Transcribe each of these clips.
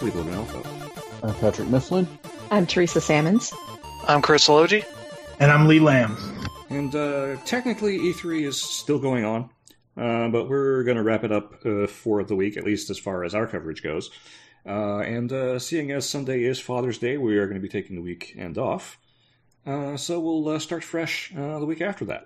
Cleveland Alpha. I'm Patrick Mifflin. I'm Teresa Salmons. I'm Chris Logi. And I'm Lee Lamb. And uh, technically, E3 is still going on, uh, but we're going to wrap it up uh, for the week, at least as far as our coverage goes. Uh, and uh, seeing as Sunday is Father's Day, we are going to be taking the weekend off. Uh, so we'll start fresh the week after that.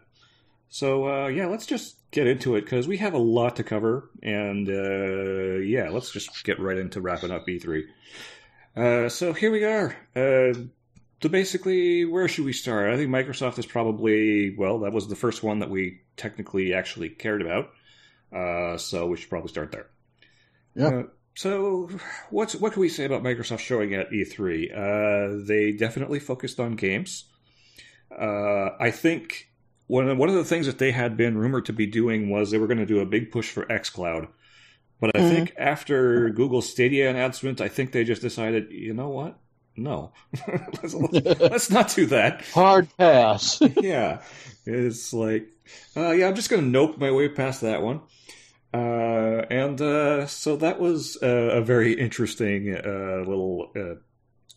So yeah, let's just get into it because we have a lot to cover, and yeah, let's just get right into wrapping up E3. so here we are. So basically, where should we start? I think Microsoft is probably well. That was the first one that we technically actually cared about, uh, so we should probably start there. Yeah. Uh, so, what's what can we say about Microsoft showing at E3? Uh, they definitely focused on games. Uh, I think one of, one of the things that they had been rumored to be doing was they were going to do a big push for XCloud. But I mm-hmm. think after Google Stadia announcement, I think they just decided, you know what? No, let's, let's, let's, not do that. Hard pass. yeah, it's like, uh, yeah, I'm just going to nope my way past that one. Uh, and uh, so that was a very interesting uh, little uh,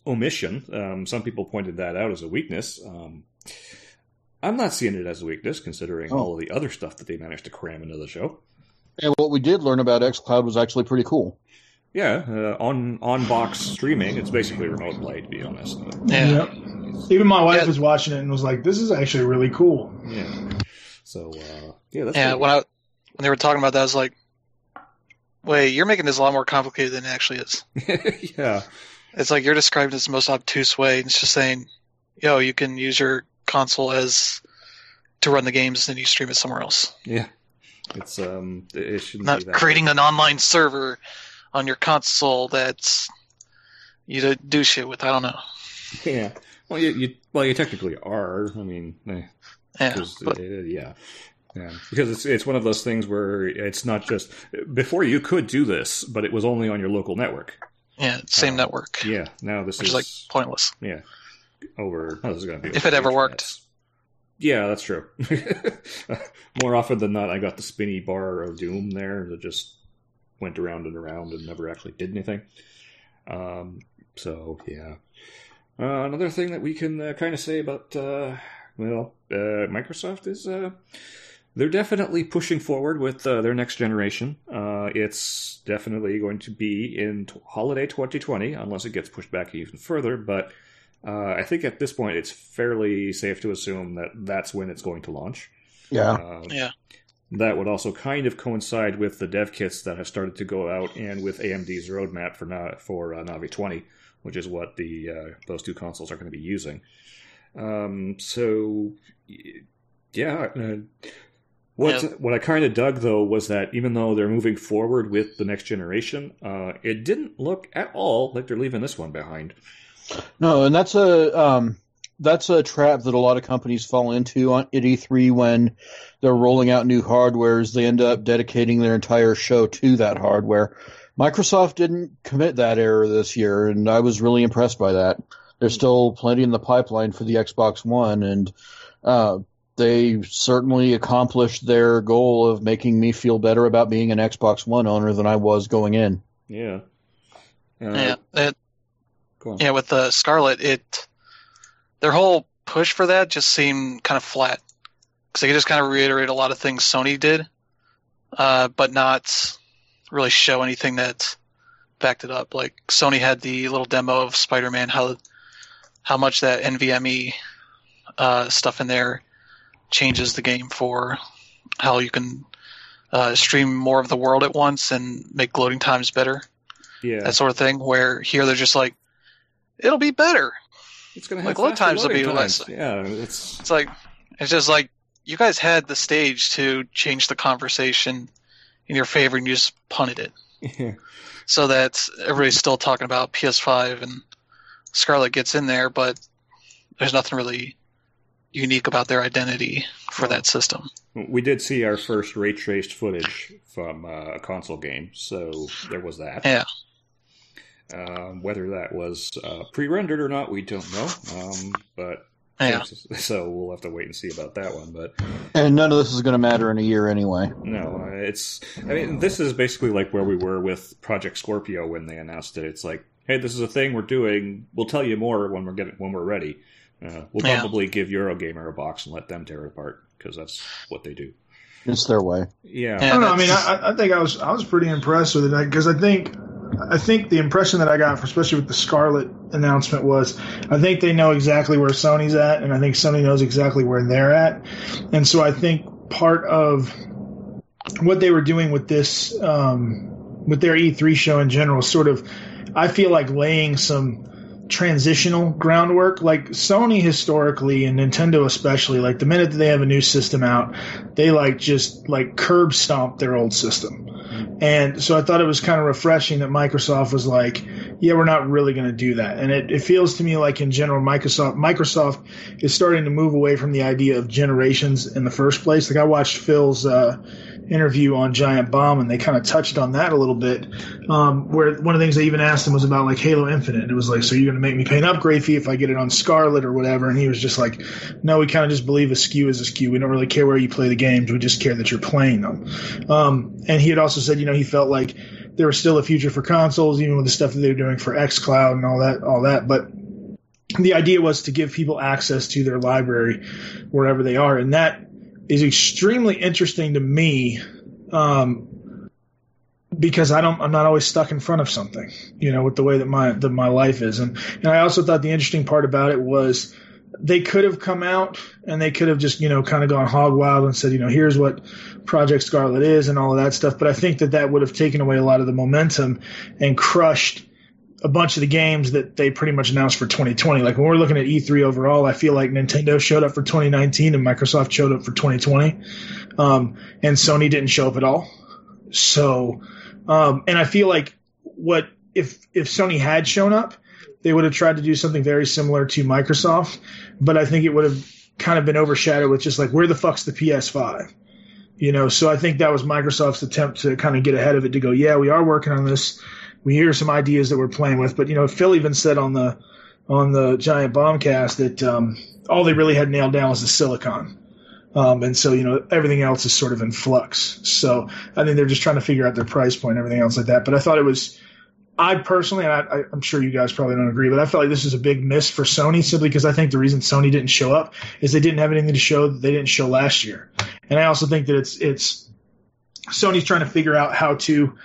omission. Um, some people pointed that out as a weakness. Um, I'm not seeing it as a weakness, considering oh. all of the other stuff that they managed to cram into the show. And what we did learn about XCloud was actually pretty cool. Yeah, uh, on on box streaming, it's basically remote play, to be honest. Yeah. Yep. Even my wife yeah. was watching it and was like, "This is actually really cool." Yeah. So uh, yeah, that's yeah. When I when they were talking about that, I was like, wait, you're making this a lot more complicated than it actually is. yeah. It's like you're describing this the most obtuse way. and It's just saying, yo, you can use your console as to run the games and then you stream it somewhere else. Yeah. It's um it shouldn't not creating way. an online server on your console that's you do shit with. I don't know. Yeah. Well, you, you well you technically are. I mean, eh, yeah, but, uh, yeah. Yeah, because it's it's one of those things where it's not just before you could do this, but it was only on your local network. Yeah, same uh, network. Yeah, now this is, is, like pointless. Yeah, over. Oh, this is going to be if it ever worked. Yeah, that's true. More often than not, I got the spinny bar of doom there that just went around and around and never actually did anything. Um, so yeah. Uh, another thing that we can uh, kind of say about uh, well, uh, Microsoft is uh, they're definitely pushing forward with uh, their next generation. Uh, it's definitely going to be in t- holiday 2020, unless it gets pushed back even further. But uh, I think at this point, it's fairly safe to assume that that's when it's going to launch. Yeah. Um, yeah. That would also kind of coincide with the dev kits that have started to go out, and with AMD's roadmap for Na- for uh, Navi 20, which is what the uh, those two consoles are going to be using. Um, so, yeah, uh, what yeah. what I kind of dug though was that even though they're moving forward with the next generation, uh, it didn't look at all like they're leaving this one behind. No, and that's a um, that's a trap that a lot of companies fall into on, at E3 when they're rolling out new hardwares. They end up dedicating their entire show to that hardware. Microsoft didn't commit that error this year, and I was really impressed by that. There's still plenty in the pipeline for the Xbox One, and uh, they certainly accomplished their goal of making me feel better about being an Xbox One owner than I was going in. Yeah. Uh, yeah. It, yeah. With the Scarlett, it their whole push for that just seemed kind of flat because they could just kind of reiterate a lot of things Sony did, uh, but not really show anything that backed it up. Like Sony had the little demo of Spider-Man, how how much that NVMe uh, stuff in there changes the game for how you can uh, stream more of the world at once and make loading times better. Yeah, that sort of thing. Where here they're just like, it'll be better. It's gonna have like load times will be less. Yeah, it's it's like it's just like you guys had the stage to change the conversation in your favor and you just punted it. Yeah. So that everybody's still talking about PS5 and Scarlett gets in there, but there's nothing really unique about their identity for that system. We did see our first ray traced footage from uh, a console game, so there was that. Yeah. Um, whether that was uh, pre rendered or not, we don't know. Um, but Yeah. So we'll have to wait and see about that one. But and none of this is going to matter in a year anyway. No, it's. I mean, this is basically like where we were with Project Scorpio when they announced it. It's like, hey, this is a thing we're doing. We'll tell you more when we're getting when we're ready. Uh, we'll yeah. probably give Eurogamer a box and let them tear it apart because that's what they do. It's their way. Yeah. I don't know. I mean, I, I think I was I was pretty impressed with it because I think I think the impression that I got, especially with the Scarlett announcement, was I think they know exactly where Sony's at, and I think Sony knows exactly where they're at, and so I think part of what they were doing with this, um, with their E3 show in general, sort of, I feel like laying some transitional groundwork. Like Sony historically and Nintendo especially, like the minute that they have a new system out, they like just like curb stomp their old system. And so I thought it was kind of refreshing that Microsoft was like, yeah, we're not really going to do that. And it, it feels to me like in general, Microsoft, Microsoft is starting to move away from the idea of generations in the first place. Like I watched Phil's, uh, interview on Giant Bomb, and they kind of touched on that a little bit. Um, where one of the things they even asked him was about like Halo Infinite. And it was like, so you're going to make me pay an upgrade fee if I get it on Scarlett or whatever? And he was just like, no, we kind of just believe a SKU is a SKU. We don't really care where you play the games. We just care that you're playing them. Um, and he had also said, you know, he felt like there was still a future for consoles, even with the stuff that they were doing for XCloud and all that, all that. But the idea was to give people access to their library wherever they are, and that is extremely interesting to me um, because I don't I'm not always stuck in front of something, you know, with the way that my that my life is. And and I also thought the interesting part about it was they could have come out and they could have just you know kind of gone hog wild and said you know here's what Project Scarlett is and all of that stuff. But I think that that would have taken away a lot of the momentum and crushed a bunch of the games that they pretty much announced for 2020. Like when we're looking at E3 overall, I feel like Nintendo showed up for 2019 and Microsoft showed up for 2020, um, and Sony didn't show up at all. So, um, and I feel like what if if Sony had shown up, they would have tried to do something very similar to Microsoft, but I think it would have kind of been overshadowed with just like where the fuck's the PS5. You know, so I think that was Microsoft's attempt to kind of get ahead of it to go, yeah, we are working on this we hear some ideas that we're playing with. But you know, Phil even said on the on the Giant Bombcast that um, all they really had nailed down was the silicon. Um, and so, you know, everything else is sort of in flux. So I think they're just trying to figure out their price point and everything else like that. But I thought it was, I personally, and I, am sure you guys probably don't agree, but I felt like this is a big miss for Sony simply because I think the reason Sony didn't show up is they didn't have anything to show that they didn't show last year. And I also think that it's, it's, Sony's trying to figure out how to,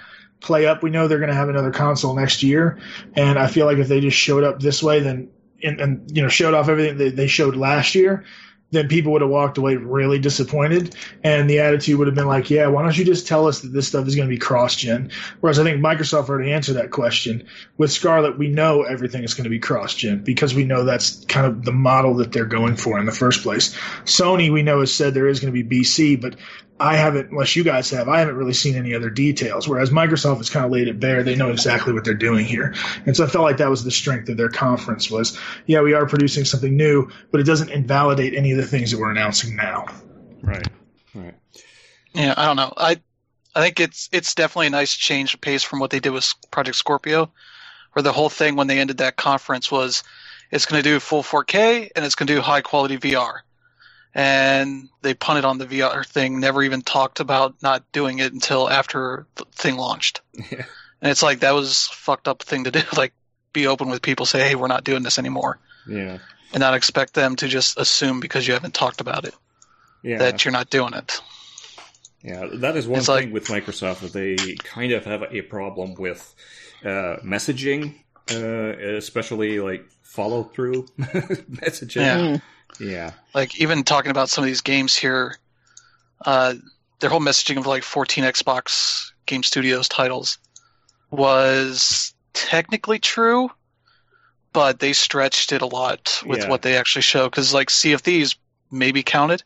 play up. We know they're going to have another console next year, and I feel like if they just showed up this way, then and, and you know showed off everything that they showed last year, then people would have walked away really disappointed, and the attitude would have been like, "Yeah, why don't you just tell us that this stuff is going to be cross-gen?" Whereas I think Microsoft already answered that question with Scarlett. We know everything is going to be cross-gen because we know that's kind of the model that they're going for in the first place. Sony, we know, has said there is going to be BC, but I haven't, unless you guys have, I haven't really seen any other details. Whereas Microsoft has kind of laid it bare; they know exactly what they're doing here, and so I felt like that was the strength of their conference. Was yeah, we are producing something new, but it doesn't invalidate any of the things that we're announcing now. Right. Right. Yeah, I don't know. I I think it's it's definitely a nice change of pace from what they did with Project Scorpio, where the whole thing when they ended that conference was it's going to do full 4K and it's going to do high quality VR and they punted on the VR thing. Never even talked about not doing it until after the thing launched. Yeah. And it's like that was fucked up thing to do. Like be open with people, say, "Hey, we're not doing this anymore." Yeah. And not expect them to just assume because you haven't talked about it yeah. that you're not doing it. Yeah, that is one it's thing like, with Microsoft that they kind of have a problem with uh, messaging, uh, especially like follow through messaging. Yeah. Yeah. Like even talking about some of these games here, uh, their whole messaging of like 14 Xbox Game Studios titles was technically true, but they stretched it a lot with yeah. what they actually show. Because like Sea of Thieves maybe counted,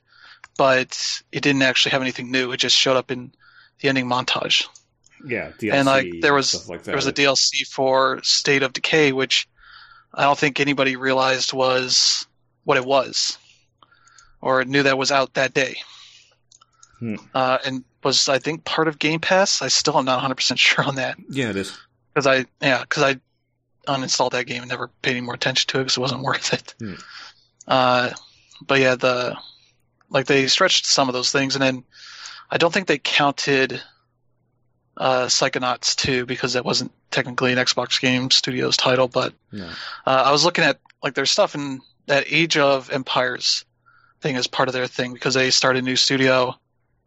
but it didn't actually have anything new. It just showed up in the ending montage. Yeah, DLC, and like there was like there was a DLC for State of Decay, which I don't think anybody realized was what it was, or knew that was out that day. Hmm. Uh, and was I think part of Game Pass. I still am not 100 percent sure on that. Yeah, it is. Because I yeah because I uninstalled that game and never paid any more attention to it because it wasn't worth it. Hmm. Uh, but yeah, the like they stretched some of those things, and then I don't think they counted uh, Psychonauts 2 because that wasn't technically an Xbox Game Studios title. But uh, I was looking at like their stuff in that Age of Empires thing as part of their thing because they started a new studio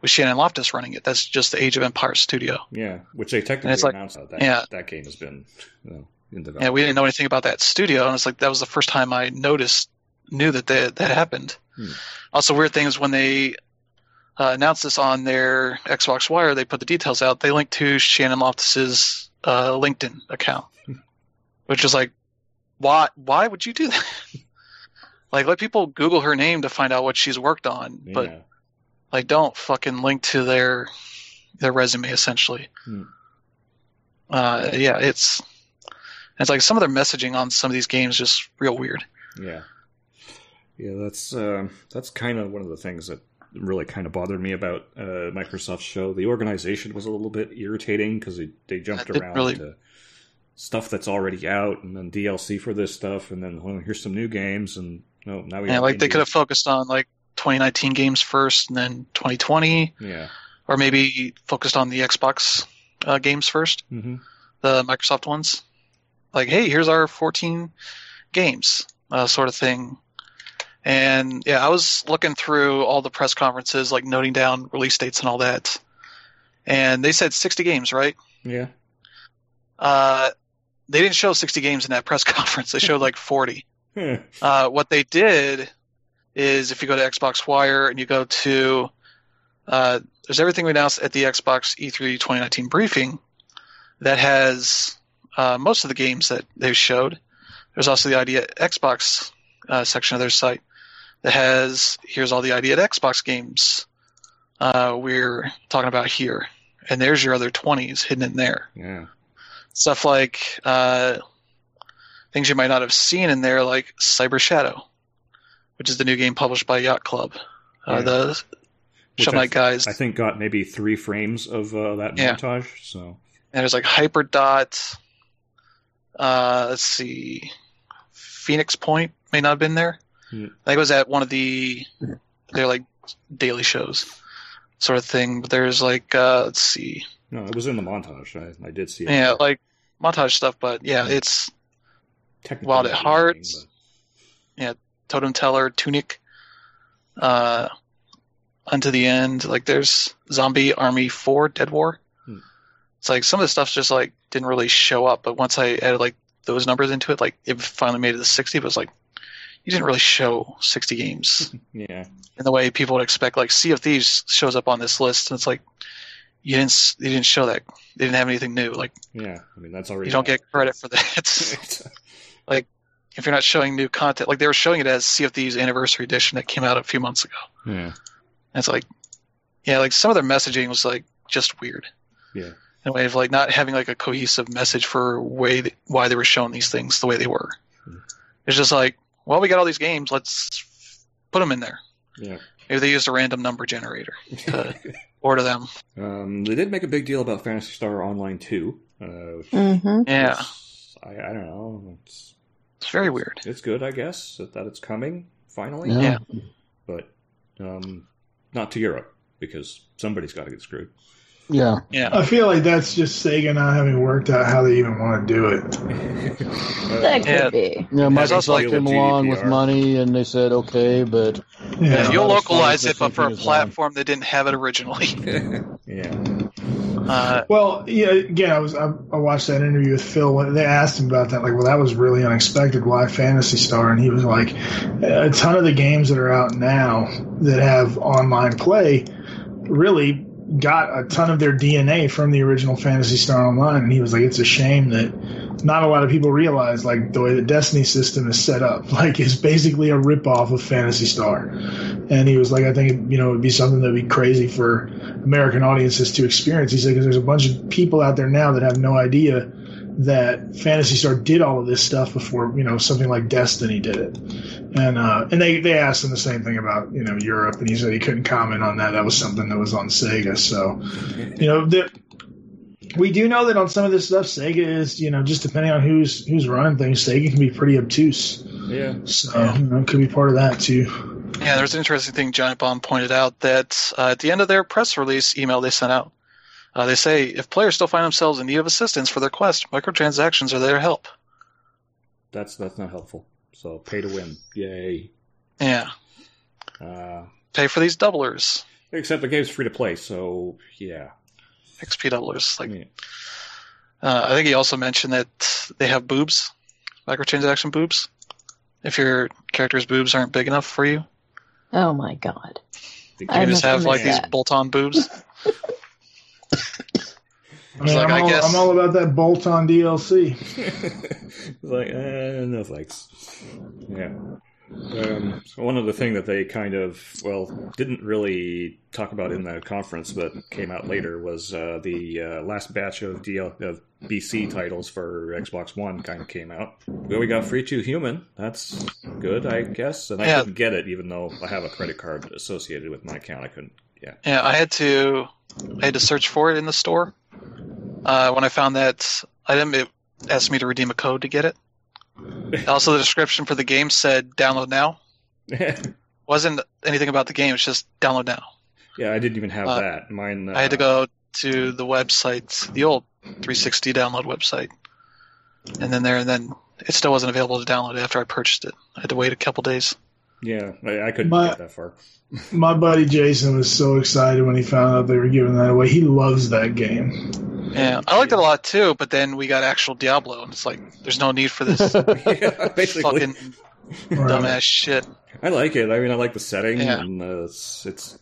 with Shannon Loftis running it. That's just the Age of Empires studio. Yeah, which they technically like, announced that yeah. that game has been you know, in development. Yeah, we didn't know anything about that studio, and it's like that was the first time I noticed knew that they, that happened. Hmm. Also, weird thing is when they uh, announced this on their Xbox Wire, they put the details out. They linked to Shannon Loftis's uh, LinkedIn account, which is like, why? Why would you do that? like, let people Google her name to find out what she's worked on, yeah. but like, don't fucking link to their their resume essentially. Hmm. Uh, yeah, it's it's like some of their messaging on some of these games just real weird. Yeah. Yeah, that's uh, that's kind of one of the things that really kind of bothered me about uh, Microsoft's show. The organization was a little bit irritating because they, they jumped around really... to stuff that's already out, and then DLC for this stuff, and then well, here's some new games, and no, now we yeah, like they could have focused on like 2019 games first, and then 2020, yeah, or maybe focused on the Xbox uh, games 1st mm-hmm. the Microsoft ones. Like, hey, here's our 14 games, uh, sort of thing and yeah, I was looking through all the press conferences, like noting down release dates and all that. And they said 60 games, right? Yeah. Uh, they didn't show 60 games in that press conference. They showed like 40. Uh, what they did is if you go to Xbox Wire and you go to, uh, there's everything we announced at the Xbox E3 2019 briefing that has uh, most of the games that they showed. There's also the idea Xbox uh, section of their site that has here's all the ID at Xbox games uh, we're talking about here, and there's your other 20s hidden in there. Yeah. Stuff like uh, things you might not have seen in there, like Cyber Shadow, which is the new game published by Yacht Club. Uh, yeah. The Shovel Knight guys. I think got maybe three frames of uh, that yeah. montage. So. And there's like Hyperdot. Uh, let's see. Phoenix Point may not have been there. Hmm. I think it was at one of the they're like daily shows sort of thing. But there's like uh, let's see. No, it was in the montage. I, I did see it. Yeah, like montage stuff, but yeah, yeah. it's Wild at Heart. But... Yeah, Totem Teller, Tunic, uh, Unto the End. Like there's Zombie Army Four, Dead War. Hmm. It's like some of the stuff's just like didn't really show up, but once I added like those numbers into it, like it finally made it to sixty. But it's like you didn't really show 60 games. yeah. In the way people would expect. Like Sea of Thieves shows up on this list, and it's like you didn't you didn't show that. They didn't have anything new. Like yeah, I mean that's already. You don't get credit for that. like if you're not showing new content, like they were showing it as Sea of Thieves Anniversary Edition that came out a few months ago. Yeah. And it's like, yeah, like some of their messaging was like just weird. Yeah. In a way of like not having like a cohesive message for way that, why they were showing these things the way they were. Mm-hmm. It's just like well, we got all these games. Let's put them in there. Yeah. Maybe they used a random number generator to order them. Um, they did make a big deal about Phantasy Star Online 2. Uh, mm-hmm. Yeah. I, I, don't know. It's, it's very weird. It's good, I guess, that, that it's coming finally. Yeah. But um, not to Europe because somebody's got to get screwed. Yeah. Yeah. I feel like that's just Sega not having worked out how they even want to do it. that could yeah. be. Yeah, Microsoft came along with money and they said okay, but yeah, yeah you'll localize it, but for a platform that didn't have it originally. yeah. Uh, well, yeah. Again, I was I, I, watched that interview with Phil. When they asked him about that, like, well, that was really unexpected. Why Phantasy Star? And he was like, a ton of the games that are out now that have online play really got a ton of their DNA from the original Phantasy Star Online, and he was like, "It's a shame that not a lot of people realize like the way the Destiny system is set up, like it's basically a ripoff of Phantasy Star." And he was like, "I think you know it'd be something that'd be crazy for American audiences to experience." He said, "Because there's a bunch of people out there now that have no idea." That Phantasy Star did all of this stuff before you know something like Destiny did it, and uh, and they they asked him the same thing about you know Europe, and he said he couldn't comment on that. That was something that was on Sega. So, you know that we do know that on some of this stuff, Sega is you know just depending on who's who's running things, Sega can be pretty obtuse. Yeah. So you know, it could be part of that too. Yeah, there's an interesting thing Giant Bomb pointed out that uh, at the end of their press release email they sent out, uh, they say if players still find themselves in need of assistance for their quest, microtransactions are there to help. That's that's not helpful. So pay to win, yay! Yeah. Uh, Pay for these doublers, except the game's free to play, so yeah. XP doublers. Like, Yeah. uh, I think he also mentioned that they have boobs, microtransaction boobs. If your character's boobs aren't big enough for you, Oh my god. The I you game- just have like miss these bolt-on boobs. I mean, like, I'm, I all, guess- I'm all about that bolt-on DLC. It's like, eh, no thanks. Yeah. Um, so one of the thing that they kind of well didn't really talk about in the conference, but came out later was uh, the uh, last batch of DL of BC titles for Xbox One kind of came out. Well, we got Free Too Human. That's good, I guess. And I Yeah. couldn't get it, even though I have a credit card associated with my account. I couldn't. Yeah. Yeah, I had to I had to search for it in the store. Uh, when I found that item, it asked me to redeem a code to get it. Also, the description for the game said "download now." wasn't anything about the game. It's just download now. yeah, I didn't even have Uh, that. Mine. Uh, I had to go to the website, the old 360 download website, and then there, and then it still wasn't available to download after I purchased it. I had to wait a couple days. Yeah, I, I couldn't My- get that far. My buddy Jason was so excited when he found out they were giving that away. He loves that game. Yeah, I liked it a lot too, but then we got actual Diablo, and it's like there's no need for this yeah, basically. fucking Right. dumbass shit. I like it. I mean, I like the setting, Yeah. and uh, it's, it's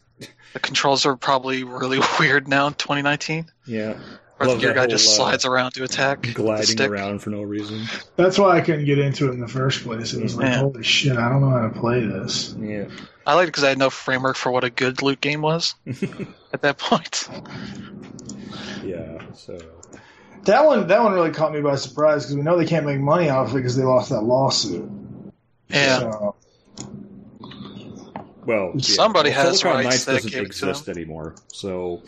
The controls are probably really weird now in 2019, yeah, where Love your that guy just whole, uh, slides around to attack. with gliding around for no reason. That's why I couldn't get into it in the first place. It was like, Yeah. holy shit, I don't know how to play this. Yeah, I liked it because I had no framework for what a good loot game was at that point. yeah. So That one, that one really caught me by surprise because we know they can't make money off it because they lost that lawsuit. Yeah. So, well, yeah. Somebody well, has Silicon rights Knights that doesn't give to exist anymore. So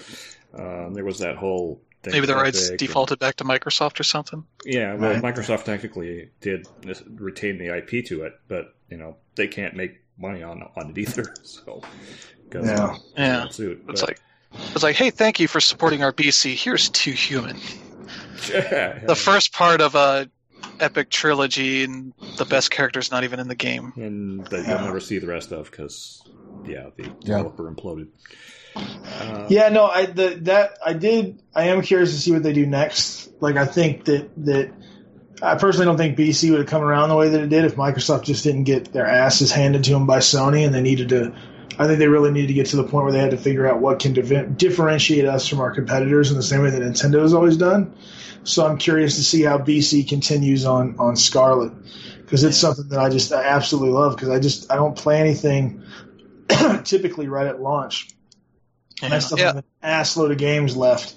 um, there was that whole. Thing Maybe the rights Epic defaulted back to Microsoft or something. yeah, well, Right. Microsoft technically did retain the IP to it, but you know they can't make money on on it either. So, Yeah. Yeah. suit. It's But- like it's like, hey, thank you for supporting our BC. Here's Too Human. The first part of a epic trilogy, and the best character's not even in the game. and that you'll never see the rest of because yeah, the developer imploded. Uh, yeah, no, I the, that I did. I am curious to see what they do next. Like, I think that that I personally don't think BC would have come around the way that it did if Microsoft just didn't get their asses handed to them by Sony, and they needed to. I think they really needed to get to the point where they had to figure out what can div- differentiate us from our competitors in the same way that Nintendo has always done. So I'm curious to see how BC continues on on Scarlett because it's something that I just I absolutely love because I just I don't play anything typically right at launch. And I still Yeah. have an ass load of games left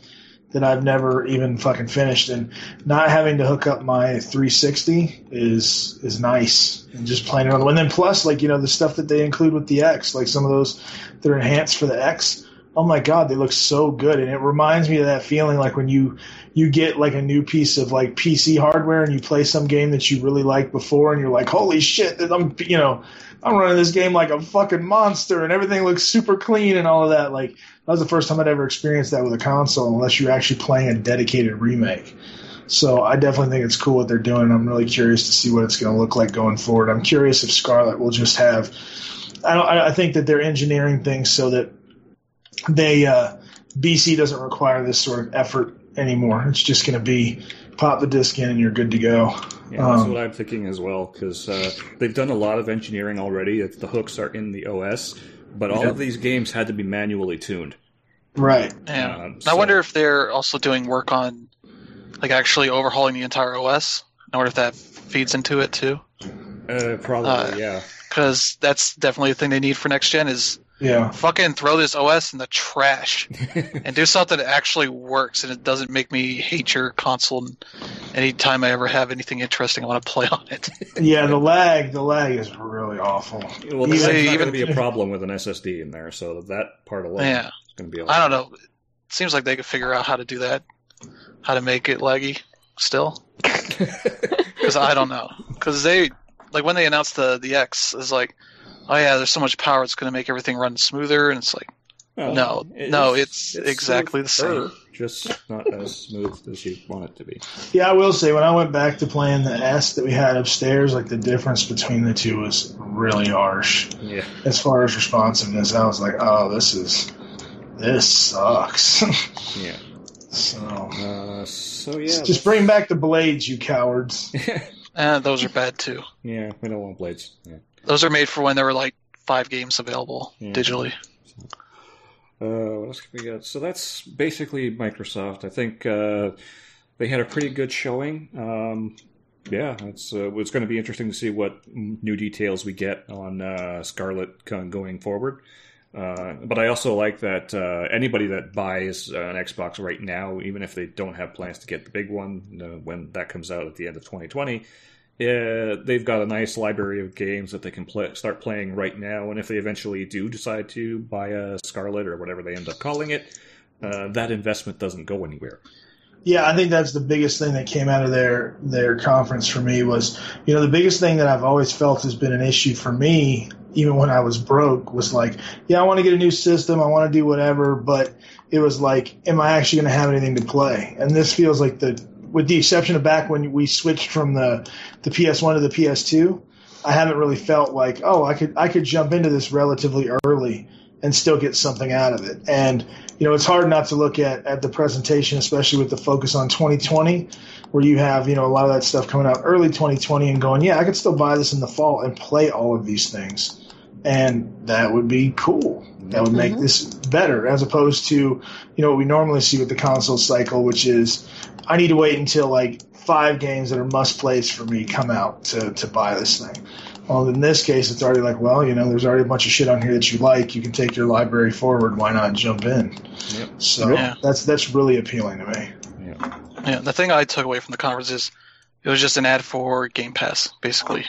that I've never even fucking finished, and not having to hook up my 360 is is nice, and just playing it on the. And then plus, like you know, the stuff that they include with the X, like some of those that are enhanced for the X. Oh my god, they look so good, and it reminds me of that feeling like when you you get like a new piece of like PC hardware and you play some game that you really liked before, and you're like, holy shit, I'm you know. I'm running this game like a fucking monster, and everything looks super clean and all of that. Like that was the first time I'd ever experienced that with a console, unless you're actually playing a dedicated remake. So I definitely think it's cool what they're doing. I'm really curious to see what it's going to look like going forward. I'm curious if Scarlett will just have. I I think that they're engineering things so that they uh, BC doesn't require this sort of effort anymore. It's just going to be pop the disc in and you're good to go. Yeah, that's Um, what I'm thinking as well because uh, they've done a lot of engineering already. It's, the hooks are in the OS, but all Yeah. of these games had to be manually tuned. Right. Yeah. Um, I wonder if they're also doing work on, like, actually overhauling the entire OS. I wonder if that feeds into it too, Uh, probably, Uh, yeah. because that's definitely a thing they need for next gen. Is Yeah. fucking throw this OS in the trash and do something that actually works and it doesn't make me hate your console. Anytime I ever have anything interesting, I want to play on it. Yeah. The lag. The lag is really awful. Well, that's Even- not even- going to be a problem with an SSD in there, so that part alone Yeah. is going to be. I don't know. It seems like they could figure out how to do that, how to make it laggy still. Because I don't know. Because they like when they announced the the X, is like, oh yeah, there's so much power, it's going to make everything run smoother, and it's like, well, no, it's, no, it's, it's exactly the same. Just not as smooth as you want it to be. Yeah, I will say when I went back to playing the S that we had upstairs, like the difference between the two was really harsh. Yeah. As far as responsiveness, I was like, oh, this is this sucks. yeah. So. Uh, so yeah. Just that's... bring back the blades, you cowards. uh, those are bad too. Yeah, we don't want blades. Yeah. Those are made for when there were like five games available yeah. digitally. Uh, what else can we get? So that's basically Microsoft. I think uh, they had a pretty good showing. Um, yeah, it's uh, it's going to be interesting to see what new details we get on uh, Scarlett going forward. Uh, but I also like that uh, anybody that buys an Xbox right now, even if they don't have plans to get the big one when that comes out at the end of 2020, yeah, they've got a nice library of games that they can play, start playing right now. And if they eventually do decide to buy a Scarlett or whatever they end up calling it, uh, that investment doesn't go anywhere. Yeah, I think that's the biggest thing that came out of their their conference for me was, you know, the biggest thing that I've always felt has been an issue for me, even when I was broke, was like, yeah, I want to get a new system, I want to do whatever, but it was like, am I actually going to have anything to play? And this feels like the with the exception of back when we switched from the the PS1 to the PS2, I haven't really felt like oh I could I could jump into this relatively early and still get something out of it. And you know it's hard not to look at at the presentation, especially with the focus on 2020, where you have you know a lot of that stuff coming out early 2020 and going yeah I could still buy this in the fall and play all of these things, and that would be cool. That would make mm-hmm. this better as opposed to you know what we normally see with the console cycle, which is I need to wait until like five games that are must plays for me come out to, to buy this thing. Well, in this case, it's already like, well, you know, there's already a bunch of shit on here that you like. You can take your library forward. Why not jump in? Yep. So yeah. that's that's really appealing to me. Yeah. yeah. The thing I took away from the conference is it was just an ad for Game Pass, basically.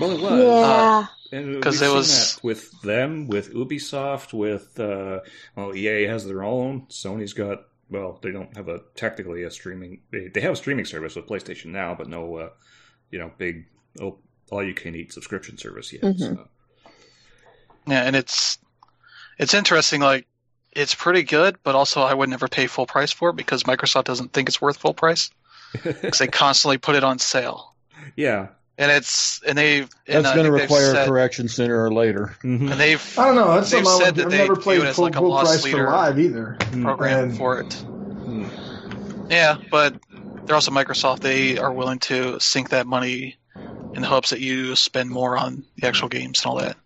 Well, it was. Yeah. Because it was with them, with Ubisoft, with uh, well, EA has their own. Sony's got well, they don't have a technically a streaming. They, they have a streaming service with PlayStation Now, but no, uh, you know, big oh, all you can eat subscription service yet. Mm-hmm. So. Yeah, and it's it's interesting. Like it's pretty good, but also I would never pay full price for it because Microsoft doesn't think it's worth full price because they constantly put it on sale. Yeah, and it's and they've that's going to require said, a correction sooner or later. Mm-hmm. And they've I don't know. That's something said I've never played full, like full price for live either. Program and, for it. Hmm. Yeah, but they're also Microsoft. They are willing to sink that money in the hopes that you spend more on the actual games and all that.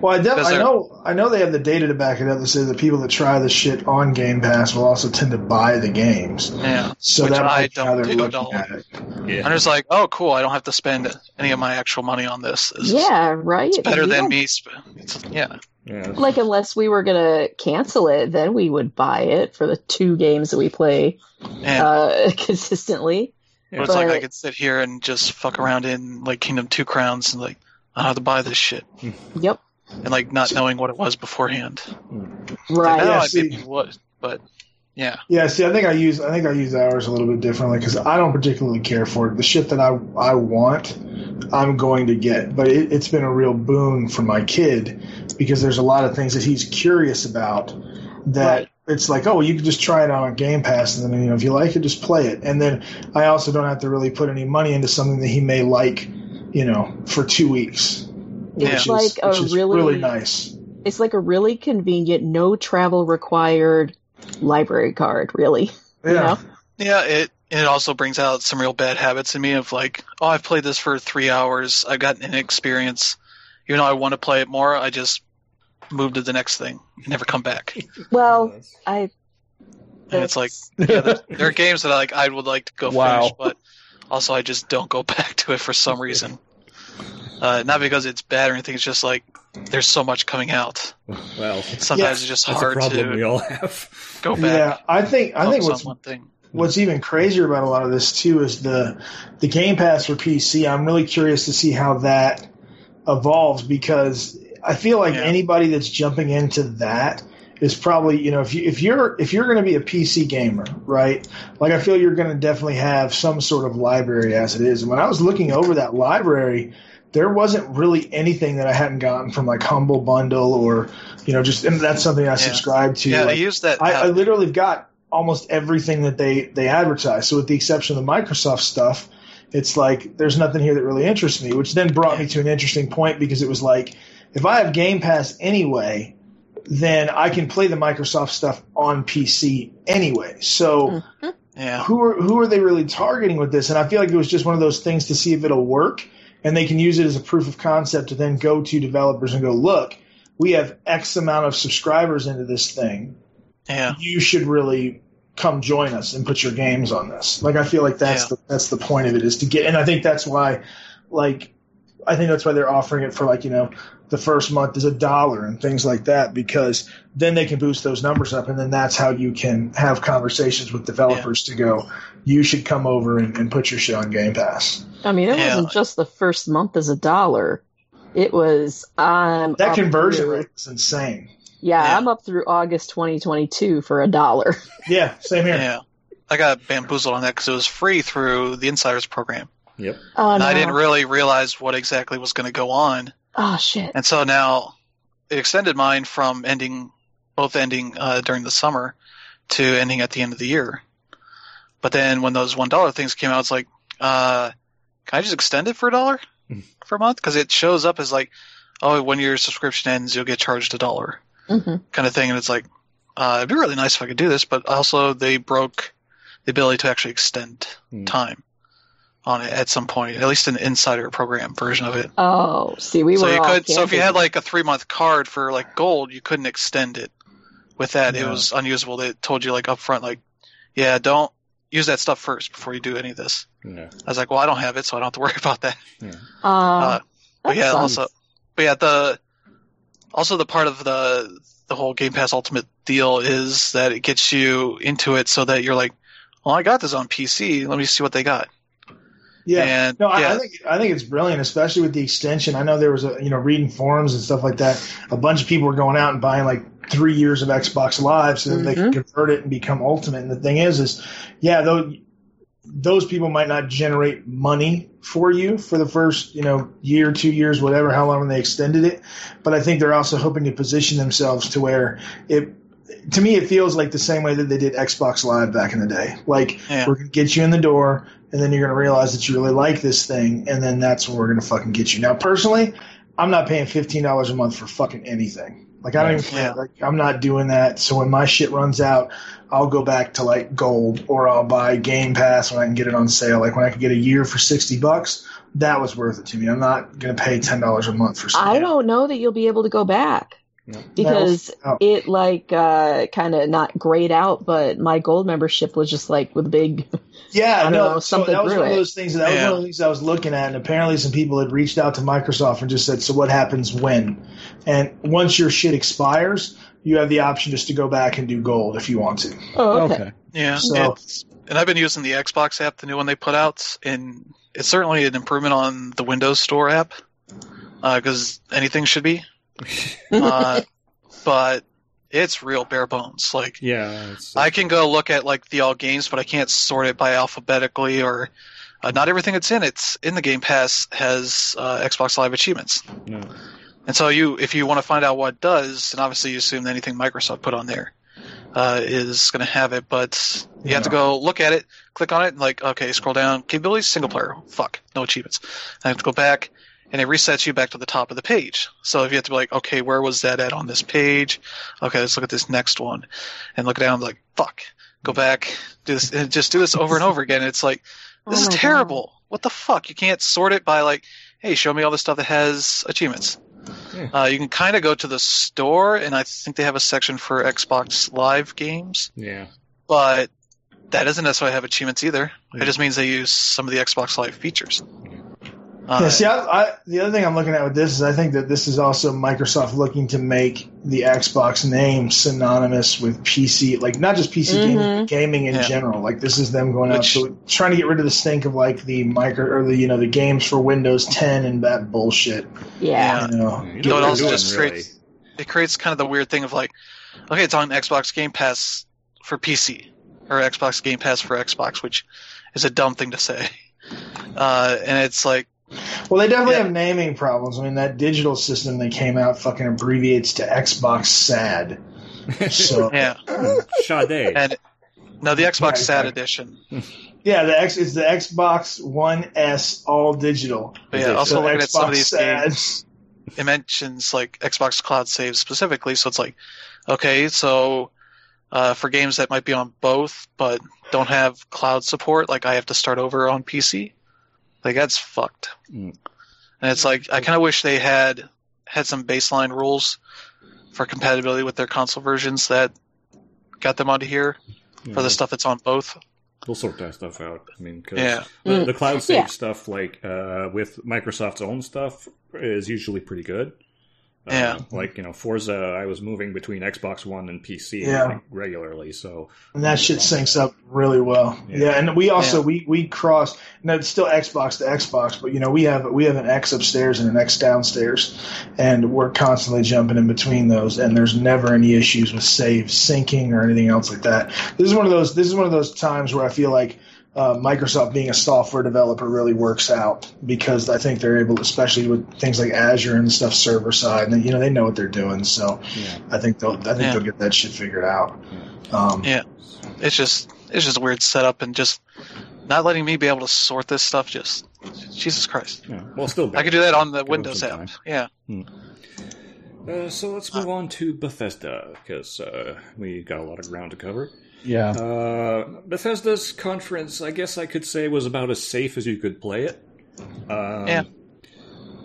Well, I, def- I know I know they have the data to back it up that says the people that try the shit on Game Pass will also tend to buy the games. Yeah, so that I don't do at all. At yeah. I'm just like, oh, cool. I don't have to spend any of my actual money on this. It's, yeah, right. It's better than me. It's, yeah. yeah. Like unless we were gonna cancel it, then we would buy it for the two games that we play yeah. uh, consistently. Yeah. But it's like I could sit here and just fuck around in like Kingdom Two Crowns and like I have to buy this shit. Yep. And like not knowing what it was beforehand. Hmm. Right. Now yeah, I see, maybe would, but yeah. Yeah. See, I think I use I think I use ours a little bit differently because I don't particularly care for it. The shit that I I want, I'm going to get. But it, it's been a real boon for my kid because there's a lot of things that he's curious about that. Right it's like, oh, you can just try it on a Game Pass, and then you know if you like it, just play it. And then I also don't have to really put any money into something that he may like you know, for two weeks. It's is, like a really, really nice. It's like a really convenient, no travel required library card, really. Yeah. You know? Yeah, it it also brings out some real bad habits in me of like, oh, I've played this for three hours. I've gotten an experience. Even though I want to play it more, I just move to the next thing and never come back. Well, I. And it's like yeah, there, there, are games that I like I would like to go wow. finish, but also, I just don't go back to it for some reason. Uh, not because it's bad or anything. It's just like there's so much coming out. Well, sometimes yeah, it's just hard to. We all have. Go back. Yeah, I think I think what's one thing. What's even crazier about a lot of this too is the the Game Pass for PC. I'm really curious to see how that evolves because I feel like yeah. anybody that's jumping into that is probably you know if you if you're if you're going to be a PC gamer, right? Like I feel you're going to definitely have some sort of library as it is. And when I was looking over that library, there wasn't really anything that I hadn't gotten from like Humble Bundle or you know just and that's something I yeah. subscribe to. Yeah, like, I use that. I, I literally got almost everything that they they advertise. So with the exception of the Microsoft stuff, it's like there's nothing here that really interests me. Which then brought me to an interesting point because it was like if I have Game Pass anyway, then I can play the Microsoft stuff on PC anyway. So. Mm-hmm. Yeah. Who are who are they really targeting with this? And I feel like it was just one of those things to see if it'll work, and they can use it as a proof of concept to then go to developers and go, look, we have X amount of subscribers into this thing. Yeah. You should really come join us and put your games on this. Like I feel like that's yeah. the that's the point of it is to get, and I think that's why, like, I think that's why they're offering it for like you know the first month is a dollar and things like that because then they can boost those numbers up and then that's how you can have conversations with developers yeah. to go you should come over and, and, put your show on game pass i mean it yeah. wasn't just the first month as a dollar it was um that conversion through, rate is insane yeah, yeah, i'm up through august 2022 for a dollar yeah same here yeah i got bamboozled on that because it was free through the insiders program Yep. Oh, no. I didn't really realize what exactly was going to go on Oh shit! And so now it extended mine from ending, both ending uh, during the summer, to ending at the end of the year. But then when those one dollar things came out, it's like, uh, can I just extend it for a dollar for a month? Because it shows up as like, oh, when your subscription ends, you'll get charged a dollar, mm-hmm. kind of thing. And it's like, uh, it'd be really nice if I could do this, but also they broke the ability to actually extend mm. time on it at some point, at least an insider program version of it. Oh, see, we so were you could. So if you had like a three month card for like gold, you couldn't extend it. With that, it was unusable. They told you like up front, like, yeah, don't use that stuff first before you do any of this. Yeah. I was like, well, I don't have it, so I don't have to worry about that. Yeah. Uh, uh, but yeah, also, but yeah, the also the part of the the whole Game Pass Ultimate deal is that it gets you into it so that you're like, well, I got this on PC. Let me see what they got. Yeah, and, no, yeah. I, I, think I think it's brilliant, especially with the extension. I know there was a you know reading forums and stuff like that. A bunch of people were going out and buying like three years of Xbox Live so that mm-hmm. they can convert it and become Ultimate. And the thing is, is yeah, those those people might not generate money for you for the first you know year, two years, whatever, how long they extended it. But I think they're also hoping to position themselves to where it to me, it feels like the same way that they did Xbox Live back in the day. Like yeah. we're gonna get you in the door, and then you're gonna realize that you really like this thing, and then that's when we're gonna fucking get you. Now, personally, I'm not paying fifteen dollars a month for fucking anything. Like I don't even yeah. like I'm not doing that. So when my shit runs out, I'll go back to like gold or I'll buy Game Pass when I can get it on sale. Like when I can get a year for sixty bucks, that was worth it to me. I'm not gonna pay ten dollars a month for. Something. I don't know that you'll be able to go back. Because oh. it like uh, kind of not grayed out, but my gold membership was just like with big yeah, no, know, so that was one it. of those things. That yeah. was one of the things I was looking at, and apparently some people had reached out to Microsoft and just said, "So what happens when?" And once your shit expires, you have the option just to go back and do gold if you want to. Oh, okay. okay. Yeah. So, and I've been using the Xbox app, the new one they put out, and it's certainly an improvement on the Windows Store app because uh, anything should be. Uh, but it's real bare bones. Like, yeah, uh, I can go look at like the all games, but I can't sort it by alphabetically or uh, not everything that's in it's in the Game Pass has uh, Xbox Live achievements. No. And so you, if you want to find out what does, and obviously you assume anything Microsoft put on there uh, is going to have it, but you yeah. have to go look at it, click on it, and like, okay, scroll down, capabilities, single player, fuck, no achievements. I have to go back, and it resets you back to the top of the page. So if you have to be like, okay, where was that at on this page? Okay, let's look at this next one, and look down, like, fuck, go back, do this, and just do this over and over again. It's like, this oh is terrible. God. What the fuck? You can't sort it by like, hey, show me all the stuff that has achievements. Yeah. Uh, you can kind of go to the store, and I think they have a section for Xbox Live games. Yeah. But that doesn't necessarily have achievements either. Yeah. It just means they use some of the Xbox Live features. Uh, yeah, see, I, I, the other thing I'm looking at with this is I think that this is also Microsoft looking to make the Xbox name synonymous with PC, like not just PC mm-hmm. gaming, gaming in yeah. general. Like this is them going Which, out, so trying to get rid of the stink of like the micro or the you know the games for Windows 10 and that bullshit. Yeah, you know, you know it also just really. creates it creates kind of the weird thing of like, okay, it's on Xbox Game Pass for PC or Xbox Game Pass for Xbox, which is a dumb thing to say. Uh, and it's like Well, they definitely yeah. have naming problems. I mean, that digital system they came out fucking abbreviates to Xbox SAD. So yeah, Sade. And no, the Xbox SAD edition. Yeah, the X is the Xbox One S all digital. But yeah, also so looking Xbox at some of these SAD. games, it mentions like Xbox Cloud Save specifically. So it's like, okay, so uh, for games that might be on both but don't have cloud support, like I have to start over on PC. Like that's fucked. Mm. And it's like I kind of wish they had had some baseline rules for compatibility with their console versions that got them onto here yeah. for the stuff that's on both. We'll sort that stuff out. I mean, cause yeah. the, the cloud save yeah. stuff, like uh, with Microsoft's own stuff, is usually pretty good. Yeah, uh, like you know, Forza, I was moving between Xbox One and PC yeah. like, regularly, so and that shit syncs up really well. Yeah, yeah and we also yeah. we we cross. No, it's still Xbox to Xbox, but you know we have we have an X upstairs and an X downstairs, and we're constantly jumping in between those, and there's never any issues with save syncing or anything else like that. This is one of those. This is one of those times where I feel like uh, Microsoft being a software developer really works out because I think they're able, especially with things like Azure and stuff server side, and you know they know what they're doing. So yeah. I think they'll I think yeah. they'll get that shit figured out. Um, yeah, it's just it's just a weird setup and just not letting me be able to sort this stuff. Just Jesus Christ. Yeah. Well, still, I could do that on the Windows app. Yeah. Hmm. Uh, so let's move on to Bethesda because uh, we got a lot of ground to cover. Yeah. Uh, Bethesda's conference, I guess I could say, was about as safe as you could play it. Um, yeah.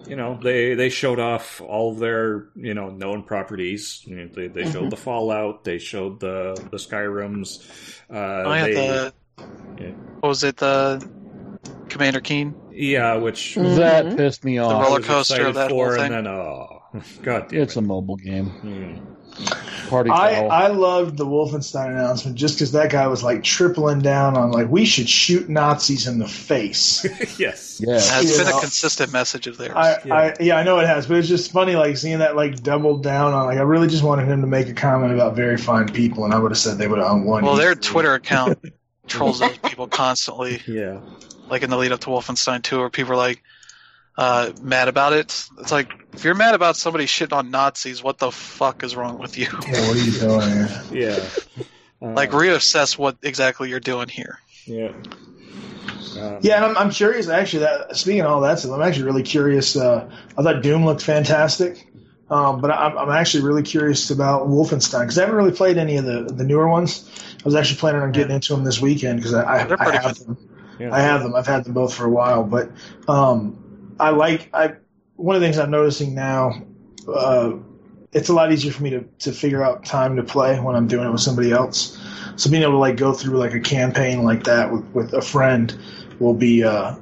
You know, they they showed off all of their you know known properties. You know, they they showed mm-hmm. the Fallout. They showed the the Skyrims. Uh, oh, yeah, they, the, yeah. What was it? The Commander Keen. Yeah, which mm-hmm. that pissed me off. The roller coaster of that for, whole thing. And then, oh, God, it's it. a mobile game. Mm. Party I, I loved the Wolfenstein announcement just because that guy was like tripling down on like we should shoot Nazis in the face. yes, yeah, it's been know, a consistent message of theirs. I, yeah. I, yeah, I know it has, but it's just funny like seeing that like doubled down on. Like I really just wanted him to make a comment about very fine people, and I would have said they would have won. Well, their Twitter account trolls those people constantly. Yeah, like in the lead up to Wolfenstein 2, where people are like uh, mad about it. It's like if you're mad about somebody shitting on Nazis, what the fuck is wrong with you? Yeah, what are you doing? yeah, uh, like reassess what exactly you're doing here. Yeah. Um, yeah, and I'm, I'm curious. Actually, that speaking of all that stuff, I'm actually really curious. Uh, I thought Doom looked fantastic, um, but I'm, I'm actually really curious about Wolfenstein because I haven't really played any of the the newer ones. I was actually planning on getting into them this weekend because I, I, I, have them. Yeah. I have them. I've had them both for a while, but um, I like I one of the things I'm noticing now. Uh, it's a lot easier for me to, to figure out time to play when I'm doing it with somebody else. So being able to like go through like a campaign like that with, with a friend will be uh,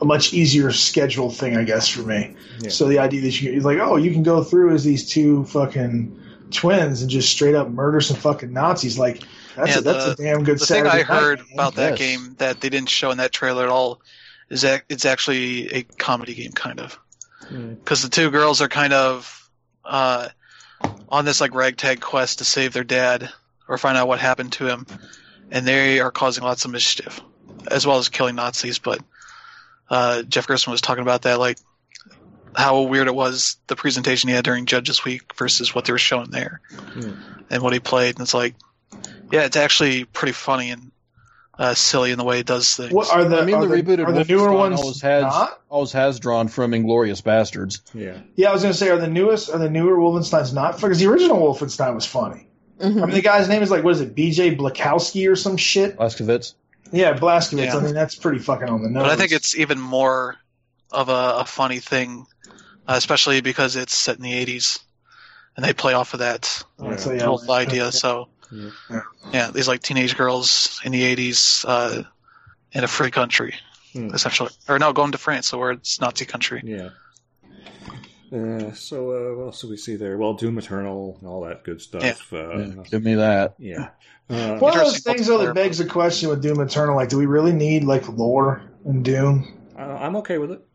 a much easier schedule thing, I guess, for me. Yeah. So the idea that you like, oh, you can go through as these two fucking twins and just straight up murder some fucking Nazis, like that's yeah, a, that's the, a damn good. The Saturday thing I heard game. about that game that they didn't show in that trailer at all is that it's actually a comedy game, kind of, because mm. the two girls are kind of uh, on this like ragtag quest to save their dad or find out what happened to him, and they are causing lots of mischief, as well as killing Nazis. But uh, Jeff Gerstmann was talking about that, like how weird it was the presentation he had during Judges Week versus what they were showing there, mm. and what he played. And it's like, yeah, it's actually pretty funny and uh, silly in the way it does things. What are the? I mean, the, the rebooted are the newer ones always has not? always has drawn from Inglourious Basterds. Yeah, yeah. I was going to say, are the newest are the newer Wolfenstein's not? Because the original Wolfenstein was funny. Mm-hmm. I mean, the guy's name is like what is it, B.J. Blakowski or some shit? Blazkowicz. Yeah, Blazkowicz. Yeah. I mean, that's pretty fucking on the nose. But I think it's even more of a, a funny thing, uh, especially because it's set in the '80s, and they play off of that yeah. yeah. whole idea. So. Yeah. yeah, these like teenage girls in the '80s, uh, in a free country, hmm. essentially. Or no, going to France, so where it's Nazi country. Yeah. Uh, so uh, what else do we see there? Well, Doom Eternal and all that good stuff. Yeah. Uh, yeah, give me that. Yeah. Uh, One of those things though that begs the question with Doom Eternal, like, do we really need like lore in Doom? Uh, I'm okay with it.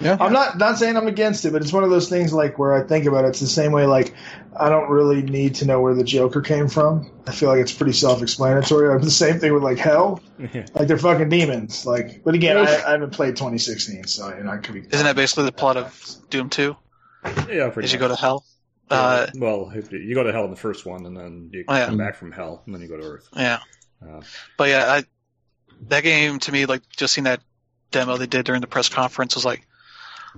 Yeah. I'm not not saying I'm against it, but it's one of those things like where I think about it. It's the same way like I don't really need to know where the Joker came from. I feel like it's pretty self-explanatory. I'm the same thing with like Hell, like they're fucking demons. Like, but again, I, I haven't played 2016, so you know I could be. Isn't that basically the plot of Doom 2? Yeah, pretty. Did you go to Hell? Yeah, uh, well, you go to hell in the first one, and then you oh, yeah. come back from hell, and then you go to Earth. Yeah. Uh, but yeah, I, that game to me, like just seeing that demo they did during the press conference was like,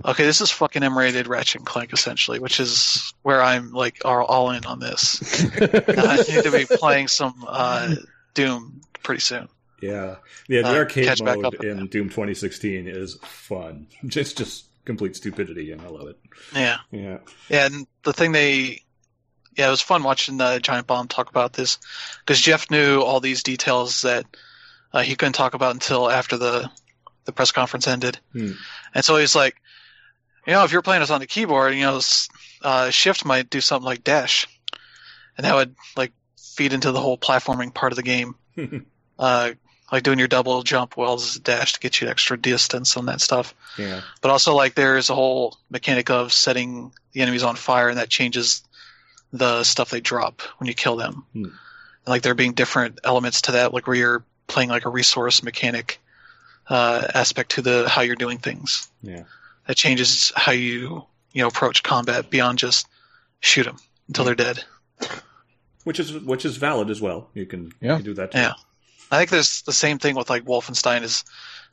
okay, this is fucking M-rated Ratchet and Clank essentially, which is where I'm like all, all in on this. I need to be playing some uh, Doom pretty soon. Yeah, yeah. The uh, arcade mode in Doom 2016 is fun. Just just complete stupidity, and I love it. Yeah, yeah, yeah. And the thing they, yeah, it was fun watching the Giant Bomb talk about this because Jeff knew all these details that uh, he couldn't talk about until after the the press conference ended, hmm. and so he's like, you know, if you're playing this on the keyboard, you know, uh, Shift might do something like Dash, and that would like feed into the whole platforming part of the game. uh, like doing your double jump well as a dash to get you extra distance on that stuff. Yeah. But also like there's a whole mechanic of setting the enemies on fire and that changes the stuff they drop when you kill them. Hmm. And, like there being different elements to that, like where you're playing like a resource mechanic uh, aspect to the how you're doing things. Yeah. That changes how you you know approach combat beyond just shoot them until they're dead. Which is which is valid as well. You can, yeah. you can do that too. Yeah. I think there's the same thing with like Wolfenstein is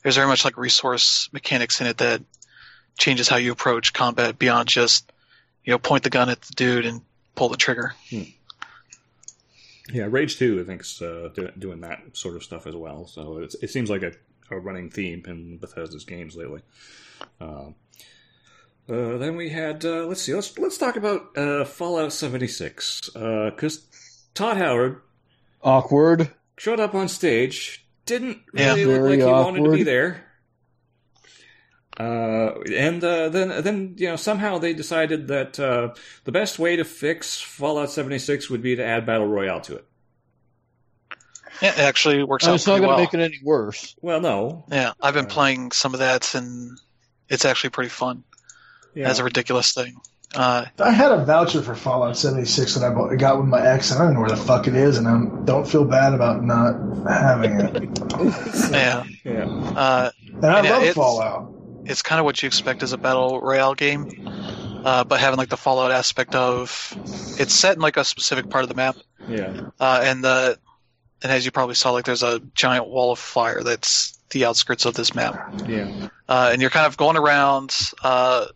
there's very much like resource mechanics in it that changes how you approach combat beyond just you know point the gun at the dude and pull the trigger. Hmm. Yeah, Rage Two I think is uh, doing that sort of stuff as well. So it seems like a, a, running theme in Bethesda's games lately. Uh, uh, then we had uh, let's see let's let's talk about uh, Fallout 76 because uh, Todd Howard awkward showed up on stage, didn't really yeah, look like he awkward. wanted to be there. Uh, and uh, then, then you know, somehow they decided that uh, the best way to fix Fallout 76 would be to add battle royale to it. Yeah, it actually works I mean, out. It's not going to well. make it any worse. Well, no. Yeah, I've been uh, playing some of that, and it's actually pretty fun. Yeah. As a ridiculous thing. Uh, I had a voucher for Fallout 76 that I bought, got with my ex, and I don't know where the fuck it is, and I don't feel bad about not having it. yeah. yeah. Uh, and I and love it's, Fallout. It's kind of what you expect as a battle royale game, uh, but having like the Fallout aspect of it's set in like a specific part of the map. Yeah. Uh, and the and as you probably saw, like there's a giant wall of fire that's the outskirts of this map. Yeah. Uh, and you're kind of going around uh,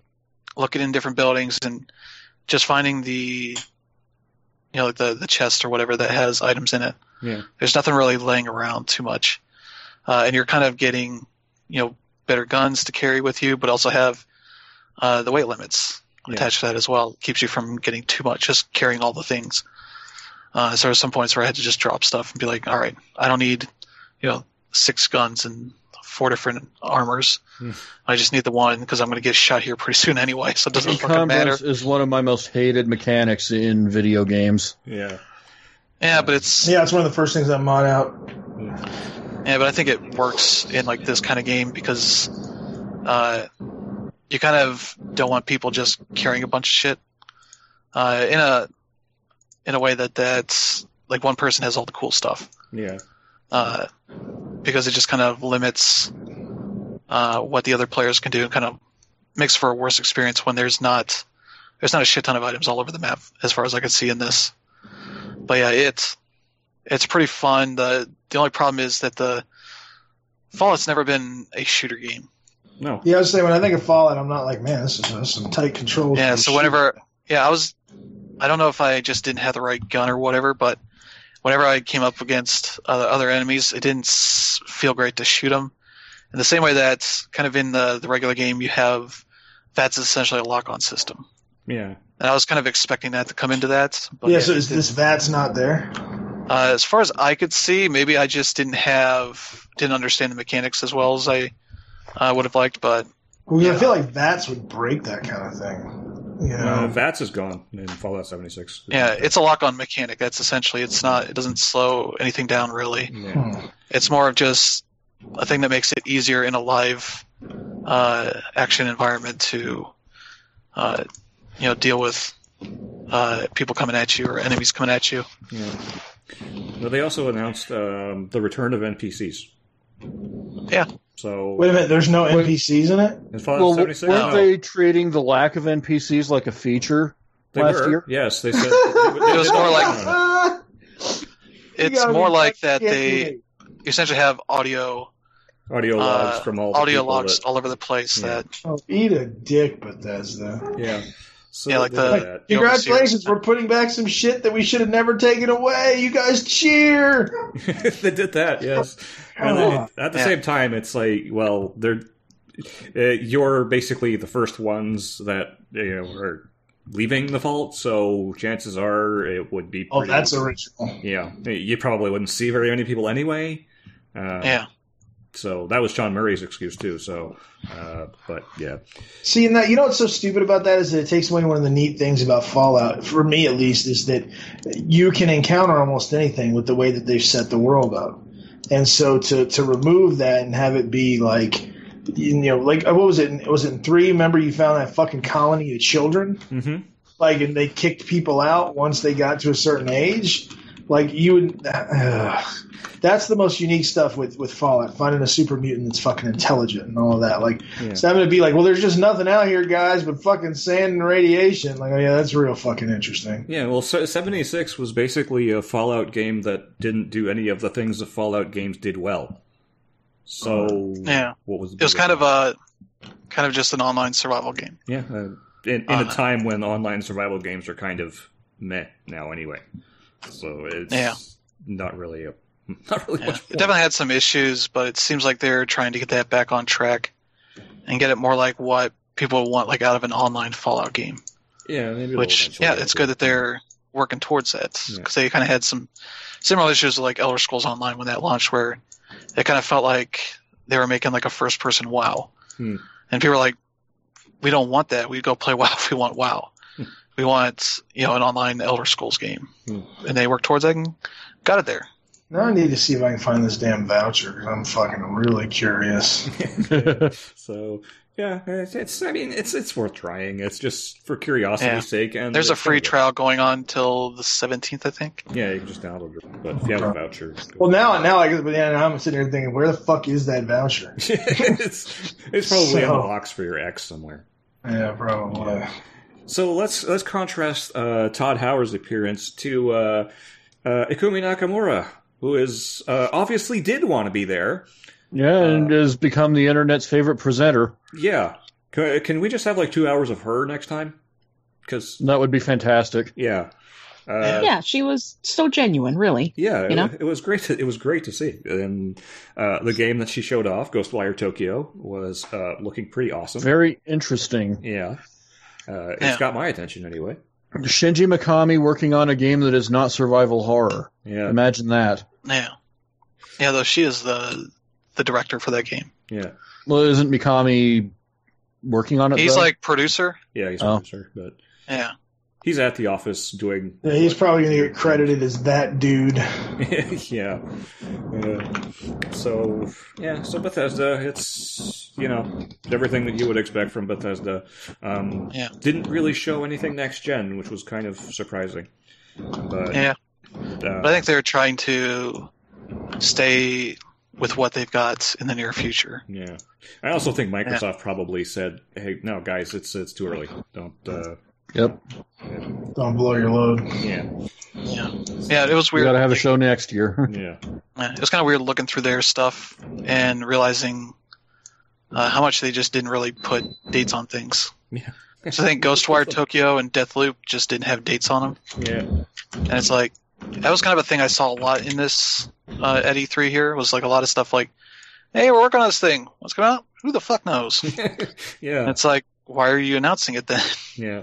looking in different buildings and just finding the you know like the the chest or whatever that has items in it. Yeah. There's nothing really laying around too much, uh, and you're kind of getting you know better guns to carry with you, but also have uh, the weight limits yeah. attached to that as well. keeps you from getting too much just carrying all the things. Uh, so there are some points where I had to just drop stuff and be like, all right, I don't need you know six guns and four different armors. Hmm. I just need the one because I'm going to get shot here pretty soon anyway, so it doesn't fucking matter. is one of my most hated mechanics in video games. Yeah. Yeah, but it's yeah, it's one of the first things I mod out. Yeah, but I think it works in like this kind of game because uh, you kind of don't want people just carrying a bunch of shit uh, in a in a way that that's like one person has all the cool stuff. Yeah. Uh, because it just kind of limits uh, what the other players can do and kind of makes for a worse experience when there's not there's not a shit ton of items all over the map as far as I can see in this. But yeah, it's it's pretty fun. The the only problem is that the Fallout's never been a shooter game. No. Yeah, I was saying when I think of Fallout, I'm not like, man, this is uh, some tight controls. Yeah, so whenever, yeah, I was, I don't know if I just didn't have the right gun or whatever, but whenever I came up against uh, other enemies, it didn't feel great to shoot them. In the same way that kind of in the, the regular game, you have that's essentially a lock-on system. Yeah. And I was kind of expecting that to come into that. yeah, yeah, so is this VATS not there? Uh, as far as I could see, maybe I just didn't have didn't understand the mechanics as well as I uh, would have liked. But well, yeah. I feel like VATS would break that kind of thing. You know, uh, VATS is gone in Fallout 76. Yeah, it's a lock-on mechanic. That's essentially it's not. It doesn't slow anything down really. Yeah. It's more of just a thing that makes it easier in a live uh, action environment to, uh, you know, deal with uh, people coming at you or enemies coming at you. Yeah. Well, they also announced um, the return of NPCs. Yeah. So wait a minute, there's no NPCs in it. In Fallout well, 76, weren't no. they treating the lack of NPCs like a feature they last were. year? Yes, they said it was more like. it's more like that they essentially have audio audio logs uh, from all audio logs that, all over the place. Yeah. That oh, eat a dick, Bethesda. Yeah. So yeah, like the like, congratulations, we're putting back some shit that we should have never taken away. You guys cheer. they did that, yes. And then, at the yeah. same time, it's like, well, they're uh, you're basically the first ones that you know are leaving the vault, so chances are it would be. oh, that's original. Yeah, you probably wouldn't see very many people anyway. Uh, yeah. So that was Sean Murray's excuse too. So, uh, but yeah. See, and that you know what's so stupid about that is that it takes away one of the neat things about Fallout, for me at least, is that you can encounter almost anything with the way that they've set the world up. And so to to remove that and have it be like you know, like what was it? Was it in three? Remember, you found that fucking colony of children, mm-hmm. like, and they kicked people out once they got to a certain age. Like you would, uh, that's the most unique stuff with with Fallout. Finding a super mutant that's fucking intelligent and all of that. Like, yeah. so gonna be like, well, there's just nothing out here, guys, but fucking sand and radiation. Like, oh yeah, that's real fucking interesting. Yeah, well, seventy six was basically a Fallout game that didn't do any of the things the Fallout games did well. So yeah, what was it was kind of a kind of just an online survival game. Yeah, uh, in, in uh, a time when online survival games are kind of meh now anyway. So it's yeah. not really a not really yeah. It definitely had some issues, but it seems like they're trying to get that back on track and get it more like what people want, like out of an online Fallout game. Yeah, maybe. Which yeah, it's good that they're working towards that because yeah. they kind of had some similar issues with like Elder Scrolls Online when that launched, where it kind of felt like they were making like a first person WoW, hmm. and people were like, "We don't want that. We go play WoW if we want WoW. We want you know an online Elder Scrolls game." Hmm. And they worked towards that and got it there. Now I need to see if I can find this damn voucher because I'm fucking really curious. so yeah, it's, it's, I mean it's it's worth trying. It's just for curiosity's yeah. sake. And there's a free trial going on till the 17th, I think. Yeah, you can just download it. But if you have a voucher, well now now I guess, but yeah, now I'm sitting here thinking, where the fuck is that voucher? it's it's probably so, in the box for your ex somewhere. Yeah, probably. So let's let's contrast uh, Todd Howard's appearance to uh, uh, Ikumi Nakamura, who is uh, obviously did want to be there. Yeah, and uh, has become the internet's favorite presenter. Yeah. Can, can we just have like two hours of her next time? Because that would be fantastic. Yeah. Uh, yeah, she was so genuine, really. Yeah, you know? it, it was great. To, it was great to see, and uh, the game that she showed off, Ghostwire Tokyo, was uh, looking pretty awesome. Very interesting. Yeah, uh, it's yeah. got my attention anyway. Shinji Mikami working on a game that is not survival horror. Yeah, imagine that. Yeah, yeah. Though she is the the director for that game. Yeah. Well, isn't Mikami working on it? He's though? like producer. Yeah, he's oh. producer, but yeah, he's at the office doing. Yeah, he's probably going to get credited as that dude. yeah. Uh, so yeah, so Bethesda, it's you know everything that you would expect from Bethesda. Um, yeah. Didn't really show anything next gen, which was kind of surprising. But, yeah. Uh, but I think they're trying to stay with what they've got in the near future. Yeah, I also think Microsoft yeah. probably said, "Hey, no, guys, it's it's too early. Don't." Uh, yep. Don't blow your load. Yeah. Yeah. Yeah. It was weird. We got to have a show next year. yeah. yeah. It was kind of weird looking through their stuff and realizing uh, how much they just didn't really put dates on things. Yeah. so I think Ghostwire Tokyo and Deathloop just didn't have dates on them. Yeah. And it's like that was kind of a thing I saw a lot in this uh, at E3 here was like a lot of stuff like, "Hey, we're working on this thing. What's going on? Who the fuck knows?" yeah, and it's like, why are you announcing it then? Yeah.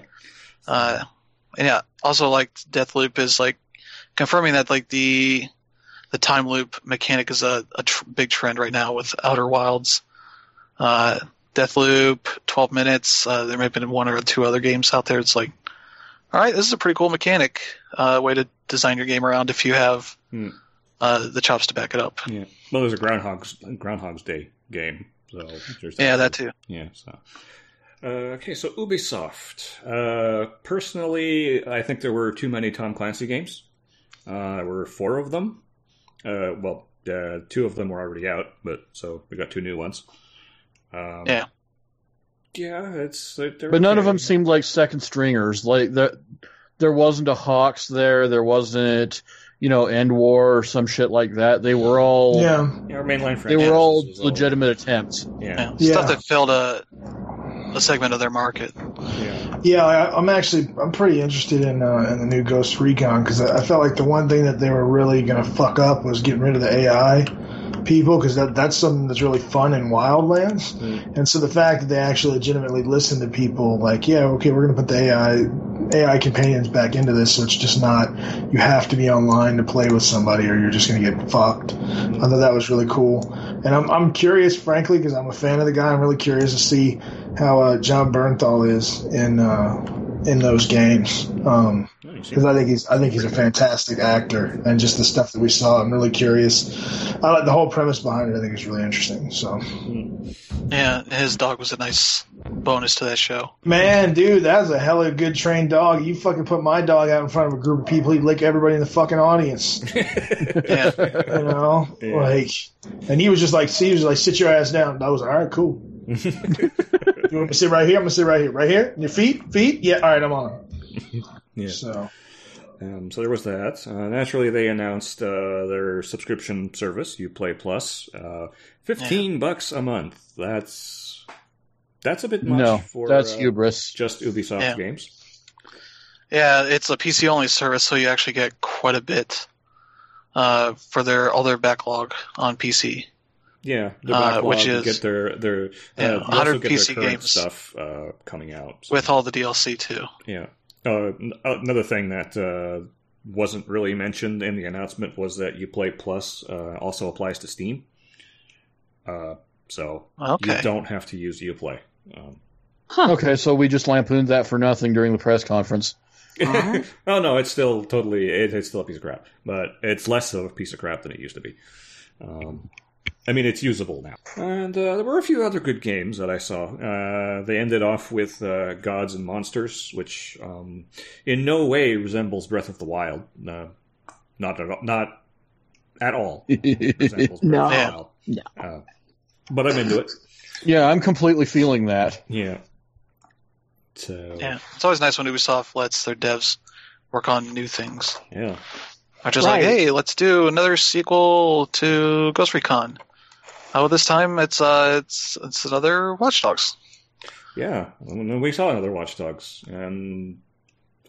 Uh, and yeah, also like Deathloop is like confirming that like the the time loop mechanic is a, a tr- big trend right now with Outer Wilds. Uh, Deathloop, 12 minutes. Uh, there may have been one or two other games out there. It's like, all right, this is a pretty cool mechanic, uh, way to design your game around if you have hmm uh, the chops to back it up. Yeah. Well, there's a Groundhog's Groundhog's Day game So yeah, that too. Yeah. So uh, okay, so Ubisoft. Uh, personally, I think there were too many Tom Clancy games. Uh, there were four of them. Uh, well, uh, two of them were already out, but so we got two new ones. Um, yeah. Yeah, it's. But none okay. of them seemed like second stringers. Like there, there wasn't a HAWX there. There wasn't you know, EndWar or some shit like that. They were all yeah, our mainline. They were all legitimate attempts. Yeah. yeah. stuff that filled a a segment of their market. Yeah, yeah. I, am actually I'm pretty interested in uh, in the new Ghost Recon because I, I felt like the one thing that they were really gonna fuck up was getting rid of the AI people because that that's something that's really fun in Wildlands. Mm. And so the fact that they actually legitimately listen to people, like, yeah, okay, we're going to put the AI AI companions back into this, so it's just not you have to be online to play with somebody or you're just going to get fucked. Mm. I thought that was really cool, and I'm I'm curious, frankly, because I'm a fan of the guy. I'm really curious to see how uh, Jon Bernthal is in. Uh, in those games. Um, because I think he's I think he's a fantastic actor, and just the stuff that we saw, I'm really curious. I like the whole premise behind it. I think is really interesting. So, yeah, his dog was a nice bonus to that show. Man, dude, that was a hella good trained dog. You fucking put my dog out in front of a group of people, he'd lick everybody in the fucking audience. yeah, you know, yeah. like, and he was just like, see, he was like, sit your ass down. I was like, all right, cool. you want me to sit right here? I'm gonna sit right here. Right here? Your feet? Feet? Yeah. All right, I'm on. yeah. So. Um, so there was that. Uh, naturally, they announced uh, their subscription service, UPlay Plus, uh, fifteen yeah. bucks a month. That's that's a bit much no, for that's uh, hubris. Just Ubisoft yeah. games. Yeah, it's a PC only service, so you actually get quite a bit uh, for their all their backlog on PC. Yeah, the uh, backlog, uh, which is get their their uh, yeah, 100 PC games stuff uh, coming out so. with all the DLC too. Yeah, uh, another thing that uh, wasn't really mentioned in the announcement was that UPlay Plus also applies to Steam. so okay. you don't have to use UPlay. Um, huh. Okay, so we just lampooned that for nothing during the press conference. Uh-huh. oh no, it's still totally it, it's still a piece of crap, but it's less of a piece of crap than it used to be. Um, I mean, it's usable now. And uh, there were a few other good games that I saw. Uh, they ended off with uh, Gods and Monsters, which um, in no way resembles Breath of the Wild. not at all. Not at all. no. No. Uh, but I'm into it. Yeah, I'm completely feeling that. Yeah. So. Yeah, it's always nice when Ubisoft lets their devs work on new things. Yeah. Which is right. like, hey, let's do another sequel to Ghost Recon. Oh, this time it's uh, it's it's another Watch Dogs. Yeah, we saw another Watch Dogs, and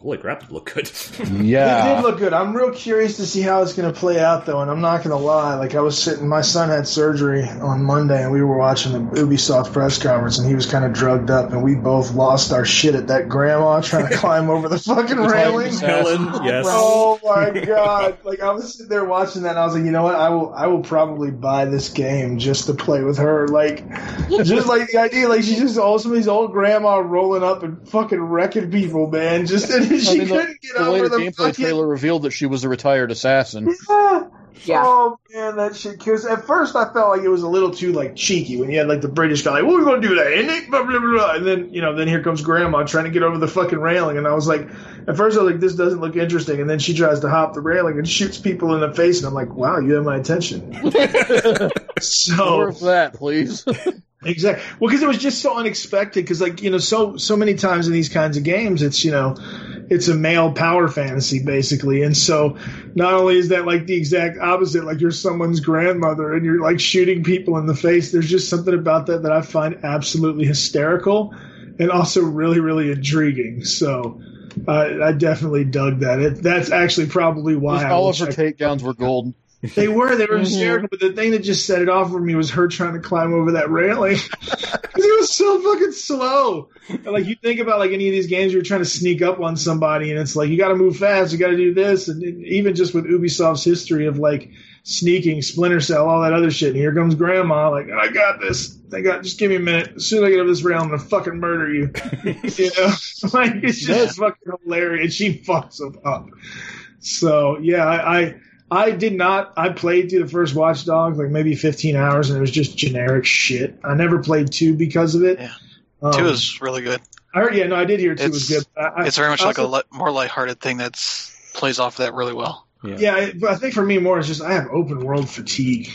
holy crap, it looked good. yeah, it did look good. I'm real curious to see how it's going to play out, though. And I'm not going to lie, like I was sitting, my son had surgery on Monday, and we were watching the Ubisoft press conference, and he was kind of drugged up, and we both lost our shit at that grandma trying to climb over the fucking railing. Helen, yes. Oh my god! Like I was sitting there watching that, and I was like, you know what? I will, I will probably buy this game just to play with her. Like, just like the idea, like she's just also these old grandma rolling up and fucking wrecking people, man. Just she I mean, couldn't the, get the over the gameplay fucking... trailer revealed that she was a retired assassin. Yeah. yeah. Oh man, that shit. Because at first I felt like it was a little too like cheeky when you had like the British guy, like, "Well, we're gonna do that," and blah, blah, blah, and then you know, then here comes Grandma trying to get over the fucking railing, and I was like, at first I was like, "This doesn't look interesting," and then she tries to hop the railing and shoots people in the face, and I'm like, "Wow, you have my attention." so more of that, please. Exactly. Well, because it was just so unexpected. Because like you know, so so many times in these kinds of games, it's you know, it's a male power fantasy basically, and so not only is that like the exact opposite, like you're someone's grandmother and you're like shooting people in the face. There's just something about that that I find absolutely hysterical, and also really really intriguing. So. Uh, I definitely dug that. It, that's actually probably why all of her takedowns were golden. They were. They were mm-hmm. hysterical. But the thing that just set it off for me was her trying to climb over that railing because it was so fucking slow. And like you think about like any of these games, you're trying to sneak up on somebody, and it's like you got to move fast, you got to do this, and even just with Ubisoft's history of like sneaking, Splinter Cell, all that other shit. And here comes Grandma, like I got this. I got. Just give me a minute. As soon as I get over this rail, I'm gonna fucking murder you. you know, like it's just yeah. fucking hilarious. And she fucks them up. So yeah, I, I I did not. I played through the first Watch Dogs like maybe 15 hours, and it was just generic shit. I never played two because of it. Yeah, um, two is really good. I heard. Yeah, no, I did hear two it's, was good. I, it's very much also, like a more lighthearted thing that plays off of that really well. Yeah, yeah but I think for me more it's just I have open world fatigue.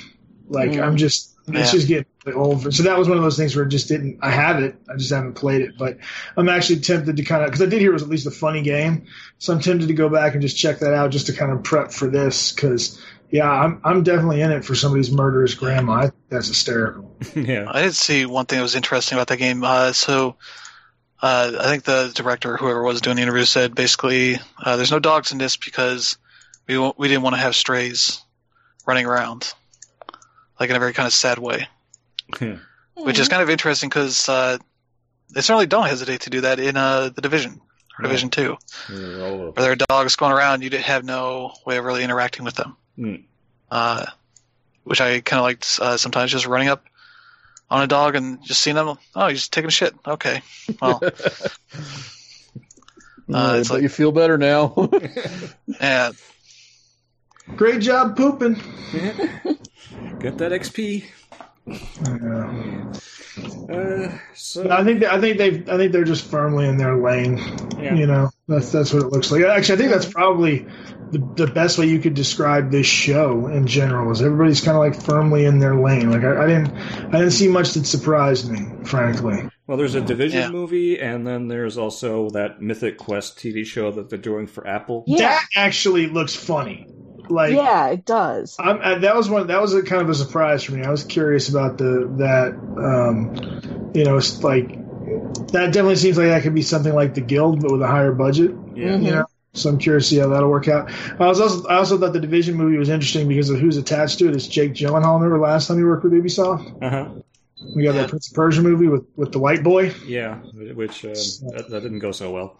Like mm. I'm just it's yeah. just getting old. So that was one of those things where it just didn't. I have it, I just haven't played it. But I'm actually tempted to kind of because I did hear it was at least a funny game, so I'm tempted to go back and just check that out just to kind of prep for this because. Yeah, I'm I'm definitely in it for somebody's murderous grandma. I think that's hysterical. yeah, I did see one thing that was interesting about that game. Uh, so uh, I think the director, whoever was doing the interview, said basically uh, there's no dogs in this because we we didn't want to have strays running around, like in a very kind of sad way. Hmm. Which is kind of interesting because uh, they certainly don't hesitate to do that in uh, the division, or Division Two, where there are dogs going around. You have no way of really interacting with them. Hmm. Uh, which I kind of liked uh, sometimes just running up on a dog and just seeing them. Oh, he's just taking a shit. Okay, well. Uh, but like, you feel better now. yeah, Great job pooping. Get that XP. Uh, so I think they, I think they I think they're just firmly in their lane. Yeah. You know, that's that's what it looks like. Actually, I think that's probably the, the best way you could describe this show in general. Is everybody's kind of like firmly in their lane. Like I, I, didn't I didn't see much that surprised me, frankly. Well, there's a Division yeah. movie, and then there's also that Mythic Quest TV show that they're doing for Apple. Yeah. That actually looks funny. Like yeah, it does. I'm, uh, that was one. That was a kind of a surprise for me. I was curious about the that. Um, you know, it's like that definitely seems like that could be something like the Guild, but with a higher budget. Yeah. Mm-hmm. You know? So I'm curious to see how that'll work out. I was also I also thought the Division movie was interesting because of who's attached to it. It's Jake Gyllenhaal. Remember last time he worked with Ubisoft? Uh huh. We got that Prince of Persia movie with, with the white boy. Yeah, which uh, that, that, didn't go so well.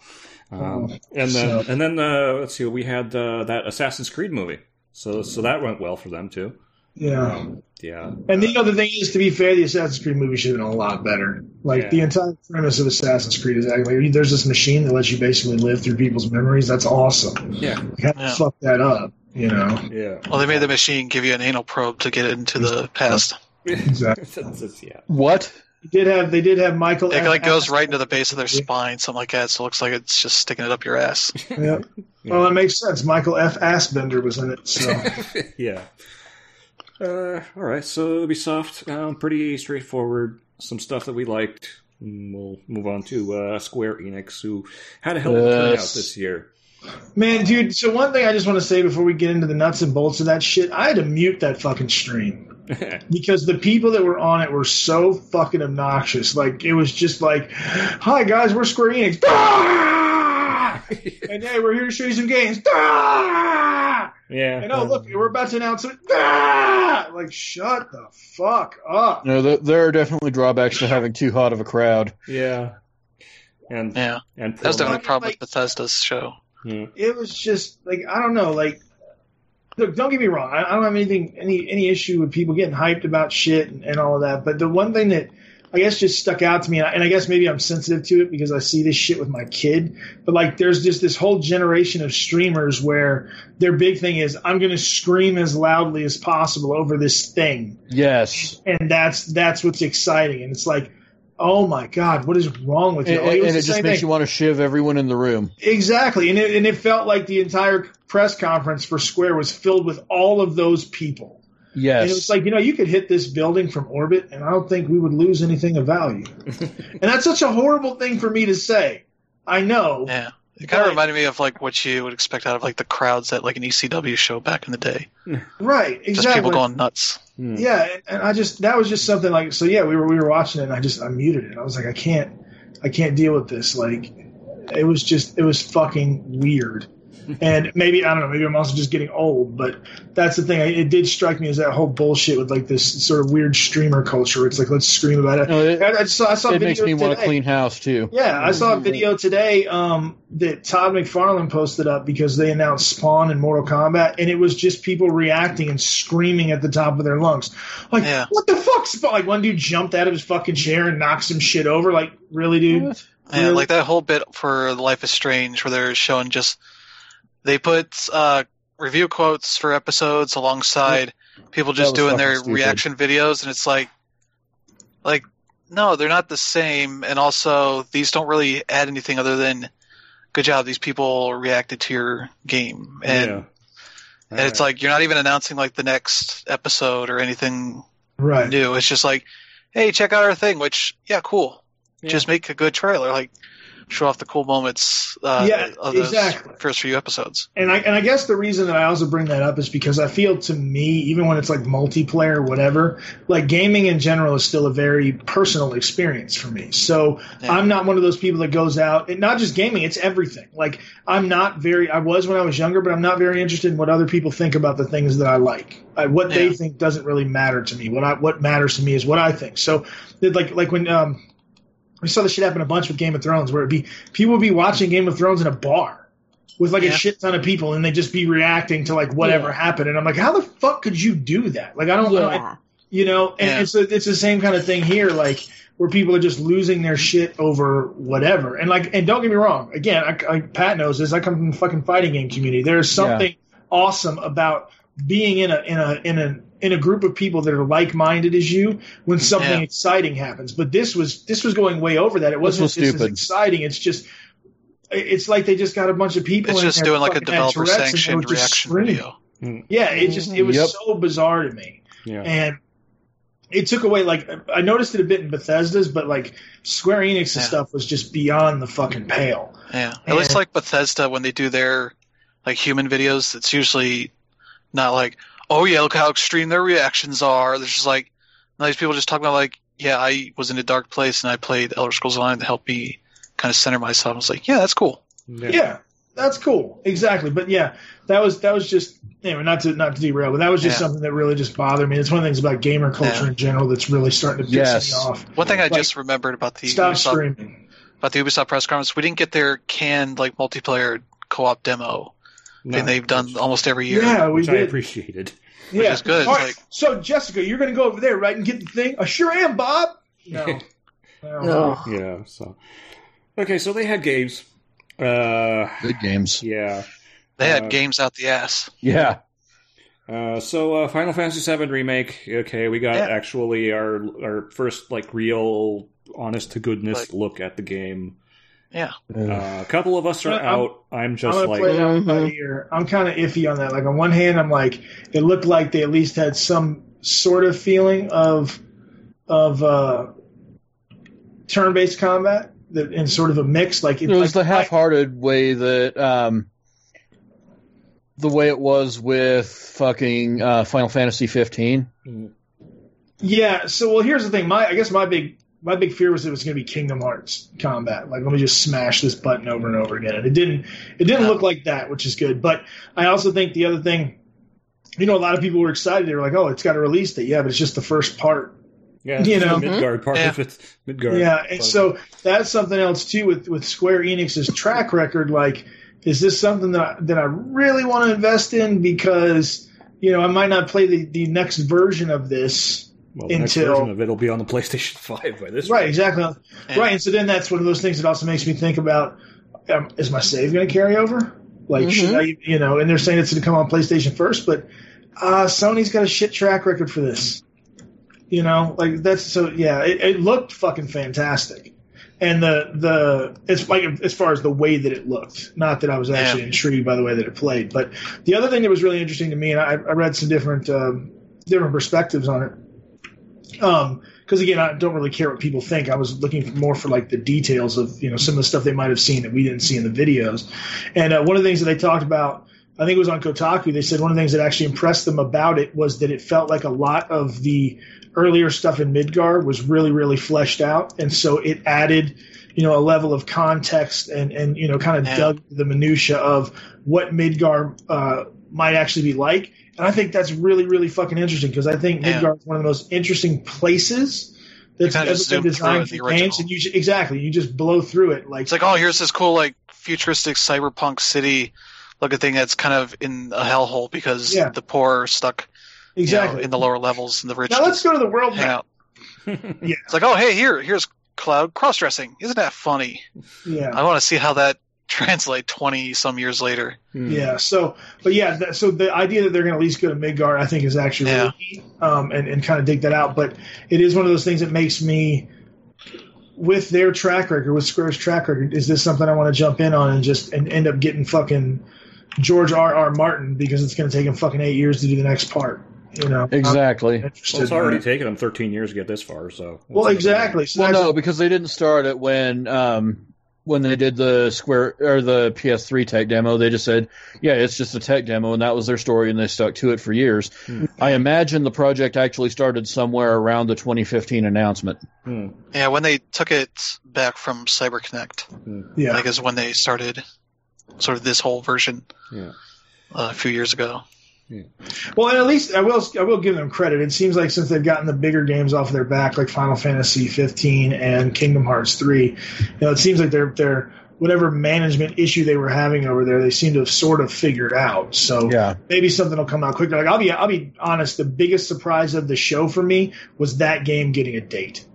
Um, oh, and then so. and then uh, let's see, we had uh, that Assassin's Creed movie. So so that went well for them too. Yeah. Yeah. And the other thing is, to be fair, the Assassin's Creed movie should have been a lot better. Like yeah. the entire premise of Assassin's Creed is actually there's this machine that lets you basically live through people's memories. That's awesome. Yeah. You have to yeah. fuck that up, you know. Yeah. Well, they made the machine give you an anal probe to get into the past. Exactly. yeah. What? They did have they did have Michael. It like goes right into the base of their spine, something like that. So it looks like it's just sticking it up your ass. yeah. Well, that makes sense. Michael F. Assbender was in it. So yeah. Uh, all right. So Ubisoft, um, pretty straightforward. Some stuff that we liked. We'll move on to uh, Square Enix, who had a hell of a turnout this year. Man, dude. So one thing I just want to say before we get into the nuts and bolts of that shit, I had to mute that fucking stream. because the people that were on it were so fucking obnoxious. Like it was just like, "Hi guys, we're Square Enix." and hey, we're here to show you some games. Yeah. And oh, look, we're about to announce it. Like, shut the fuck up. No, there are definitely drawbacks to having too hot of a crowd. Yeah. And yeah, and that's definitely a problem like, with Bethesda's show. Yeah. It was just like I don't know, like look, don't get me wrong. I, I, don't have anything, any any issue with people getting hyped about shit and, and, all of that. But the one thing that I guess just stuck out to me, and I, and I, guess maybe I'm sensitive to it because I see this shit with my kid. But like, there's just this whole generation of streamers where their big thing is I'm going to scream as loudly as possible over this thing. Yes, and that's that's what's exciting, and it's like. Oh my God! What is wrong with you? And, like, it, and it just makes thing. you want to shiv everyone in the room. Exactly, and it, and it felt like the entire press conference for Square was filled with all of those people. Yes. And it was like, you know, you could hit this building from orbit and I don't think we would lose anything of value. and that's such a horrible thing for me to say. I know. Yeah. It kind of reminded me of like what you would expect out of like the crowds at like an ECW show back in the day. Right, exactly. Just people going nuts. Hmm. Yeah, and, and I just that was just something like so. Yeah, we were we were watching it, and I just I muted it. I was like, I can't, I can't deal with this. Like, it was just it was fucking weird and maybe I don't know, maybe I'm also just getting old, but that's the thing. It did strike me as that whole bullshit with like this sort of weird streamer culture. It's like let's scream about it. No, it I, I, saw, I saw it makes me today. want to clean house too. Yeah, I saw a video today um, that Todd McFarlane posted up because they announced Spawn and Mortal Kombat, and it was just people reacting and screaming at the top of their lungs, like yeah. what the fuck? Spawn? Like one dude jumped out of his fucking chair and knocked some shit over. Like really, dude. Yeah, like that whole bit for Life is Strange where they're showing just they put uh, review quotes for episodes alongside people just doing their stupid. reaction videos, and it's like, like no, they're not the same, and also these don't really add anything other than good job. These people reacted to your game, and yeah. and it's like you're not even announcing like the next episode or anything right. new. It's just like, hey, check out our thing. Which yeah, cool. Yeah. Just make a good trailer. Like show off the cool moments. Uh, yeah, of those exactly. First few episodes. And I and I guess the reason that I also bring that up is because I feel to me, even when it's like multiplayer, or whatever, like gaming in general is still a very personal experience for me. So yeah. I'm not one of those people that goes out and not just gaming, it's everything. Like I'm not very. I was when I was younger, but I'm not very interested in what other people think about the things that I like. I, what yeah. they think doesn't really matter to me. What I what matters to me is what I think. So like like when um we saw this shit happen a bunch with Game of Thrones, where it'd be people would be watching Game of Thrones in a bar with like yeah. a shit ton of people, and they'd just be reacting to like whatever yeah. happened. And I'm like, how the fuck could you do that? Like, I don't, yeah. I you know. And yeah. it's a, it's the same kind of thing here, like where people are just losing their shit over whatever. And like, and don't get me wrong, again, I, I, Pat knows this. I come from the fucking fighting game community. There's something awesome about being in a in a in a in a group of people that are like minded as you when something yeah. exciting happens. But this was this was going way over that. It wasn't was just exciting. It's just it's like they just got a bunch of people. It's just doing like a developer sanctioned reaction video. Yeah, it just it was yep. so bizarre to me. Yeah. And it took away like I noticed it a bit in Bethesda's, but like Square Enix's yeah. stuff was just beyond the fucking pale. Yeah, at least like Bethesda when they do their like human videos, it's usually not like, oh yeah, look how extreme their reactions are. There's just like these people just talk about like, yeah, I was in a dark place and I played Elder Scrolls Online to help me kind of center myself. I was like, yeah, that's cool. Yeah. yeah. that's cool. Exactly. But yeah, that was that was just anyway, not to not to derail, but that was just yeah. something that really just bothered me. It's one of the things about gamer culture yeah. in general that's really starting to piss yes. me off. One thing I like, just remembered about the stop Ubisoft, streaming. About the Ubisoft press conference, we didn't get their canned like multiplayer co-op demo no, thing they've done almost every year. Yeah, we which did. I appreciated. Yeah. Which is good. All right. Like, so Jessica, you're going to go over there, right, and get the thing? I sure am, Bob. No. no. Yeah. So. Okay, so they had games. Uh, Good games. Yeah. They had uh, games out the ass. Yeah. Uh, so uh, Final Fantasy VII remake. Okay, we got yeah. actually our our first like real, honest to goodness like, look at the game. Yeah. Uh, a couple of us are I'm, out. I'm just I'm like, mm-hmm. I'm kind of iffy on that. Like on one hand, I'm like, it looked like they at least had some sort of feeling of of uh, turn-based combat that in sort of a mix. Like it, it was like, the half-hearted way that um, the way it was with fucking uh, Final Fantasy 15. Yeah. So well, here's the thing. My I guess my big my big fear was it was going to be Kingdom Hearts combat. Like, let me just smash this button over and over again. And it didn't. It didn't look like that, which is good. But I also think the other thing, you know, a lot of people were excited. They were like, "Oh, it's got a release date." Yeah, but it's just the first part. Yeah, you know, Midgard part yeah. of it. Midgard. Yeah, and so that's something else too with with Square Enix's track record. Like, is this something that I, that I really want to invest in because you know I might not play the the next version of this well, the until, next version of it will be on the PlayStation Five by this. Right, point. exactly. Yeah. Right, and so then that's one of those things that also makes me think about: um, is my save going to carry over? Like, mm-hmm. should I, you know? And they're saying it's going to come on PlayStation first, but uh, Sony's got a shit track record for this. You know, like that's so. Yeah, it, it looked fucking fantastic and the the it's like as far as the way that it looked. Not that I was actually yeah. intrigued by the way that it played, but the other thing that was really interesting to me, and I, I read some different um, different perspectives on it, um, because again, I don't really care what people think. I was looking more for like the details of you know some of the stuff they might have seen that we didn't see in the videos. And uh, one of the things that they talked about, I think it was on Kotaku. They said one of the things that actually impressed them about it was that it felt like a lot of the earlier stuff in Midgar was really really fleshed out, and so it added you know a level of context and and you know kind of yeah. dug the minutia of what Midgar uh, might actually be like and I think that's really, really fucking interesting because I think yeah. Midgard is one of the most interesting places that's ever been designed for games. And you exactly, you just blow through it. Like it's like, oh, here's this cool like futuristic cyberpunk city looking thing that's kind of in a hellhole because yeah. the poor are stuck exactly you know, in the lower levels and the rich. Now let's go to the world map. yeah, it's like, oh, hey, here, here's Cloud cross dressing. Isn't that funny? Yeah, I want to see how that translate 20 some years later. Hmm. Yeah. So, but yeah, that, so the idea that they're going to at least go to Midgard, I think, is actually yeah. really neat, um, and, and kind of dig that out. But it is one of those things that makes me, with their track record, with Square's track record, is this something I want to jump in on and just and end up getting fucking George R. R. Martin because it's going to take him fucking eight years to do the next part. You know, exactly. Well, it's already taken them 13 years to get this far. So, well, exactly. So well, no, because they didn't start it when um, when they did the Square or the PS3 tech demo, they just said, "Yeah, it's just a tech demo," and that was their story, and they stuck to it for years. Hmm. I imagine the project actually started somewhere around the 2015 announcement. Hmm. Yeah, when they took it back from CyberConnect, hmm. yeah, I guess when they started sort of this whole version. Yeah. Uh, a few years ago. Yeah. Well, and at least I will I will give them credit. It seems like since they've gotten the bigger games off their back, like Final Fantasy 15 and Kingdom Hearts 3, you know, it seems like they're they're whatever management issue they were having over there, they seem to have sort of figured out. So yeah. maybe something will come out quicker. Like I'll be I'll be honest, the biggest surprise of the show for me was that game getting a date.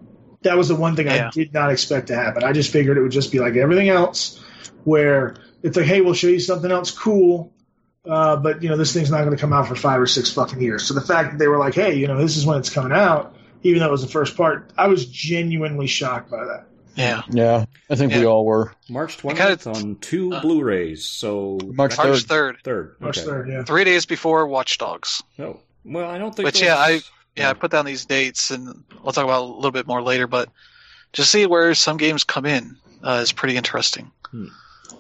That was the one thing yeah. I did not expect to happen. I just figured it would just be like everything else, where it's like, hey, we'll show you something else cool uh, but you know, this thing's not going to come out for five or six fucking years. So the fact that they were like, "Hey, you know, this is when it's coming out," even though it was the first part, I was genuinely shocked by that. Yeah, yeah, I think yeah. we all were. March twentieth on two uh, Blu-rays. So March third, third, March third, yeah, three days before Watch Dogs. Oh, well, I don't think. But those... yeah, I yeah, I put down these dates, and I'll talk about a little bit more later. But just see where some games come in uh, is pretty interesting, hmm.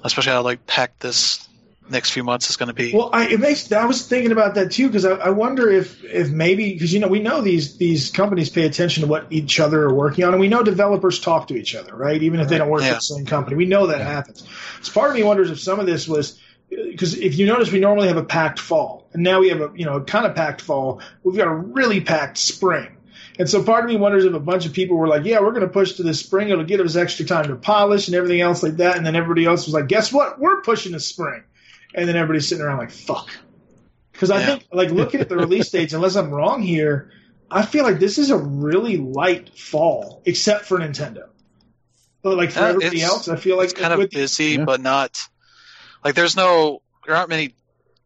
especially how like packed this next few months is going to be. Well, I, it makes. I was thinking about that too because I, I, wonder if if maybe because you know we know these these companies pay attention to what each other are working on, and we know developers talk to each other, right? Even if they don't work yeah. for the same company, we know that yeah. happens. So part of me wonders if some of this was because if you notice, we normally have a packed fall, and now we have a you know kind of packed fall. We've got a really packed spring. And so part of me wonders if a bunch of people were like, yeah, we're going to push to the spring. It'll give us extra time to polish and everything else like that. And then everybody else was like, guess what? We're pushing the spring and then everybody's sitting around like fuck. Because I yeah. think like looking at the release dates, unless I'm wrong here, I feel like this is a really light fall, except for Nintendo. But like for uh, everybody else, I feel like it's kind of busy, yeah. but not like there's no there aren't many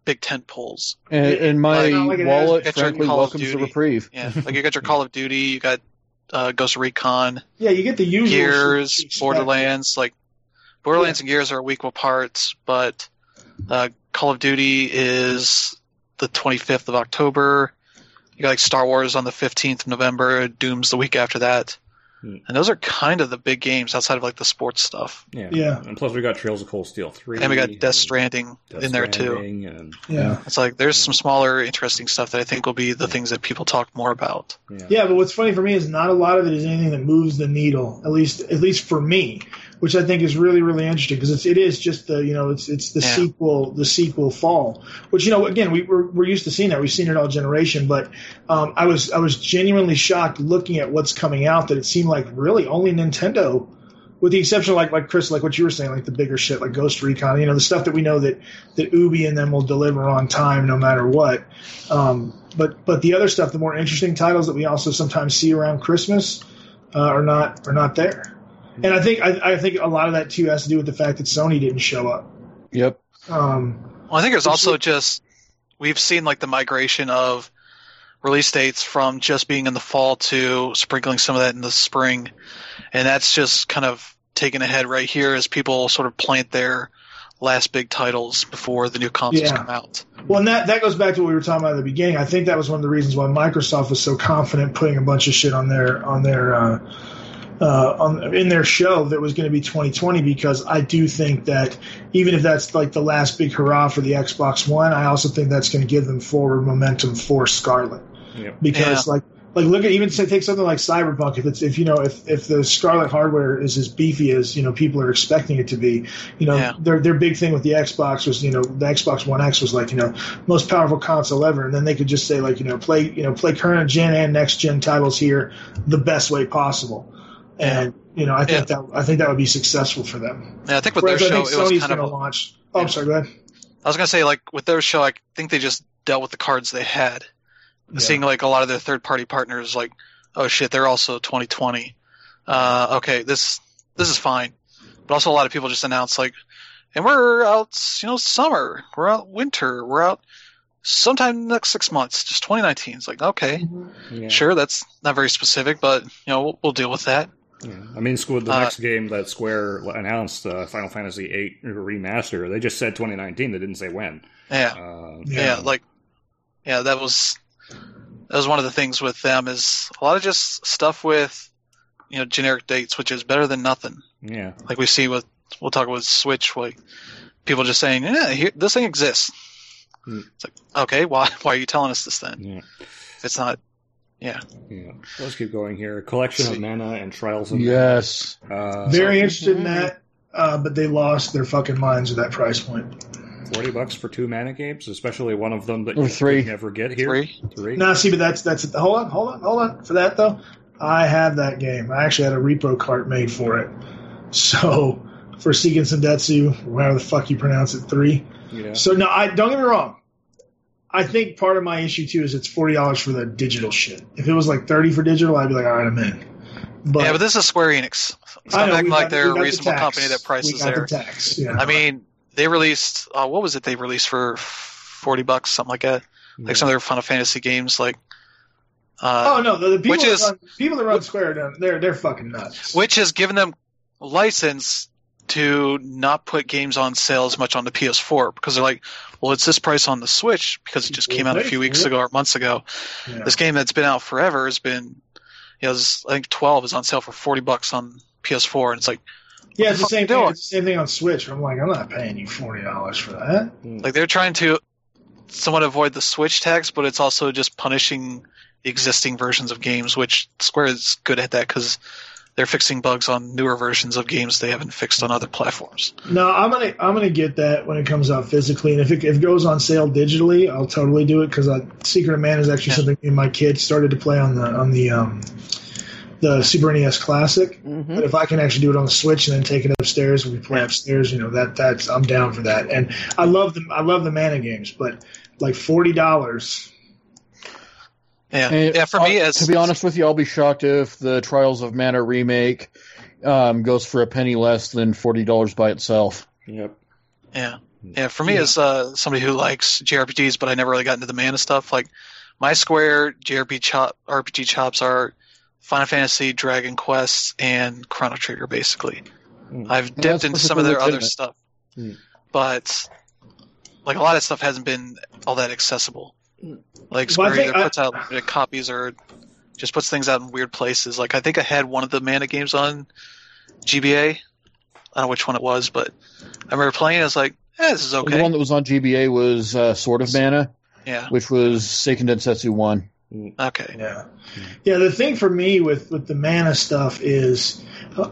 big tent poles. And, and my like, like wallet frankly welcomes the reprieve. Yeah, like you got your Call of Duty, you got uh, Ghost Recon. Yeah, you get the usual Gears, Borderlands. Like Borderlands yeah. and Gears are equal parts, but uh, Call of Duty is the 25th of October. You got like Star Wars on the 15th of November. Doom's the week after that. Hmm. And those are kind of the big games outside of like the sports stuff. Yeah. Yeah. And plus we got Trails of Cold Steel 3. And we got Death Stranding Death in there too. And, yeah. It's like there's some smaller interesting stuff that I think will be the things that people talk more about. Yeah. yeah, but what's funny for me is not a lot of it is anything that moves the needle, at least at least for me which I think is really really interesting because it's it is just the you know it's it's the yeah. sequel the sequel fall which you know again we we're, we're used to seeing that we've seen it all generation but um, I was I was genuinely shocked looking at what's coming out that it seemed like really only Nintendo with the exception of like like Chris like what you were saying like the bigger shit like Ghost Recon you know the stuff that we know that that Ubi and them will deliver on time no matter what um, but but the other stuff the more interesting titles that we also sometimes see around Christmas uh, are not are not there. And I think I, I, think a lot of that too has to do with the fact that Sony didn't show up. Yep. Um, well, I think it's also just we've seen like the migration of release dates from just being in the fall to sprinkling some of that in the spring, and that's just kind of taken ahead right here as people sort of plant their last big titles before the new consoles yeah. come out. Well, and that, that goes back to what we were talking about at the beginning. I think that was one of the reasons why Microsoft was so confident putting a bunch of shit on their on their uh, uh, on, in their show that was going to be 2020 because I do think that even if that's like the last big hurrah for the Xbox One, I also think that's going to give them forward momentum for Scarlett Yep. Because yeah. like like look at even say take something like Cyberpunk if it's if you know if if the Scarlett hardware is as beefy as you know people are expecting it to be, you know yeah. their their big thing with the Xbox was you know the Xbox One X was like you know most powerful console ever, and then they could just say like you know play you know play current gen and next gen titles here the best way possible and you know I think yeah. that I think that would be successful for them. Yeah, I think with Whereas their show, I think Sony's going to launch. Oh, yeah. I'm sorry. Go ahead. I was going to say like with their show, I think they just dealt with the cards they had. Yeah. Seeing like a lot of their third party partners, like oh shit, they're also 2020. Uh, okay, this this is fine, but also a lot of people just announced like and we're out, you know, summer, we're out winter, we're out sometime next six months, just 2019. It's like, okay, mm-hmm. yeah. sure, that's not very specific, but you know, we'll, we'll deal with that. Yeah. I mean, the uh, next game that Square announced, uh, Final Fantasy VIII remaster, they just said 2019. They didn't say when. Yeah. Uh, yeah. yeah, like, yeah, that was that was one of the things with them is a lot of just stuff with you know generic dates, which is better than nothing. Yeah. Like we see with we'll talk with Switch, like people just saying, yeah, here, this thing exists. Hmm. It's like, okay, why why are you telling us this then? Yeah. If it's not yeah. Yeah. Let's keep going here. Collection of mana and trials of yes. Uh, Very so, interested in that, uh, but they lost their fucking minds at that price point. Forty bucks for two mana games, especially one of them that or you three. never get here. Three. Three. No, see, but that's that's hold on, hold on, hold on. For that though, I have that game. I actually had a repro cart made for it. So for Seiken Densetsu, whatever the fuck you pronounce it, three. Yeah. So no, I don't get me wrong. I think part of my issue too is it's forty dollars for the digital shit. If it was like thirty for digital, I'd be like, all right, I'm in. But, yeah, but this is Square Enix. It's not acting like they're a reasonable the company that prices there. The tax, yeah. I mean, they released uh, what was it? They released for forty bucks, something like that. Yeah. Like some of their Final Fantasy games, like. Uh, oh no! The, the people, that is, run, people that run Square, they're they're fucking nuts. Which has given them license to not put games on sale as much on the PS4 because they're like, well, it's this price on the Switch because it just came out a few weeks ago or months ago. Yeah. This game that's been out forever has been, you know, I think 12 is on sale for 40 bucks on PS4, and it's like, yeah, it's the same thing. It's the same thing on Switch. I'm like, I'm not paying you forty dollars for that. Hmm. Like they're trying to somewhat avoid the Switch tax, but it's also just punishing the existing versions of games, which Square is good at that because they're fixing bugs on newer versions of games they haven't fixed on other platforms. No, I'm gonna I'm gonna get that when it comes out physically, and if it, if it goes on sale digitally, I'll totally do it because uh, Secret of Mana is actually yeah. something me and my kids started to play on the on the um, the Super NES Classic. Mm-hmm. But if I can actually do it on the Switch and then take it upstairs and we play upstairs, you know that that's I'm down for that. And I love the I love the Mana games, but like forty dollars yeah, and yeah. For me, as to be honest with you, I'll be shocked if the Trials of Mana remake um, goes for a penny less than forty dollars by itself. Yep. Yeah, yeah. For me, yeah. as uh, somebody who likes JRPGs, but I never really got into the Mana stuff, like my Square JRPG chop, RPG chops are Final Fantasy, Dragon Quest, and Chrono Trigger. Basically, mm. I've dipped into some of their other stuff, mm. but like a lot of stuff hasn't been all that accessible. Like Square well, either puts I, out copies or just puts things out in weird places. Like I think I had one of the Mana games on GBA. I don't know which one it was, but I remember playing. I was like, eh, "This is okay." The one that was on GBA was uh, Sword of Mana. Yeah. Which was Seiken Densetsu One. Okay. Yeah. Yeah. The thing for me with with the Mana stuff is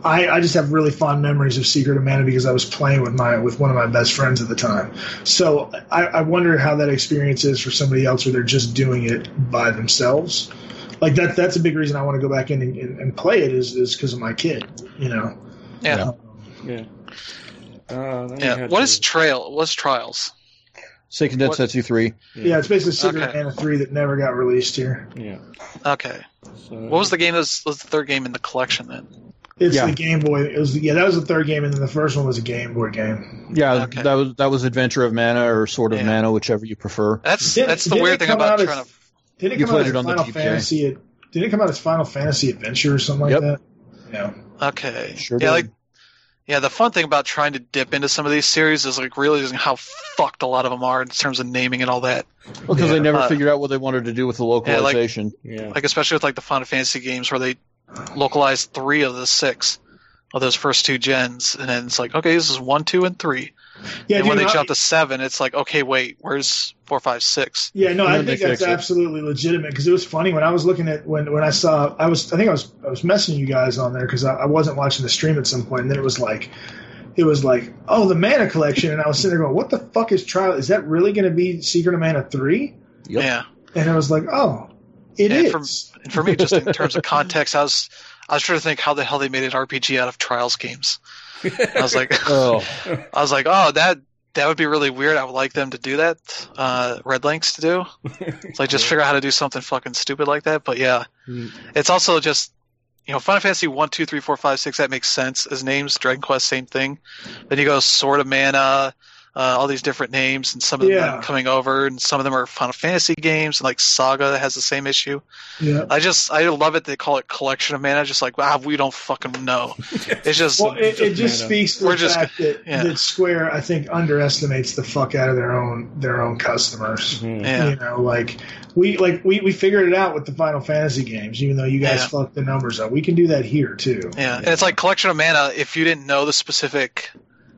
I, I just have really fond memories of Secret of Mana because I was playing with my with one of my best friends at the time. So I, I wonder how that experience is for somebody else where they're just doing it by themselves. Like that that's a big reason I want to go back in and, and play it is is because of my kid. You know. Yeah. Yeah. Uh, yeah. What to... is trail? What's trials? Seiken Densetsu three. Yeah. yeah, it's basically Secret okay. of Mana three that never got released here. Yeah. Okay. So, what was the game that was, was the third game in the collection then? It's yeah. the Game Boy. It was yeah, that was the third game, and then the first one was a Game Boy game. Yeah, okay. that was that was Adventure of Mana or Sword of yeah. Mana, whichever you prefer. That's did, that's the weird thing about trying as, to. Did it come out as Final Fantasy? Did it come out as Final Fantasy Adventure or something yep. like that? Yeah. Okay. Sure. Yeah, did. like yeah, the fun thing about trying to dip into some of these series is like realizing how fucked a lot of them are in terms of naming and all that. Well, because yeah. they never uh, figured out what they wanted to do with the localization. Yeah, like, yeah. like especially with like the Final Fantasy games where they localized three of the six of those first two gens, and then it's like, okay, this is one, two, and three. Yeah, and when they jump to seven, it's like, okay, wait, where's four, five, six? Yeah, no, I think that's absolutely legitimate because it was funny when I was looking at when when I saw I was I think I was I was messing you guys on there because I, I wasn't watching the stream at some point, and then it was like it was like, oh, the Mana Collection, and I was sitting there going, what the fuck is Trial? Is that really going to be Secret of Mana three? Yep. Yeah. And I was like, oh, it and is. For, and for me, just in terms of context, I was I was trying to think how the hell they made an RPG out of Trials games. I was like, oh, I was like, oh, that that would be really weird. I would like them to do that. Uh, RedLynx to do. It's like just figure out how to do something fucking stupid like that. But yeah, mm. it's also just you know, Final Fantasy one, two, three, four, five, six. That makes sense as names. Dragon Quest, same thing. Then you go Sword of Mana, uh, all these different names, and some of Yeah. them are coming over, and some of them are Final Fantasy games, and like Saga has the same issue. Yeah. I just I love it. They call it Collection of Mana, just like wow, we don't fucking know. It's just Well, it, it just Mana. speaks to We're the just- fact that, yeah. that Square, I think, underestimates the fuck out of their own their own customers. Mhm. yeah. You know, like we like we, we figured it out with the Final Fantasy games, even though you guys Yeah. fucked the numbers up. We can do that here too. Yeah, and it's like collection of mana. If you didn't know the specific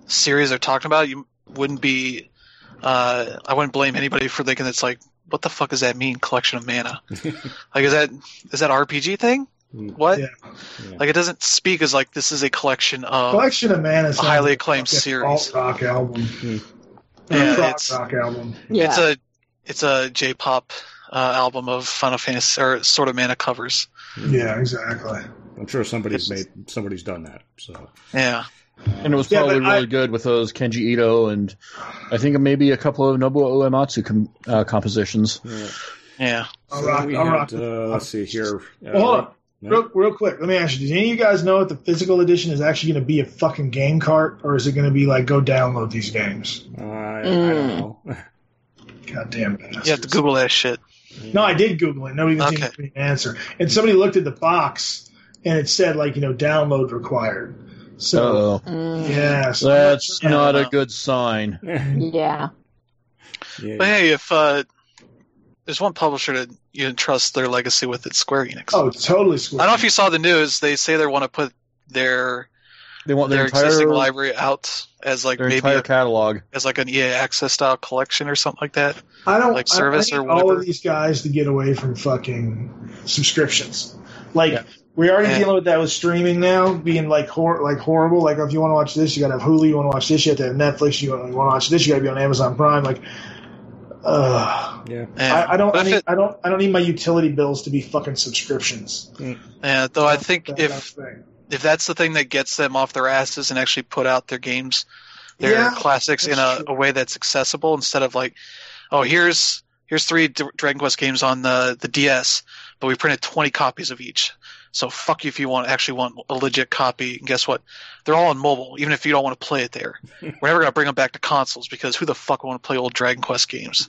series they're talking about, you wouldn't be. Uh, I wouldn't blame anybody for thinking it's like, what the fuck does that mean? Collection of mana. like, is that is that RPG thing? Mm. What? Yeah. Yeah. Like, it doesn't speak as like this is a collection of. Collection of Mana, sounds highly like acclaimed fucking series. alt rock album, Hmm. Yeah, it's- rock album. Yeah. It's a it's a J-pop uh, album of Final Fantasy or sort of mana covers. Yeah, exactly. I'm sure somebody's It's- made somebody's done that. So Yeah, And it was Yeah, probably I- really good with those Kenji Ito and I think maybe a couple of Nobuo Uematsu com- uh, compositions. yeah. yeah. I'll rock. we I'll had, rock. uh, let's see here. Uh, Well, hold on. yeah. Real, real quick, let me ask you: Does any of you guys know if the physical edition is actually going to be a fucking game cart, or is it going to be like go download these games? Uh, I, I Mm. don't know. Goddamn bastards. You have to Google that shit. No, I did Google it. Nobody even seemed to me an answer. And somebody looked at the box, and it said like you know download required. So Mm, yeah, so that's Yeah, not a good sign. yeah. yeah. But hey, if uh, there's one publisher that you can trust their legacy with, it's Square Enix. Oh, totally. Square. I don't know if you saw the news. They say they want to put their They want their their, entire existing library out as like their maybe entire a, catalog. as like an EA Access style collection or something like that. I don't like service I or need all whatever. of these guys to get away from fucking subscriptions. Like Yeah. We're already Yeah. dealing with that with streaming now, being like hor- like horrible. Like if you want to watch this, you got to have Hulu. You want to watch this, you have to have Netflix. You want to watch this, you got to be on Amazon Prime. Like, uh, yeah. Yeah. I, I don't. I, need, it- I don't. I don't need my utility bills to be fucking subscriptions. yeah, though I think That- if that's the thing. if that's the thing that gets them off their asses and actually put out their games, their Yeah, classics in a, a way that's accessible instead of like, oh, here's here's three D- Dragon Quest games on the the DS, but we printed 20 copies of each. So fuck you if you want actually want a legit copy. And guess what? They're all on mobile, even if you don't want to play it there. We're never gonna bring them back to consoles because who the fuck want to play old Dragon Quest games?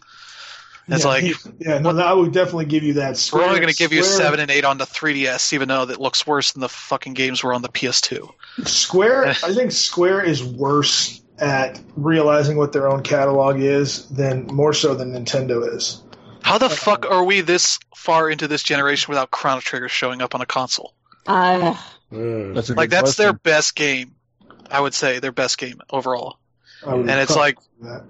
It's yeah, like yeah, no, I would definitely give you that. we're only gonna give you seven and eight on the 3DS, even though that looks worse than the fucking games were on the PS2. Square, I think Square is worse at realizing what their own catalog is than more so than Nintendo is. How the fuck are we this far into this generation without Chrono Trigger showing up on a console? Uh, That's a Like good that's their best game. I would say their best game overall. And it's like that.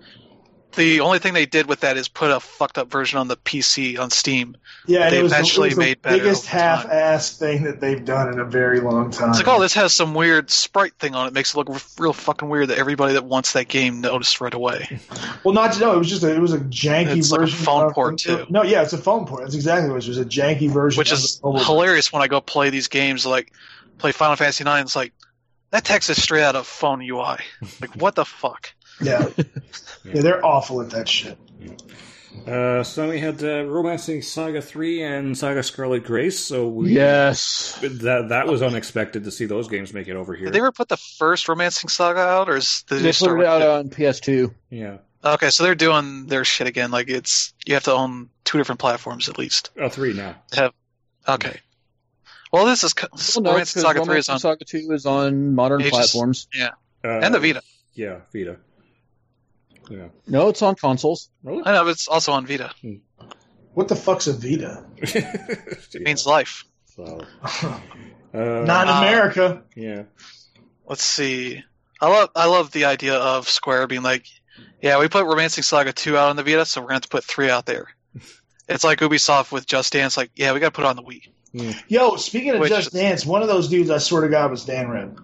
The only thing they did with that is put a fucked up version on the PC on Steam. yeah, they it was, the- eventually it was the made better biggest half-ass thing that they've done in a very long time. It's like, oh, this has some weird sprite thing on it. Makes it look real fucking weird that everybody that wants that game noticed right away. well, not to know, it was just a, it was a janky It's like a version. phone of- port, too. No, yeah, it's a phone port. That's exactly what it was. It was a janky version, Which is the mobile- hilarious when I go play these games, like play Final Fantasy IX. It's like that text is straight out of phone UI. Like what the fuck? Yeah. yeah, they're awful at that shit. uh, so we had uh, Romancing Saga 3 and Saga Scarlet Grace, so we, Yes. that that was unexpected to see those games make it over here. Did they ever put the first Romancing Saga out, or is did They they put start it with out it? on PS2. yeah. Okay, so they're doing their shit again. Like it's you have to own two different platforms at least. Oh, three now. Have Okay. Well, this is this Well, no, Romancing because Saga Three is Romancing on Saga 2 is on modern Ages. platforms. Uh, and the Vita. Yeah, Vita. Yeah. No, it's on consoles. Really? I know, but it's also on Vita. What the fuck's a Vita? It means life. So, Not uh, in Uh, America. yeah. Let's see. I love I love the idea of Square being like, yeah, we put Romancing Saga two out on the Vita, so we're gonna have to put three out there. It's like Ubisoft with Just Dance. Like, yeah, we got to put it on the Wii. Yo, speaking of Which Just is- Dance, one of those dudes I swear to God was Dan Reb.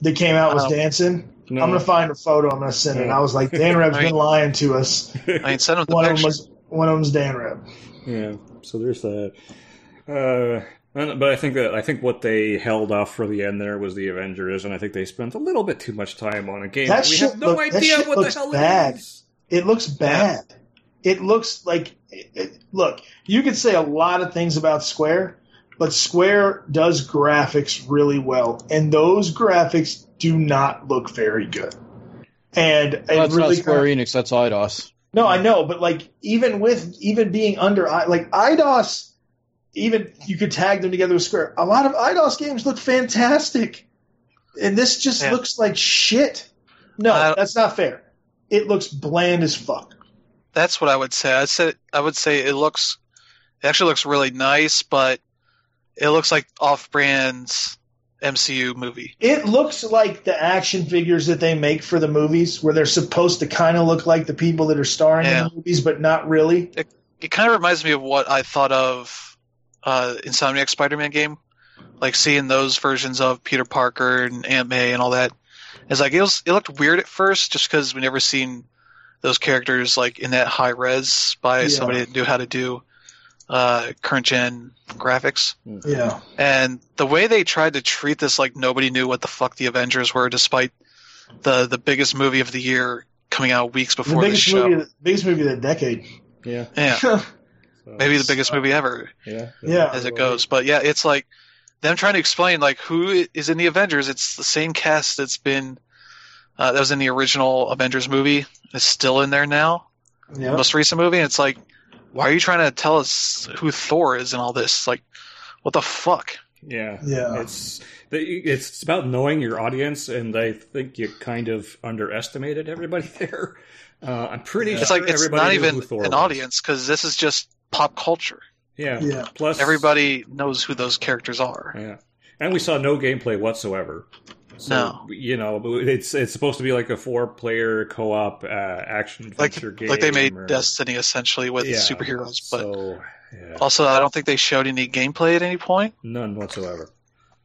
That came out was Oh. dancing. No. I'm gonna find a photo. I'm gonna send it. And I was like, Dan Reb's I mean- been lying to us. I mean, send them the One of them was one of them's Dan Reb. Yeah, so there's that. Uh, but I think that I think what they held off for the end there was the Avengers, and I think they spent a little bit too much time on a game That we have no look- idea shit what the looks hell bad. it is. It looks bad. It looks like. It, it- look, you could say a lot of things about Square, but Square does graphics really well, and those graphics do not look very good. And well, that's really not Square Enix, that's Eidos. No, I know, but like even with even being under like Eidos, even you could tag them together with Square. A lot of Eidos games look fantastic, and this just yeah. looks like shit. No, uh, that's not fair. It looks bland as fuck. That's what I would say. I said I would say it looks, it actually looks really nice, but it looks like off-brand's MCU movie. It looks like the action figures that they make for the movies, where they're supposed to kind of look like the people that are starring yeah. in the movies, but not really. It, it kind of reminds me of what I thought of uh, Insomniac Spider-Man game, like seeing those versions of Peter Parker and Aunt May and all that. It's like it was. It looked weird at first, just because we never seen those characters like in that high res by yeah. somebody that knew how to do uh, current gen graphics. Yeah. And the way they tried to treat this like nobody knew what the fuck the Avengers were, despite the the biggest movie of the year coming out weeks before the, biggest the show. Movie, biggest movie of the decade. Yeah. Yeah. so, Maybe the biggest movie ever. Yeah. Yeah. As it goes, but yeah, it's like them trying to explain like who is in the Avengers. It's the same cast that's been uh, that was in the original Avengers movie. It's still in there now. Yeah. Most recent movie. And it's like why are you trying to tell us who Thor is and all this? Like, what the fuck? Yeah, yeah. It's it's about knowing your audience, and I think you kind of underestimated everybody there. Uh, I'm pretty it's sure like it's not even an was. audience because this is just pop culture. Yeah, yeah. Plus, everybody knows who those characters are. Yeah, and we saw no gameplay whatsoever. So, no, you know, it's it's supposed to be like a four player co op uh, action adventure like, game. Like they made or, Destiny essentially with yeah, superheroes, but so, yeah. also I don't think they showed any gameplay at any point. None whatsoever.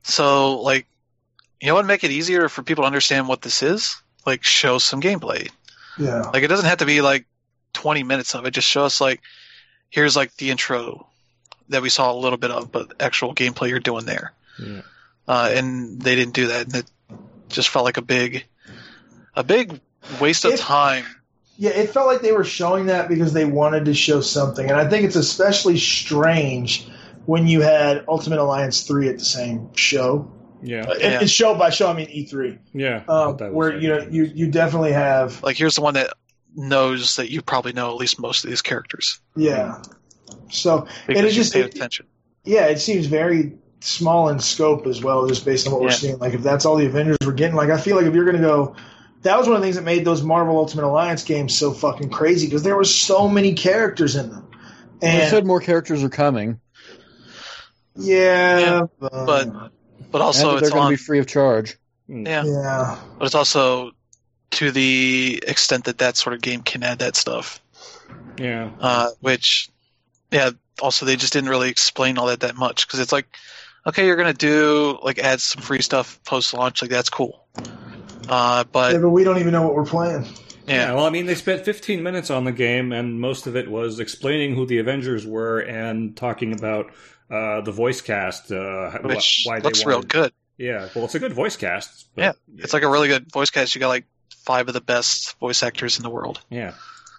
So like, you know what? Make it easier for people to understand what this is. Like, show some gameplay. Yeah. Like it doesn't have to be like twenty minutes of it. Just show us like, here's like the intro that we saw a little bit of, but actual gameplay you're doing there. Yeah. Uh, and they didn't do that. And it just felt like a big, a big waste of it, time. Yeah, it felt like they were showing that because they wanted to show something, and I think it's especially strange when you had Ultimate Alliance three at the same show. Yeah, uh, yeah. And show by show, I mean E three. Yeah, um, where you know you you definitely have like here's the one that knows that you probably know at least most of these characters. Yeah. So because and it just paid it. Yeah, it seems very small in scope as well, just based on what yeah. we're seeing. Like if that's all the Avengers we're getting, like I feel like if you're going to go, that was one of the things that made those Marvel Ultimate Alliance games so fucking crazy because there were so many characters in them. And they said more characters are coming. Yeah, yeah but but also they're going to be free of charge. Yeah, yeah, but it's also to the extent that that sort of game can add that stuff. Yeah, uh, which yeah, also they just didn't really explain all that that much because it's like okay, you're gonna do like add some free stuff post launch, like that's cool. Uh, but yeah, but we don't even know what we're playing. Yeah. yeah. well, I mean, they spent 15 minutes on the game, and most of it was explaining who the Avengers were and talking about uh, the voice cast. Uh, Which why looks they wanted... real good. Yeah, well, it's a good voice cast. But, yeah, it's like a really good voice cast. You got like five of the best voice actors in the world. Yeah,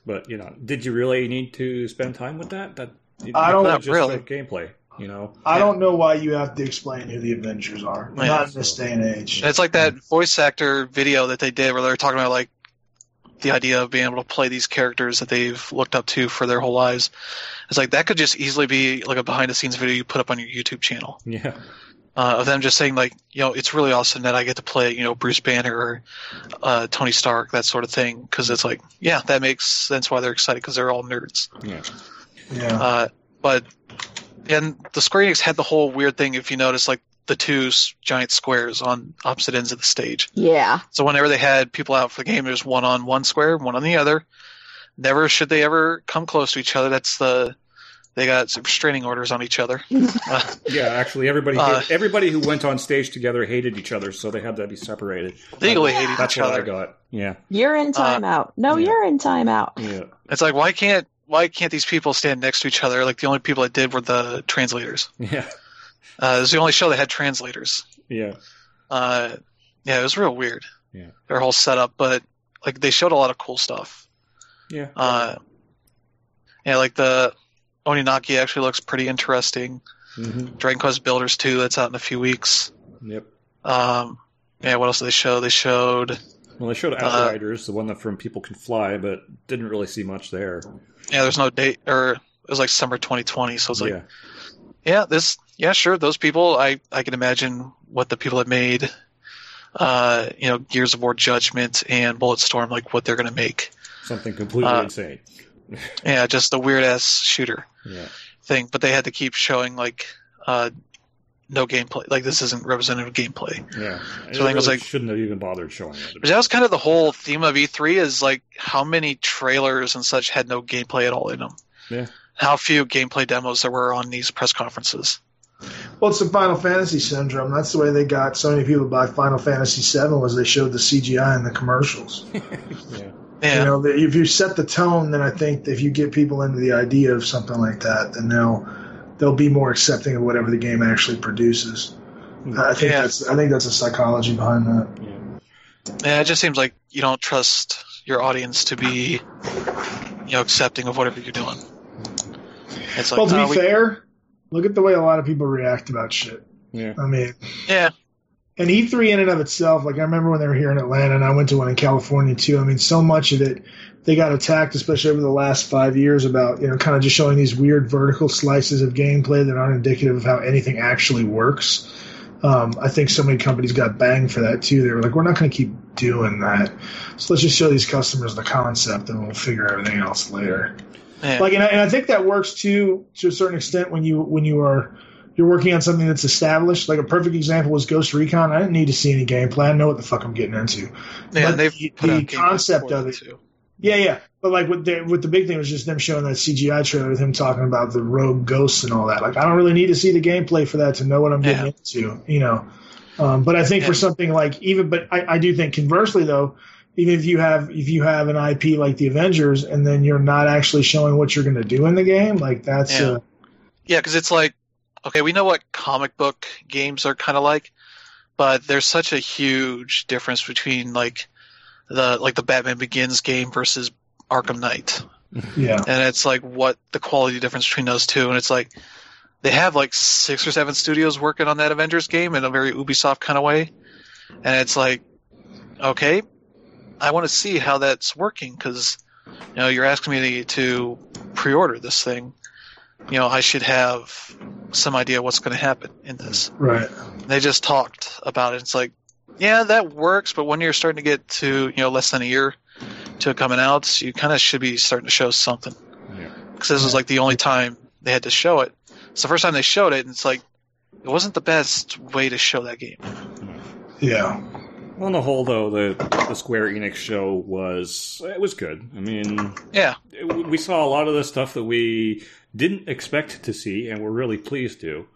but you know, did you really need to spend time with that? That I don't really gameplay. You know, I don't know why you have to explain who the Avengers are. Yeah, Not in this day and age. It's like that voice actor video that they did where they were talking about like the idea of being able to play these characters that they've looked up to for their whole lives. It's like that could just easily be like a behind the scenes video you put up on your YouTube channel. Yeah. Uh, of them just saying like, you know, it's really awesome that I get to play, you know, Bruce Banner or uh, Tony Stark, that sort of thing. Because it's like, yeah, that makes sense why they're excited because they're all nerds. Yeah. Yeah. Uh, but and the Square Enix had the whole weird thing. If you notice, like the two giant squares on opposite ends of the stage. Yeah. So whenever they had people out for the game, there's one on one square, one on the other. Never should they ever come close to each other. That's the they got some restraining orders on each other. Uh, yeah, actually, everybody uh, everybody who went on stage together hated each other, so they had to be separated. Legally uh, hated That's each other. I got. Yeah. You're in timeout. no, yeah. you're in timeout. Yeah. It's like why can't why can't these people stand next to each other? Like the only people that did were the translators. Yeah. Uh, it was the only show that had translators. Yeah. Uh, yeah, it was real weird. Yeah. Their whole setup, but like they showed a lot of cool stuff. Yeah. Uh, yeah, like the Oninaki actually looks pretty interesting. Mm-hmm. Dragon Quest Builders 2, that's out in a few weeks. Yep. Um, yeah, what else did they show? They showed. Well, they showed uh, Outriders, uh, the one that from People Can Fly, but didn't really see much there. Yeah, there's no date, or it was like summer 2020, so it's like, yeah, yeah this, yeah, sure, those people, I, I can imagine what the people that made, uh, you know, Gears of War Judgment and Bulletstorm, like what they're going to make. Something completely uh, insane. yeah, just a weird ass shooter yeah. thing, but they had to keep showing like, uh, no gameplay. Like this isn't representative gameplay. Yeah. So I think it was like shouldn't have even bothered showing it. That was kind of the whole theme of E3 is like how many trailers and such had no gameplay at all in them. Yeah. How few gameplay demos there were on these press conferences. Well, it's the Final Fantasy syndrome. That's the way they got so many people to buy Final Fantasy VII was they showed the CGI in the commercials. yeah. Yeah. You know, if you set the tone, then I think if you get people into the idea of something like that, then they'll they'll be more accepting of whatever the game actually produces. Hmm. I think yeah. that's I think that's a psychology behind that. Yeah. yeah, it just seems like you don't trust your audience to be, you know, accepting of whatever you're doing. It's like, well, to be we... fair, look at the way a lot of people react about shit. Yeah. I mean, yeah. And E3 in and of itself, like I remember when they were here in Atlanta, and I went to one in California too. I mean, so much of it they got attacked, especially over the last five years, about you know kind of just showing these weird vertical slices of gameplay that aren't indicative of how anything actually works. Um, I think so many companies got banged for that too. They were like, "We're not going to keep doing that, so let's just show these customers the concept, and we'll figure everything else later." Yeah. Like, and I, and I think that works too to a certain extent when you when you are you're working on something that's established. Like a perfect example was Ghost Recon. I didn't need to see any gameplay. I know what the fuck I'm getting into. Yeah, but the, the concept of it. Too. Yeah, yeah. But like with the with the big thing was just them showing that CGI trailer with him talking about the rogue ghosts and all that. Like I don't really need to see the gameplay for that to know what I'm getting yeah. into, you know. Um, but I think yeah. for something like even, but I, I do think conversely though, even if you have if you have an IP like the Avengers and then you're not actually showing what you're going to do in the game, like that's yeah, yeah, because it's like okay, we know what comic book games are kind of like, but there's such a huge difference between like the like the Batman Begins game versus Arkham Knight. Yeah. And it's like what the quality difference between those two and it's like they have like six or seven studios working on that Avengers game in a very Ubisoft kind of way. And it's like okay, I want to see how that's working cuz you know, you're asking me to, to pre-order this thing. You know, I should have some idea what's going to happen in this. Right. They just talked about it. It's like yeah, that works, but when you're starting to get to you know less than a year to coming out, you kind of should be starting to show something. Because this was like the only time they had to show it. It's the first time they showed it, and it's like it wasn't the best way to show that game. Yeah. On the whole, though, the the Square Enix show was it was good. I mean, yeah, we saw a lot of the stuff that we didn't expect to see, and we're really pleased to.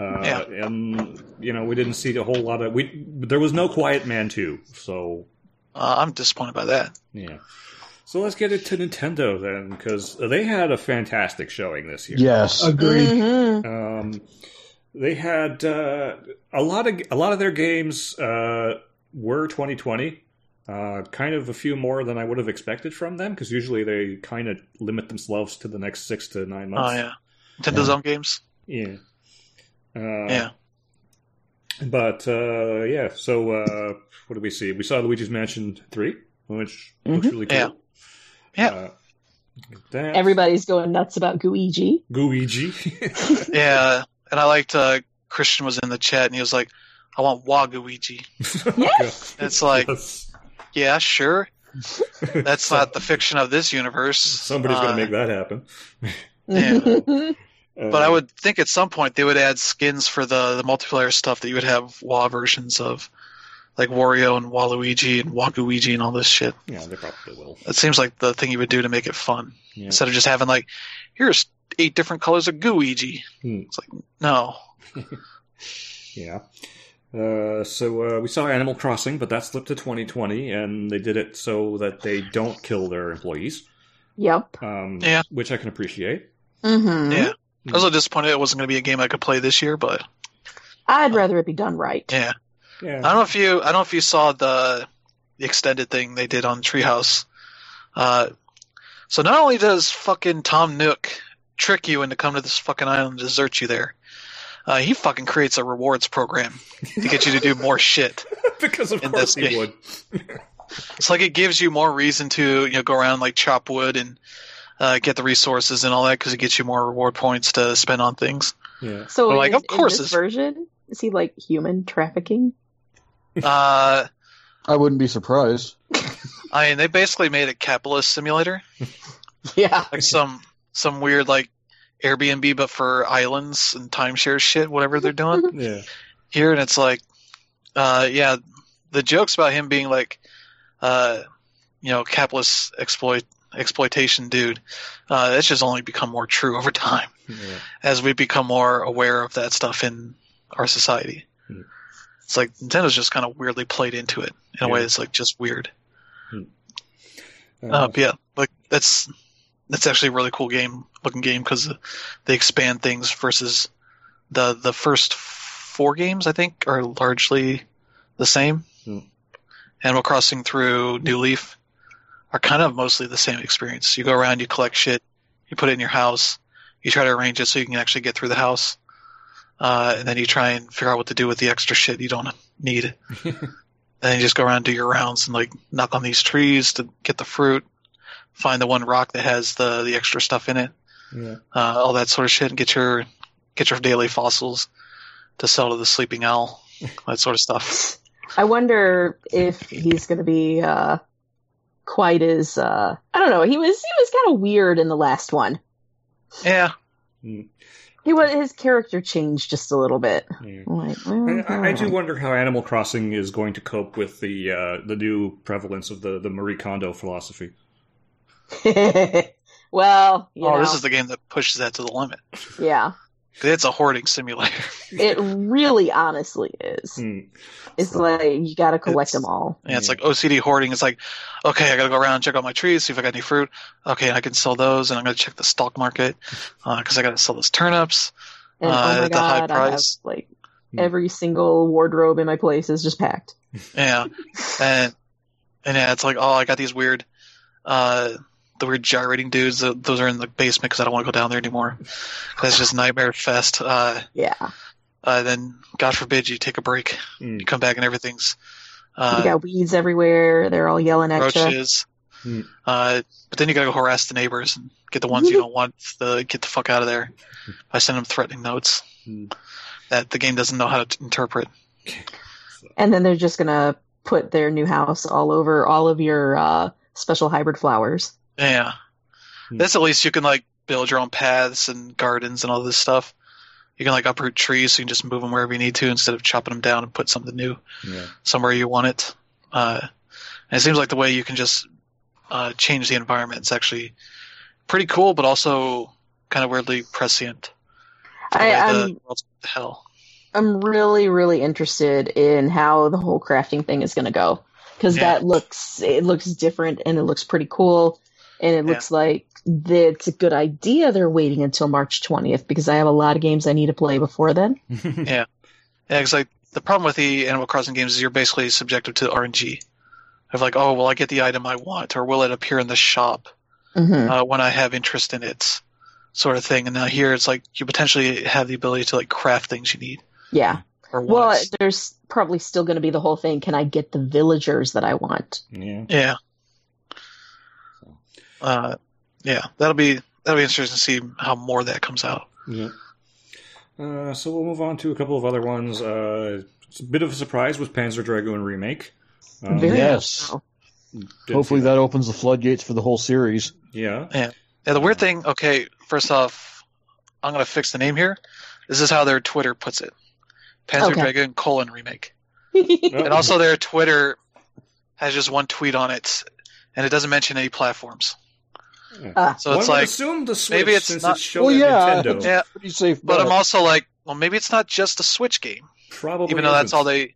Uh, yeah. And you know, we didn't see a whole lot of we. There was no Quiet Man two, so uh, I'm disappointed by that. Yeah. So let's get it to Nintendo then, because they had a fantastic showing this year. Yes, agreed. Mm-hmm. Um, they had uh, a lot of a lot of their games uh, were 2020. Uh, kind of a few more than I would have expected from them, because usually they kind of limit themselves to the next six to nine months. Oh yeah, Nintendo's yeah. own games. Yeah. Uh, yeah. But uh, yeah, so uh, what did we see? We saw Luigi's Mansion three, which mm-hmm. looks really cool. Yeah. Yeah. Uh, Everybody's going nuts about Gooigi. Gooigi. yeah, and I liked uh, Christian was in the chat and he was like, "I want Waluigi." yes. It's like, yes. yeah, sure. That's so, not the fiction of this universe. Somebody's uh, going to make that happen. yeah. But I uh, would think at some point they would add skins for the, the multiplayer stuff that you would have WA versions of, like Wario and Waluigi and Waluigi and all this shit. Yeah, they probably will. It seems like the thing you would do to make it fun yeah. instead of just having like, here's eight different colors of Gooigi. Hmm. It's like no. yeah. Uh, so uh, we saw Animal Crossing, but that slipped to 2020, and they did it so that they don't kill their employees. Yep. Um, yeah. Which I can appreciate. Mm-hmm. Yeah. I was a little disappointed it wasn't going to be a game I could play this year, but I'd rather it be done right. Yeah. Yeah. I don't know if you I don't know if you saw the the extended thing they did on Treehouse. Uh, so not only does fucking Tom Nook trick you into come to this fucking island and desert you there, uh, he fucking creates a rewards program to get you to do more shit. because of course he would. it's like it gives you more reason to you know go around like chop wood and uh, get the resources and all that because it gets you more reward points to spend on things. Yeah. So But, like, in, of course in this it's- version, is he like human trafficking? Uh, I wouldn't be surprised. I mean, they basically made a capitalist simulator, Yeah. like some some weird like Airbnb, but for islands and timeshare shit, whatever they're doing. Yeah. here and it's like uh yeah the jokes about him being like uh you know capitalist exploit exploitation dude uh it's just only become more true over time Yeah. as we become more aware of that stuff in our society Hmm. it's like nintendo's just kind of weirdly played into it in a way Yeah. that's like just weird Uh, uh, but yeah like that's that's actually a really cool game looking game because they expand things versus the the first four games I think are largely the same. Hmm. Animal Crossing through New Leaf are kind of mostly the same experience. You go around, you collect shit, you put it in your house, you try to arrange it so you can actually get through the house, uh, and then you try and figure out what to do with the extra shit you don't need. and you just go around do your rounds and like knock on these trees to get the fruit, find the one rock that has the the extra stuff in it, yeah. uh, all that sort of shit, and get your get your daily fossils to sell to the sleeping owl, that sort of stuff. I wonder if he's going to be uh, quite as uh, I don't know. He was he was kind of weird in the last one. Yeah, He was his character changed just a little bit. yeah. I'm like, well, I, I do wonder how Animal Crossing is going to cope with the uh, the new prevalence of the, the Marie Kondo philosophy. well, you oh, know, this is the game that pushes that to the limit. yeah. 'Cause It's a hoarding simulator. It really, honestly is. Hmm. It's like you got to collect It's- them all. Yeah, it's like OCD hoarding. It's like, okay, I gotta go around and check out my trees, see if I got any fruit. Okay, I can sell those, and I'm gonna check the stock market because I gotta sell those turnips. And Uh, oh my at the high god, I have price. like Hmm. every single wardrobe in my place is just packed. Yeah, and and yeah, it's like, oh, I got these weird, uh, the weird gyrating dudes. Those are in the basement because I don't want to go down there anymore. That's just nightmare fest. Uh, Yeah, uh, then God forbid you take a break, Hmm. you come back and everything's you uh, got weeds everywhere. They're all yelling at you. roaches. Hmm. Uh, but then you gotta go harass the neighbors and get the ones you don't want to get the fuck out of there I send them threatening notes Hmm. that the game doesn't know how to interpret. And then they're just gonna put their new house all over all of your uh, special hybrid flowers. Yeah, Hmm. that's at least you can like build your own paths and gardens and all this stuff. You can like uproot trees, so you can just move them wherever you need to instead of chopping them down and put something new Yeah. somewhere you want it. Uh, and it seems like the way you can just uh, change the environment is actually pretty cool, but also kind of weirdly prescient. I, way I'm the world's going to hell. I'm really really interested in how the whole crafting thing is gonna go because Yeah. that looks it looks different and it looks pretty cool and it Yeah. looks like it's a good idea they're waiting until March 20th because I have a lot of games I need to play before then. Yeah, because like the problem with the Animal Crossing games is you're basically subjective to RNG. Of like, oh, will I get the item I want, or will it appear in the shop hmm uh, when I have interest in it, sort of thing. And now here it's like you potentially have the ability to like craft things you need Yeah. or Well, there's probably still going to be the whole thing. Can I get the villagers that I want? yeah. yeah. Uh, yeah, that'll be that'll be interesting to see how more of that comes out. Yeah. Uh, so we'll move on to a couple of other ones. Uh, it's a bit of a surprise with Panzer Dragoon remake. Um, yes. much Hopefully see that opens the floodgates for the whole series. Yeah. Yeah, the weird thing. Okay, first off, I'm gonna fix the name here. This is how their Twitter puts it: Panzer Okay. Dragoon colon remake. Oh. And also their Twitter has just one tweet on it, and it doesn't mention any platforms. Ah. So One it's would like, assume the Switch maybe it's since not- it's shown Well, yeah. Nintendo. yeah, Pretty safe. but bet. I'm also like, well, maybe it's not just a Switch game, Probably even though that's isn't. all they.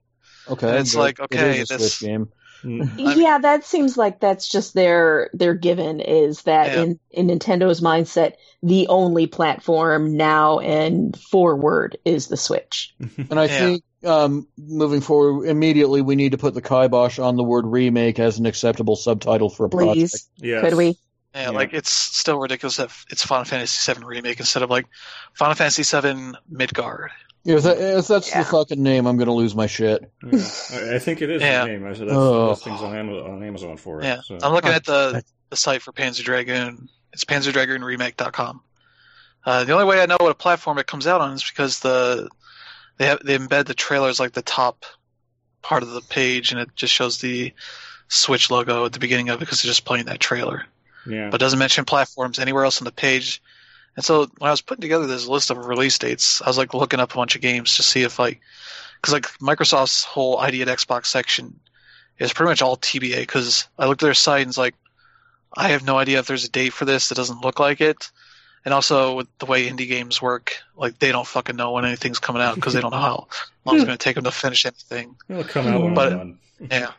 okay. it's like, okay, is a this- Switch game. Mm. I mean- yeah, that seems like that's just their their given is that Yeah. in in Nintendo's mindset, the only platform now and forward is the Switch. And I Yeah. think um, moving forward, immediately we need to put the kibosh on the word remake as an acceptable subtitle for a project. Please, Yes. could we? Yeah, Yeah. like it's still ridiculous that it's Final Fantasy VII remake instead of like Final Fantasy VII Midgard If, that, if that's yeah. the fucking name, I'm going to lose my shit. Yeah. I think it is yeah. the name. I said that's oh. listings on Amazon, on Amazon for it. Yeah, so. I'm looking at the the site for Panzer Dragoon. It's PanzerDragoonRemake.com. Uh, the only way I know what a platform it comes out on is because the they have they embed the trailers like the top part of the page, and it just shows the Switch logo at the beginning of it because they're just playing that trailer. Yeah. But doesn't mention platforms anywhere else on the page. And so when I was putting together this list of release dates, I was like looking up a bunch of games to see if like, because like Microsoft's whole ID at Xbox section is pretty much all TBA. Because I looked at their site and it's like, I have no idea if there's a date for this It doesn't look like it. And also with the way indie games work, like they don't fucking know when anything's coming out because they don't know how long it's going to take them to finish anything. It'll come out when but, done. yeah.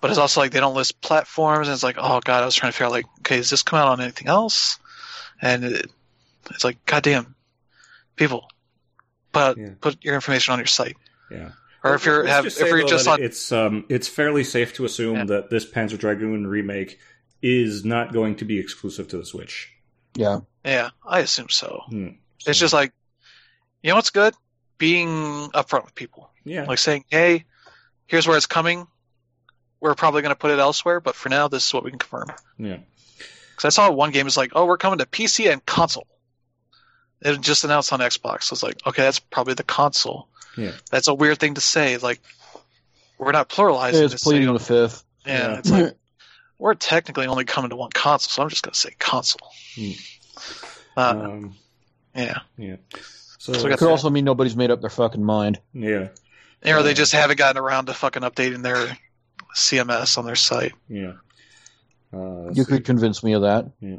But it's also like they don't list platforms, and it's like, oh god, I was trying to figure out like, okay, does this come out on anything else? And it, it's like, goddamn, people, put yeah. put your information on your site. Yeah. Or if you're have, if you're just on, it's um it's fairly safe to assume yeah. that this Panzer Dragoon remake is not going to be exclusive to the Switch. Yeah. Yeah, I assume so. Hmm. It's just like, you know what's good? Being upfront with people. Yeah. Like saying, hey, here's where it's coming. We're probably going to put it elsewhere, but for now, this is what we can confirm. Yeah. Because I saw one game is like, oh, we're coming to PC and console. It just announced on Xbox. So I was like, okay, that's probably the console. Yeah. That's a weird thing to say. Like, we're not pluralizing. It's pleading on the fifth. Yeah, yeah. It's like, we're technically only coming to one console, so I'm just going to say console. Hmm. Uh, um, yeah. Yeah. So, so it could also mean nobody's made up their fucking mind. Yeah. Or they just haven't gotten around to fucking updating their CMS on their site. Yeah. Uh, you see. could convince me of that. Yeah.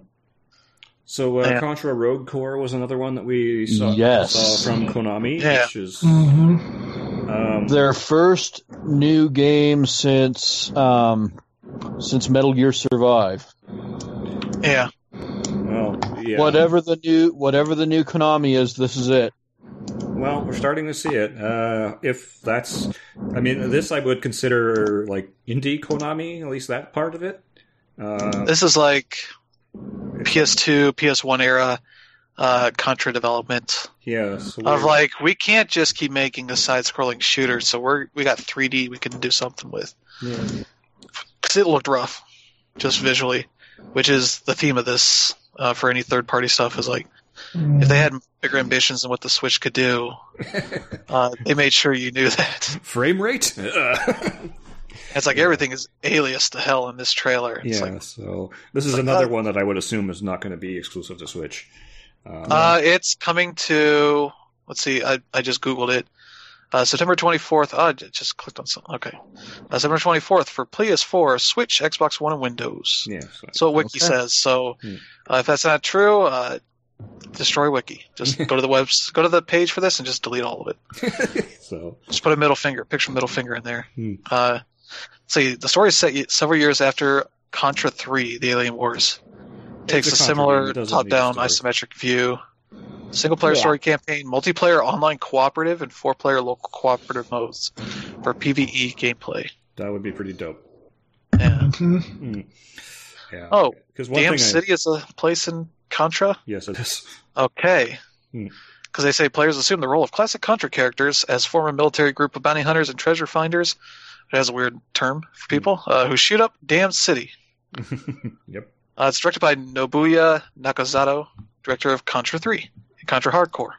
So uh, yeah. Contra Rogue Corps was another one that we saw, yes. saw from Konami, yeah. which is mm-hmm. um, their first new game since um, since Metal Gear Survive. Yeah. Well, yeah. Whatever the new whatever the new Konami is, this is it. Well, we're starting to see it. Uh, if that's, I mean, this I would consider like indie Konami, at least that part of it. Uh, this is like PS2, PS1 era uh, Contra development. Yeah. So of like we can't just keep making a side-scrolling shooter, so we're we got 3D we can do something with. Yeah. Because it looked rough, just visually, which is the theme of this uh, for any third-party stuff. Is like if they had bigger ambitions than what the Switch could do, uh, they made sure you knew that. Frame rate. It's like yeah. everything is alias to hell in this trailer. It's yeah, like, so this is like, another uh, one that I would assume is not going to be exclusive to Switch. Uh, uh, it's coming to. Let's see. I I just googled it. Uh, September 24th. Oh, I just clicked on something. Okay. Uh, September 24th for PS4, Switch, Xbox One, and Windows. Yeah. So, so Wiki okay. says. So hmm. uh, if that's not true, uh, destroy Wiki. Just go to the web, go to the page for this, and just delete all of it. so just put a middle finger, picture middle finger in there. Hmm. Uh, see, the story is set several years after Contra 3, The Alien Wars. Takes a, a similar top-down isometric view. Single player yeah. story campaign, multiplayer online cooperative, and four player local cooperative modes for PvE gameplay. That would be pretty dope. Yeah. Mm-hmm. Mm. yeah. Oh, Damned City I... is a place in Contra? Yes, it is. Okay. Hmm because they say players assume the role of classic Contra characters as former military group of bounty hunters and treasure finders it has a weird term for people uh, who shoot up Damned City. yep. Uh, it's directed by Nobuya Nakazato, director of Contra 3 and Contra Hard Corps.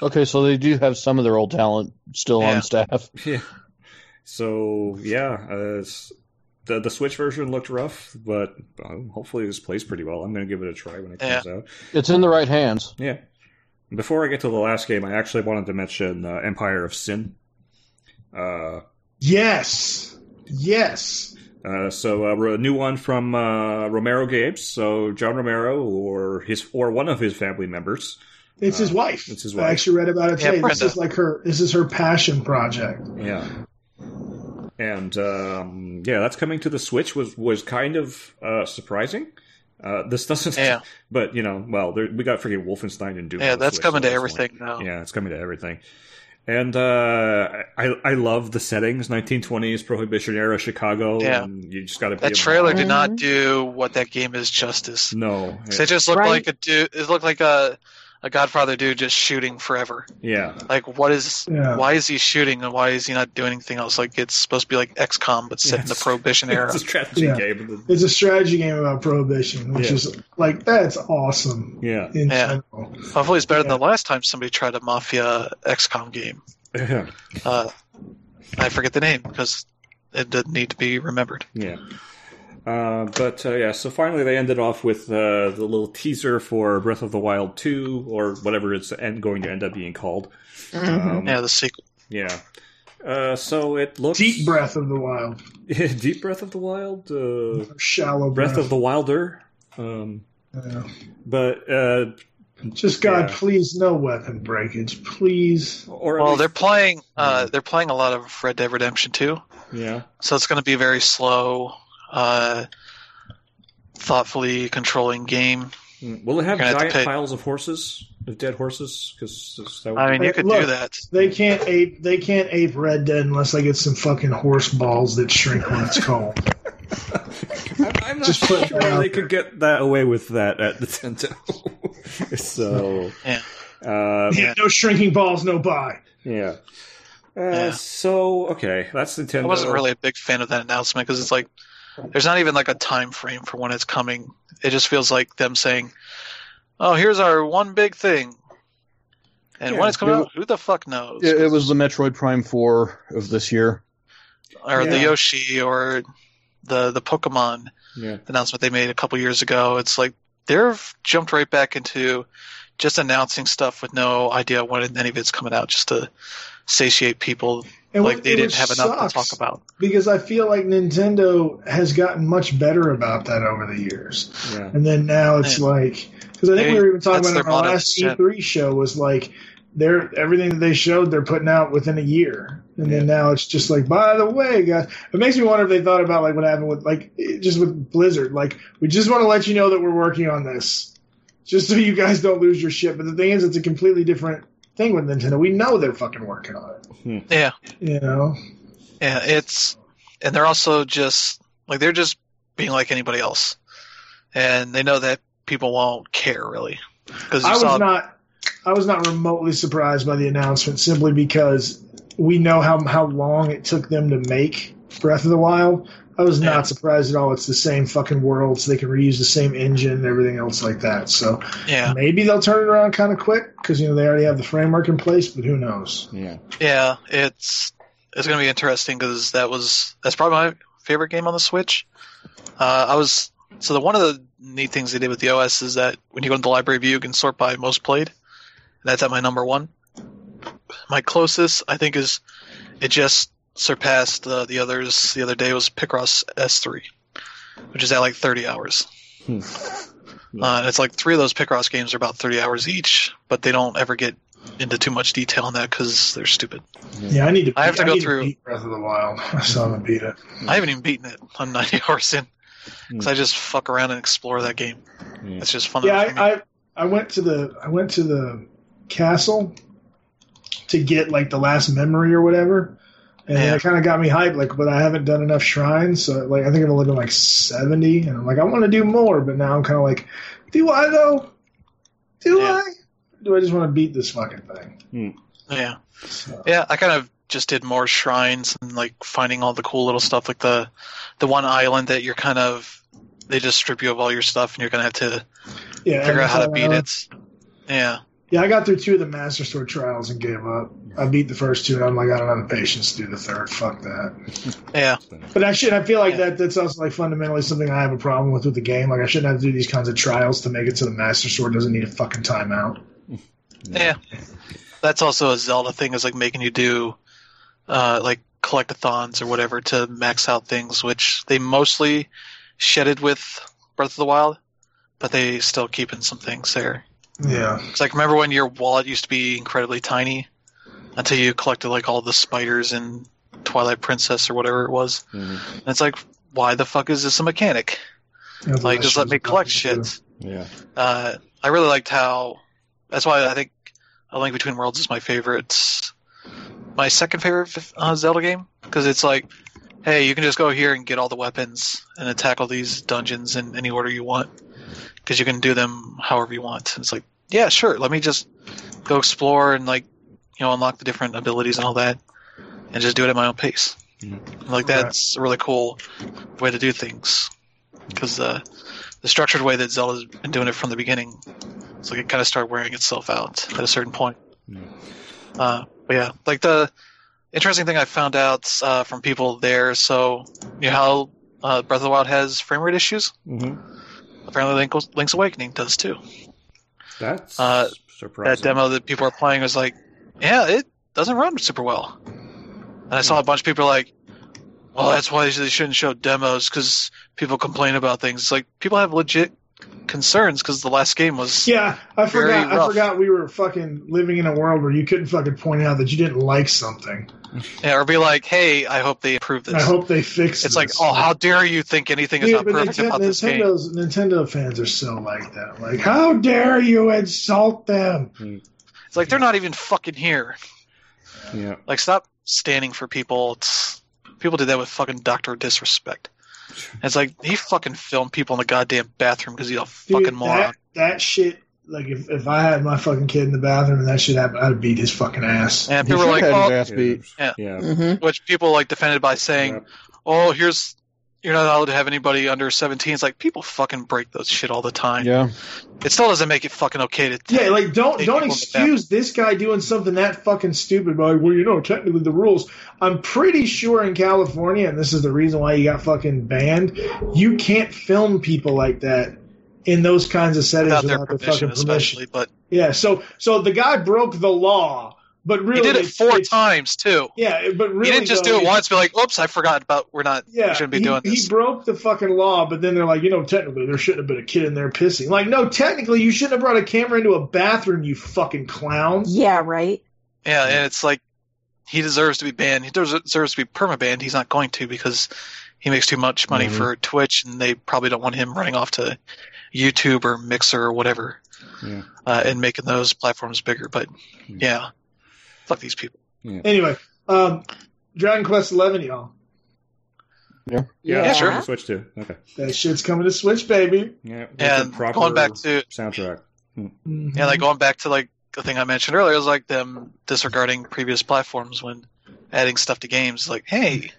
Okay, so they do have some of their old talent still yeah. on staff. Yeah. So yeah, uh, the the Switch version looked rough, but um, hopefully this plays pretty well. I'm going to give it a try when it comes yeah. out. It's in the right hands. Yeah. Before I get to the last game, I actually wanted to mention uh, Empire of Sin. Uh, Yes. Yes. Uh, so uh, a new one from uh, Romero Games. So John Romero or his or one of his family members. It's his uh, wife. It's his wife. I actually read about it today. Yeah, this is like her. This is her passion project. Yeah. And um, yeah, that's coming to the Switch was was kind of uh, surprising. Uh, this doesn't, yeah. but you know, well, there, we got freaking Wolfenstein and Doom. Yeah, that's Switch, coming so to everything point. now. Yeah, it's coming to everything. And uh, I I love the settings, 1920s Prohibition era Chicago. Yeah, and you just got to. That trailer did not do what that game is justice. No, it, it just looked right. like a dude. It looked like a a Godfather dude just shooting forever. Yeah. Like, what is? Yeah. Why is he shooting, and why is he not doing anything else? Like, it's supposed to be like XCOM, but set yeah, in the Prohibition era. It's a strategy yeah. game. It's a strategy game about Prohibition, which is like that's awesome. Yeah. yeah. General. Hopefully, it's better than the last time somebody tried a Mafia XCOM game. Yeah. Uh, I forget the name because it didn't need to be remembered. Yeah. Uh, but uh, yeah, so finally they ended off with uh, the little teaser for Breath of the Wild 2, or whatever it's end- going to end up being called. Mm-hmm. Um, yeah, the sequel. Yeah. Uh, so it looks deep breath of the wild. deep breath of the wild. Uh, shallow breath. breath. of the wilder. Um, yeah. But uh, just God, yeah. please, no weapon breakage, please. Or well, least... they're playing. Uh, they're playing a lot of Red Dead Redemption 2. Yeah. So it's going to be very slow, uh, thoughtfully controlling game. Hmm. Will it have giant have piles of horses, of dead horses? Because I mean, you could Look, do that. They can't ape. They can't ape Red Dead unless they get some fucking horse balls that shrink when it's cold. I'm not Just sure they there. could get that away with that at Nintendo. so yeah. Uh, yeah, no shrinking balls, no buy. Yeah. Uh, yeah. So okay, that's Nintendo. I wasn't really a big fan of that announcement because it's like there's not even like a time frame for when it's coming. It just feels like them saying, "Oh, here's our one big thing," and yeah, when it's coming it, out, who the fuck knows? It, it, was the Metroid Prime Four of this year, or yeah. the Yoshi, or the the Pokemon yeah. announcement they made a couple years ago. It's like they've jumped right back into just announcing stuff with no idea when any of it's coming out, just to satiate people and like they didn't have enough to talk about. Because I feel like Nintendo has gotten much better about that over the years. Yeah. And then now it's like because I think they, we were even talking about our last E3 show was like they're everything that they showed they're putting out within a year, and yeah. then now it's just like by the way, guys, it makes me wonder if they thought about like what happened with like just with Blizzard, like we just want to let you know that we're working on this, just so you guys don't lose your shit. But the thing is, it's a completely different thing with Nintendo. We know they're fucking working on it. Hmm. Yeah. You know? Yeah, it's and they're also just like they're just being like anybody else. And they know that people won't care really. Because I was saw... not I was not remotely surprised by the announcement simply because we know how how long it took them to make Breath of the Wild. I was not surprised at all. It's the same fucking world, so they can reuse the same engine and everything else like that. So yeah. maybe they'll turn it around kind of quick because you know they already have the framework in place. But who knows? Yeah, yeah, it's it's going to be interesting because that was that's probably my favorite game on the Switch. Uh, I was so the one of the neat things they did with the OS is that when you go into the library view, you can sort by most played. That's at my number one. My closest, I think, is it just surpassed uh, the others the other day was Picross S3, which is at like 30 hours. Hmm. Uh, and it's like three of those Picross games are about 30 hours each, but they don't ever get into too much detail on that because they're stupid. Yeah, I need to. I have to I go through to Breath of the Wild. I still haven't beat it. I haven't even beaten it. I'm 90 hours in because hmm. I just fuck around and explore that game. Hmm. It's just fun. Yeah, I, I, I went to the I went to the castle to get like the last memory or whatever, and yeah. it kind of got me hyped. Like, but I haven't done enough shrines, so like I think I've only done like seventy, and I'm like I want to do more, but now I'm kind of like, do I though? Do yeah. I? Do I just want to beat this fucking thing? Hmm. Yeah, so. yeah. I kind of just did more shrines and like finding all the cool little stuff, like the the one island that you're kind of they just strip you of all your stuff, and you're gonna have to yeah, figure out how to beat it. Yeah. Yeah, I got through two of the Master Sword trials and gave up. I beat the first two, and I'm like, I don't have the patience to do the third. Fuck that. Yeah. But actually, I feel like yeah. that that's also like fundamentally something I have a problem with with the game. Like, I shouldn't have to do these kinds of trials to make it to the Master Sword. Doesn't need a fucking timeout. Yeah. That's also a Zelda thing, is like making you do, uh, like collectathons or whatever to max out things, which they mostly shedded with Breath of the Wild, but they still keeping some things there. Yeah. It's like remember when your wallet used to be incredibly tiny until you collected like all the spiders in Twilight Princess or whatever it was. Mm-hmm. And it's like, why the fuck is this a mechanic? Yeah, like, just let me collect shit. Yeah. Uh, I really liked how. That's why I think A Link Between Worlds is my favorite. My second favorite uh, Zelda game because it's like, hey, you can just go here and get all the weapons and attack all these dungeons in any order you want because you can do them however you want. It's like yeah, sure, let me just go explore and like you know unlock the different abilities and all that, and just do it at my own pace. Mm-hmm. Like that's a really cool way to do things because uh, the structured way that Zelda's been doing it from the beginning, it's like it kind of started wearing itself out at a certain point. Mm-hmm. Uh, but yeah, like the interesting thing I found out uh, from people there. So you know how uh, Breath of the Wild has frame rate issues. Mm-hmm. Apparently, Link, Link's Awakening does too. That's uh, surprising. That demo that people are playing was like, yeah, it doesn't run super well. And I saw a bunch of people like, well, that's why they shouldn't show demos because people complain about things. It's like people have legit concerns because the last game was yeah. I forgot. I forgot we were fucking living in a world where you couldn't fucking point out that you didn't like something. Yeah, or be like, hey, I hope they improve this. I hope they fix. It. It's this. like, oh, how dare you think anything is yeah, not perfect Nintendo, about this game? Nintendo fans are so like that. Like, how dare you insult them? It's like they're not even fucking here. Yeah. Like, stop standing for people. It's, people did that with fucking Doctor Disrespect. And it's like he fucking filmed people in the goddamn bathroom because he's a Dude, fucking moron. That, that shit. Like if, if I had my fucking kid in the bathroom and that shit happened, I'd beat his fucking ass. And people were like, "Oh, ass beat. yeah, yeah." Mm-hmm. Which people like defended by saying, yeah. "Oh, here's you're not allowed to have anybody under 17. It's like people fucking break those shit all the time. Yeah. It still doesn't make it fucking okay to. Yeah, like don't don't excuse this guy doing something that fucking stupid. By well, you know, technically the rules. I'm pretty sure in California, and this is the reason why you got fucking banned. You can't film people like that in those kinds of settings without, without the fucking permission. But yeah, so so the guy broke the law but really, he did it four times too. Yeah, but really, he didn't just though, do it once. Be like, "Oops, I forgot about. We're not. Yeah, we shouldn't be he, doing this." He broke the fucking law, but then they're like, you know, technically there shouldn't have been a kid in there pissing. Like, no, technically you shouldn't have brought a camera into a bathroom, you fucking clowns. Yeah, right. Yeah, and it's like he deserves to be banned. He deserves to be perma banned. He's not going to because he makes too much money mm-hmm. for Twitch, and they probably don't want him running off to YouTube or Mixer or whatever, yeah. uh, and making those platforms bigger. But yeah, Fuck these people. Yeah. Anyway, um, Dragon Quest Eleven, y'all. Yeah. Yeah, yeah sure. Switch too. Okay. That shit's coming to Switch, baby. Yeah. And going back to soundtrack. Mm-hmm. Yeah, like going back to like the thing I mentioned earlier, it was like them disregarding previous platforms when adding stuff to games. Like, hey,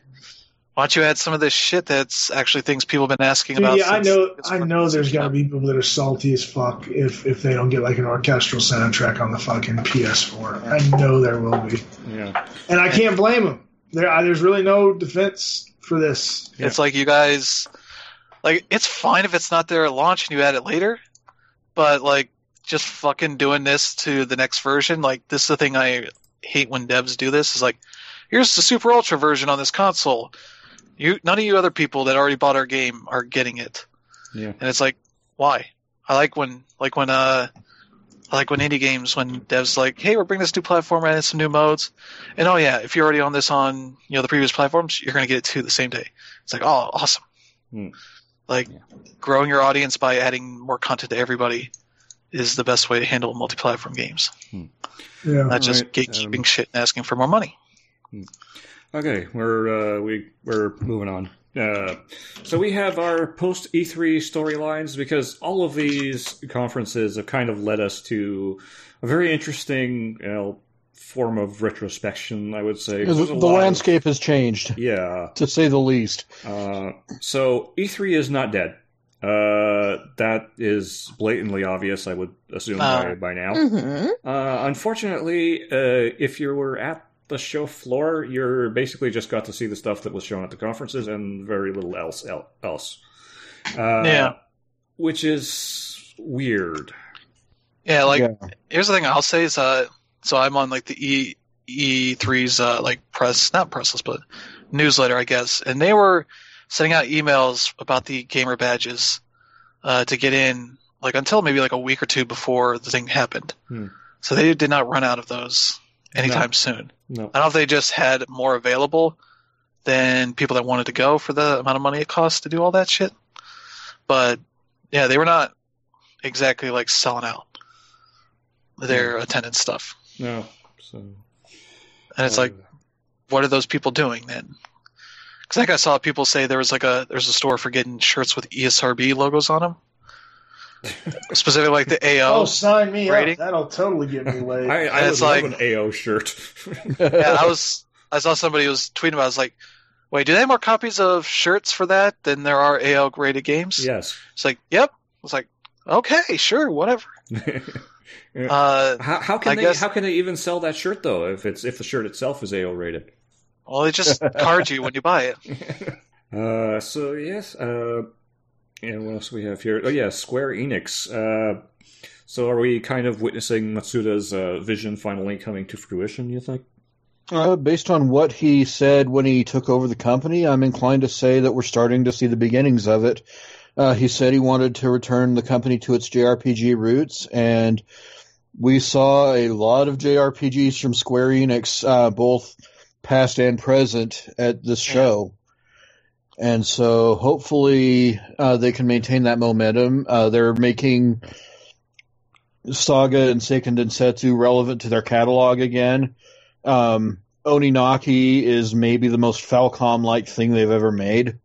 why don't you add some of this shit that's actually things people have been asking Dude, about? Yeah, I know. I know. There's got to be people that are salty as fuck if if they don't get like an orchestral soundtrack on the fucking PS4. I know there will be. Yeah. And I can't blame them. There, there's really no defense for this. It's yeah. like you guys, like it's fine if it's not there at launch and you add it later, but like just fucking doing this to the next version. Like this is the thing I hate when devs do this. Is like, here's the super ultra version on this console you none of you other people that already bought our game are getting it. Yeah. And it's like, why? I like when like when uh I like when indie games when devs like, hey, we're bringing this new platform and some new modes. And oh yeah, if you're already on this on, you know, the previous platforms, you're gonna get it too the same day. It's like, oh awesome. Hmm. Like yeah. growing your audience by adding more content to everybody is the best way to handle multi platform games. Hmm. Yeah. Not just right. gatekeeping um, shit and asking for more money. Hmm. Okay, we're uh, we we're moving on. Uh, so we have our post E3 storylines because all of these conferences have kind of led us to a very interesting, you know, form of retrospection. I would say the, the landscape of, has changed. Yeah, to say the least. Uh, so E3 is not dead. Uh, that is blatantly obvious. I would assume by, uh, by now. Mm-hmm. Uh, unfortunately, uh, if you were at the show floor, you're basically just got to see the stuff that was shown at the conferences and very little else. Else, uh, yeah, which is weird. Yeah, like yeah. here's the thing I'll say is, uh, so I'm on like the E E3's uh, like press, not press list, but newsletter, I guess, and they were sending out emails about the gamer badges uh, to get in, like until maybe like a week or two before the thing happened. Hmm. So they did not run out of those anytime no. soon. No. I don't know if they just had more available than people that wanted to go for the amount of money it costs to do all that shit. But yeah, they were not exactly like selling out their no. attendance stuff. No. So and it's uh, like what are those people doing then? Cuz like I saw people say there was like a there's a store for getting shirts with ESRB logos on them. specifically like the AO. Oh, sign me rating. up! That'll totally get me laid. I, I would like, love an AO shirt. yeah, I was. I saw somebody was tweeting about. I was like, "Wait, do they have more copies of shirts for that than there are AO graded games?" Yes. It's like, "Yep." I was like, "Okay, sure, whatever." uh, how, how can I they? Guess, how can they even sell that shirt though? If it's if the shirt itself is AO rated. Well, they just card you when you buy it. Uh, so yes, uh, and what else we have here? Oh yeah, Square Enix. Uh, so are we kind of witnessing Matsuda's uh, vision finally coming to fruition? You think? Uh, based on what he said when he took over the company, I'm inclined to say that we're starting to see the beginnings of it. Uh, he said he wanted to return the company to its JRPG roots, and we saw a lot of JRPGs from Square Enix, uh, both past and present, at this show. And so hopefully uh, they can maintain that momentum. Uh, they're making Saga and Seiken Densetsu relevant to their catalog again. Um, Oninaki is maybe the most Falcom-like thing they've ever made.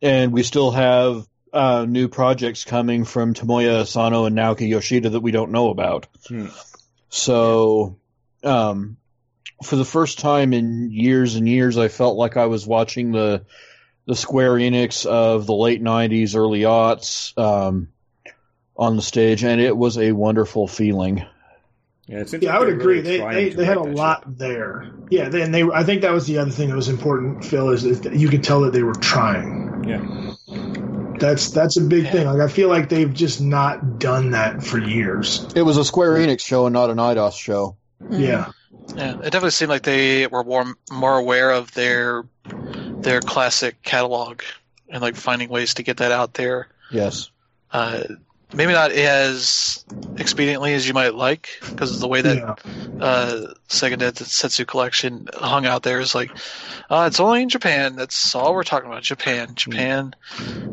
And we still have uh, new projects coming from Tomoya Asano and Naoki Yoshida that we don't know about. Hmm. So, um, for the first time in years and years, I felt like I was watching the the Square Enix of the late '90s, early aughts um, on the stage, and it was a wonderful feeling. Yeah, yeah, I would agree. Really they they, they had a lot shit. there. Yeah, they, and they I think that was the other thing that was important, Phil, is that you could tell that they were trying. Yeah. That's that's a big yeah. thing. Like I feel like they've just not done that for years. It was a Square Enix show and not an Eidos show. Mm-hmm. Yeah. Yeah, it definitely seemed like they were more more aware of their their classic catalog and like finding ways to get that out there. Yes. Uh, maybe not as expediently as you might like because the way that yeah. uh, Seiken Densetsu collection hung out there is like, uh, it's only in Japan. That's all we're talking about. Japan, Japan.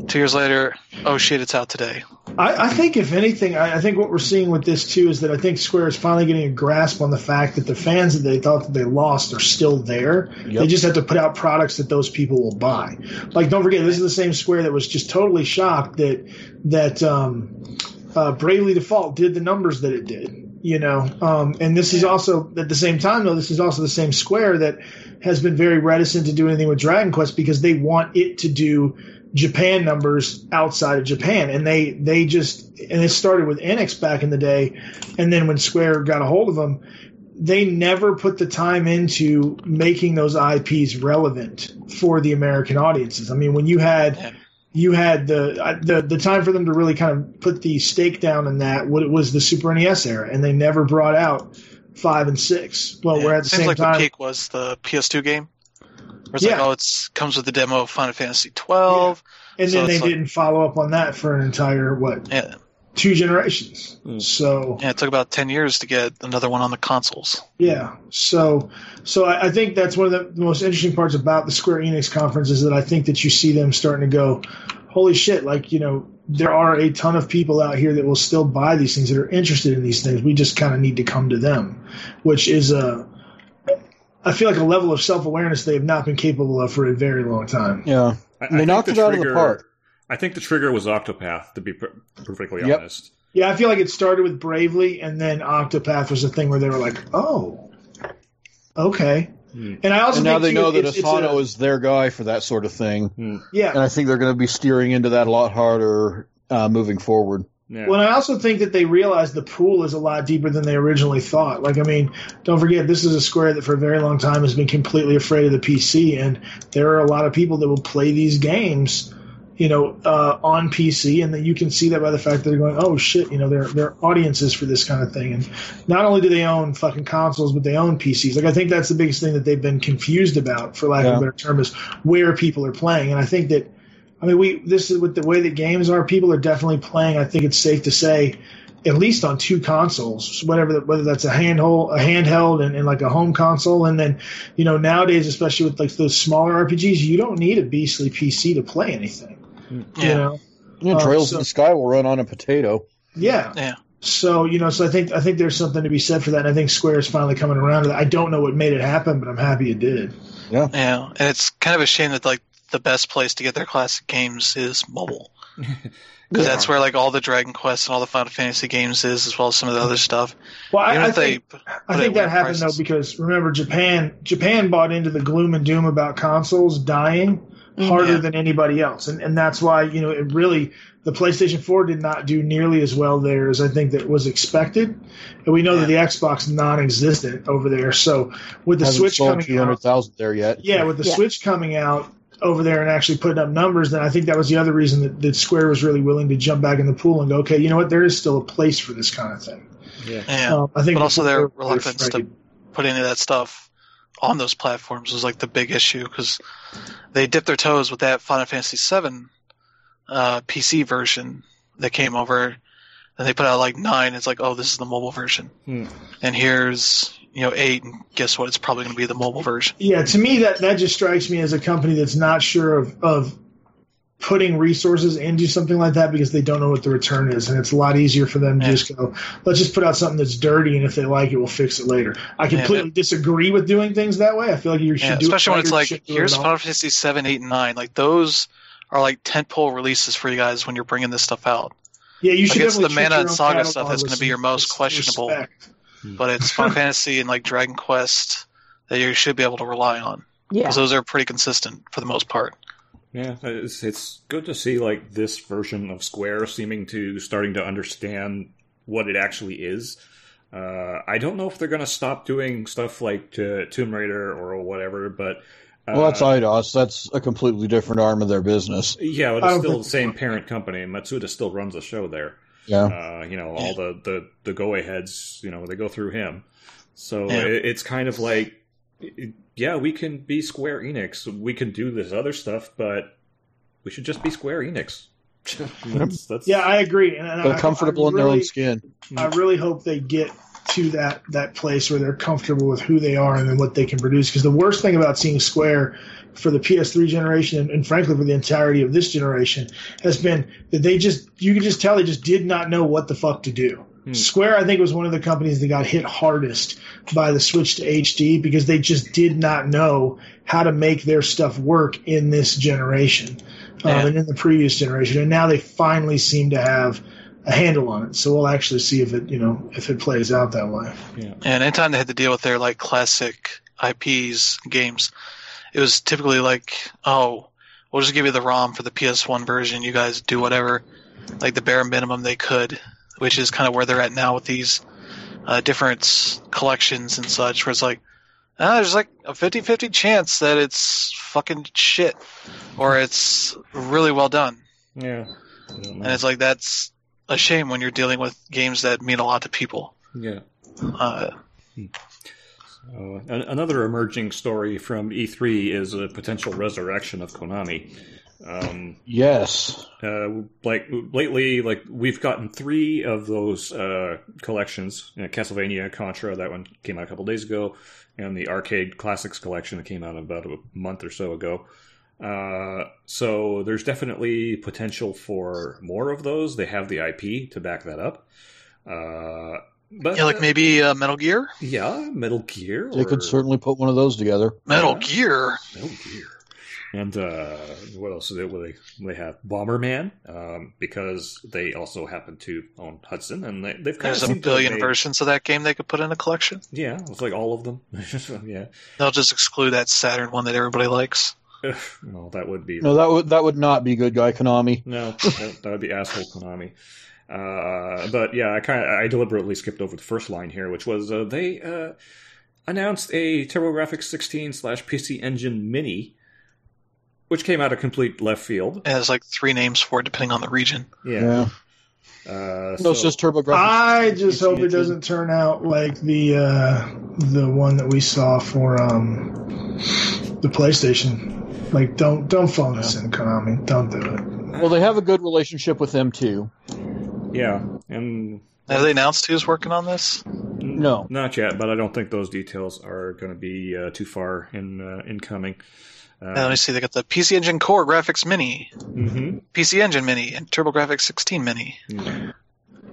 Two years later, oh shit, it's out today. I, I think if anything, I, I, think what we're seeing with this too is that I think Square is finally getting a grasp on the fact that the fans that they thought that they lost are still there. Yep. They just have to put out products that those people will buy. Like, don't forget, this is the same Square that was just totally shocked that that um, uh, Bravely Default did the numbers that it did. You know, um, and this is also at the same time though. This is also the same Square that has been very reticent to do anything with Dragon Quest because they want it to do Japan numbers outside of Japan, and they they just and it started with Enix back in the day, and then when Square got a hold of them, they never put the time into making those IPs relevant for the American audiences. I mean, when you had you had the the the time for them to really kind of put the stake down in that what was the Super NES era, and they never brought out five and six. Well, yeah, we're at the seems same like time. the peak was the PS2 game. Where it's yeah. like, oh, it's comes with the demo of Final Fantasy twelve. Yeah. And so then they like, didn't follow up on that for an entire what? Yeah. Two generations. Mm. So yeah, it took about ten years to get another one on the consoles. Yeah. So so I, I think that's one of the most interesting parts about the Square Enix conference is that I think that you see them starting to go, holy shit! Like you know, there are a ton of people out here that will still buy these things that are interested in these things. We just kind of need to come to them, which is a I feel like a level of self awareness they have not been capable of for a very long time. Yeah, I, they I knocked the it out trigger, of the park. I think the trigger was Octopath, to be per- perfectly yep. honest. Yeah, I feel like it started with Bravely, and then Octopath was a thing where they were like, "Oh, okay." Hmm. And I also and now they know that Asano a, is their guy for that sort of thing. Hmm. Yeah, and I think they're going to be steering into that a lot harder uh, moving forward. Yeah. Well, I also think that they realize the pool is a lot deeper than they originally thought. Like, I mean, don't forget, this is a square that for a very long time has been completely afraid of the PC, and there are a lot of people that will play these games, you know, uh, on PC, and that you can see that by the fact that they're going, oh shit, you know, they're they're audiences for this kind of thing. And not only do they own fucking consoles, but they own PCs. Like, I think that's the biggest thing that they've been confused about, for lack yeah. of a better term, is where people are playing. And I think that I mean, we this is with the way that games are. People are definitely playing. I think it's safe to say, at least on two consoles, whatever whether that's a handheld, a handheld, and, and like a home console, and then you know nowadays, especially with like those smaller RPGs, you don't need a beastly PC to play anything. Yeah. You know, yeah, Trails um, so, in the Sky will run on a potato. Yeah. Yeah. So you know, so I think I think there's something to be said for that. And I think Square is finally coming around to that. I don't know what made it happen, but I'm happy it did. Yeah. Yeah, and it's kind of a shame that like the best place to get their classic games is mobile. Because that's where like all the Dragon Quest and all the Final Fantasy games is, as well as some of the other stuff. Well, I, I think, I think that happened prices. though because remember Japan Japan bought into the gloom and doom about consoles dying mm, harder yeah. than anybody else, and and that's why you know it really the PlayStation 4 did not do nearly as well there as I think that was expected, and we know yeah. that the Xbox non-existent over there. So with the Hasn't Switch coming 200,000 there yet, yeah, with the yeah. Switch coming out, over there and actually putting up numbers, then I think that was the other reason that, that Square was really willing to jump back in the pool and go, okay, you know what, there is still a place for this kind of thing. Yeah, yeah. Um, I think, but also their reluctance to put any of that stuff on those platforms was like the big issue because they dipped their toes with that Final Fantasy VII uh, PC version that came over, and they put out like nine. It's like, oh, this is the mobile version, hmm. and here's you know eight, and guess what? It's probably going to be the mobile version. Yeah, to me that that just strikes me as a company that's not sure of of putting resources into something like that because they don't know what the return is, and it's a lot easier for them to yeah. just go, let's just put out something that's dirty, and if they like it, we'll fix it later. I completely yeah, disagree with doing things that way. I feel like you should yeah, do especially it when it's like here's Final Fantasy seven, eight, and nine. Like those are like tentpole releases for you guys when you're bringing this stuff out. Yeah, you should. Like it's the Mana and Saga stuff that's going to be your most questionable. Respect. Hmm. but it's Final Fantasy and like Dragon Quest that you should be able to rely on. Yeah, because those are pretty consistent for the most part. Yeah, it's it's good to see like this version of Square seeming to starting to understand what it actually is. Uh, I don't know if they're going to stop doing stuff like to Tomb Raider or whatever, but uh, well, that's Eidos. That's a completely different arm of their business. Yeah, but it's still the same parent company. Matsuda still runs the show there. Yeah. Uh, you know, all the, the, the go aheads, you know, they go through him. So yeah. it, it's kind of like, yeah, we can be Square Enix. We can do this other stuff, but we should just be Square Enix. that's, that's... Yeah, I agree. And they're I, comfortable I really, in their own skin. I really hope they get to that that place where they're comfortable with who they are and then what they can produce. Because the worst thing about seeing Square for the PS3 generation and, and, frankly for the entirety of this generation has been that they just you can just tell they just did not know what the fuck to do. Hmm. Square, I think, was one of the companies that got hit hardest by the switch to HD because they just did not know how to make their stuff work in this generation um, and in the previous generation, and now they finally seem to have a handle on it. So we'll actually see if it, you know, if it plays out that way. Yeah. And anytime they had to deal with their like classic IPs games, it was typically like, oh, we'll just give you the ROM for the PS1 version. You guys do whatever, like the bare minimum they could, which is kind of where they're at now with these uh, different collections and such, where it's like, ah, there's like a 50 50 chance that it's fucking shit or it's really well done. Yeah. And it's like, that's a shame when you're dealing with games that mean a lot to people. Yeah. Uh, hmm. Uh, another emerging story from E3 is a potential resurrection of Konami. Um, yes. Uh, like lately, like we've gotten three of those uh, collections: you know, Castlevania, Contra, that one came out a couple days ago, and the Arcade Classics collection that came out about a month or so ago. Uh, so there's definitely potential for more of those. They have the IP to back that up. Uh, but, yeah, like maybe uh, Metal Gear. Yeah, Metal Gear. They or... could certainly put one of those together. Metal yeah. Gear. Metal Gear. And uh, what else? They, they they have Bomberman um, because they also happen to own Hudson, and they, have kind There's of a billion they, versions of that game they could put in a collection. Yeah, it's like all of them. yeah, they'll just exclude that Saturn one that everybody likes. no, that would be no. That would that would not be good guy Konami. No, that, that would be asshole Konami. Uh, but yeah, I kind of I deliberately skipped over the first line here, which was uh, they uh, announced a TurboGrafx 16 slash PC Engine Mini, which came out of complete left field. It has like three names for it, depending on the region. Yeah. yeah. Uh, no, it's just TurboGrafx. I just hope it doesn't turn out like the uh, the one that we saw for um, the PlayStation. Like, don't don't phone yeah. us in, Konami. Don't do it. Well, they have a good relationship with them too. Yeah, and have they announced who's working on this? No, not yet. But I don't think those details are going to be uh, too far in uh, incoming. Uh, let me see. They got the PC Engine CoreGrafx Mini, mm-hmm. PC Engine Mini, and TurboGrafx 16 Mini. Mm-hmm.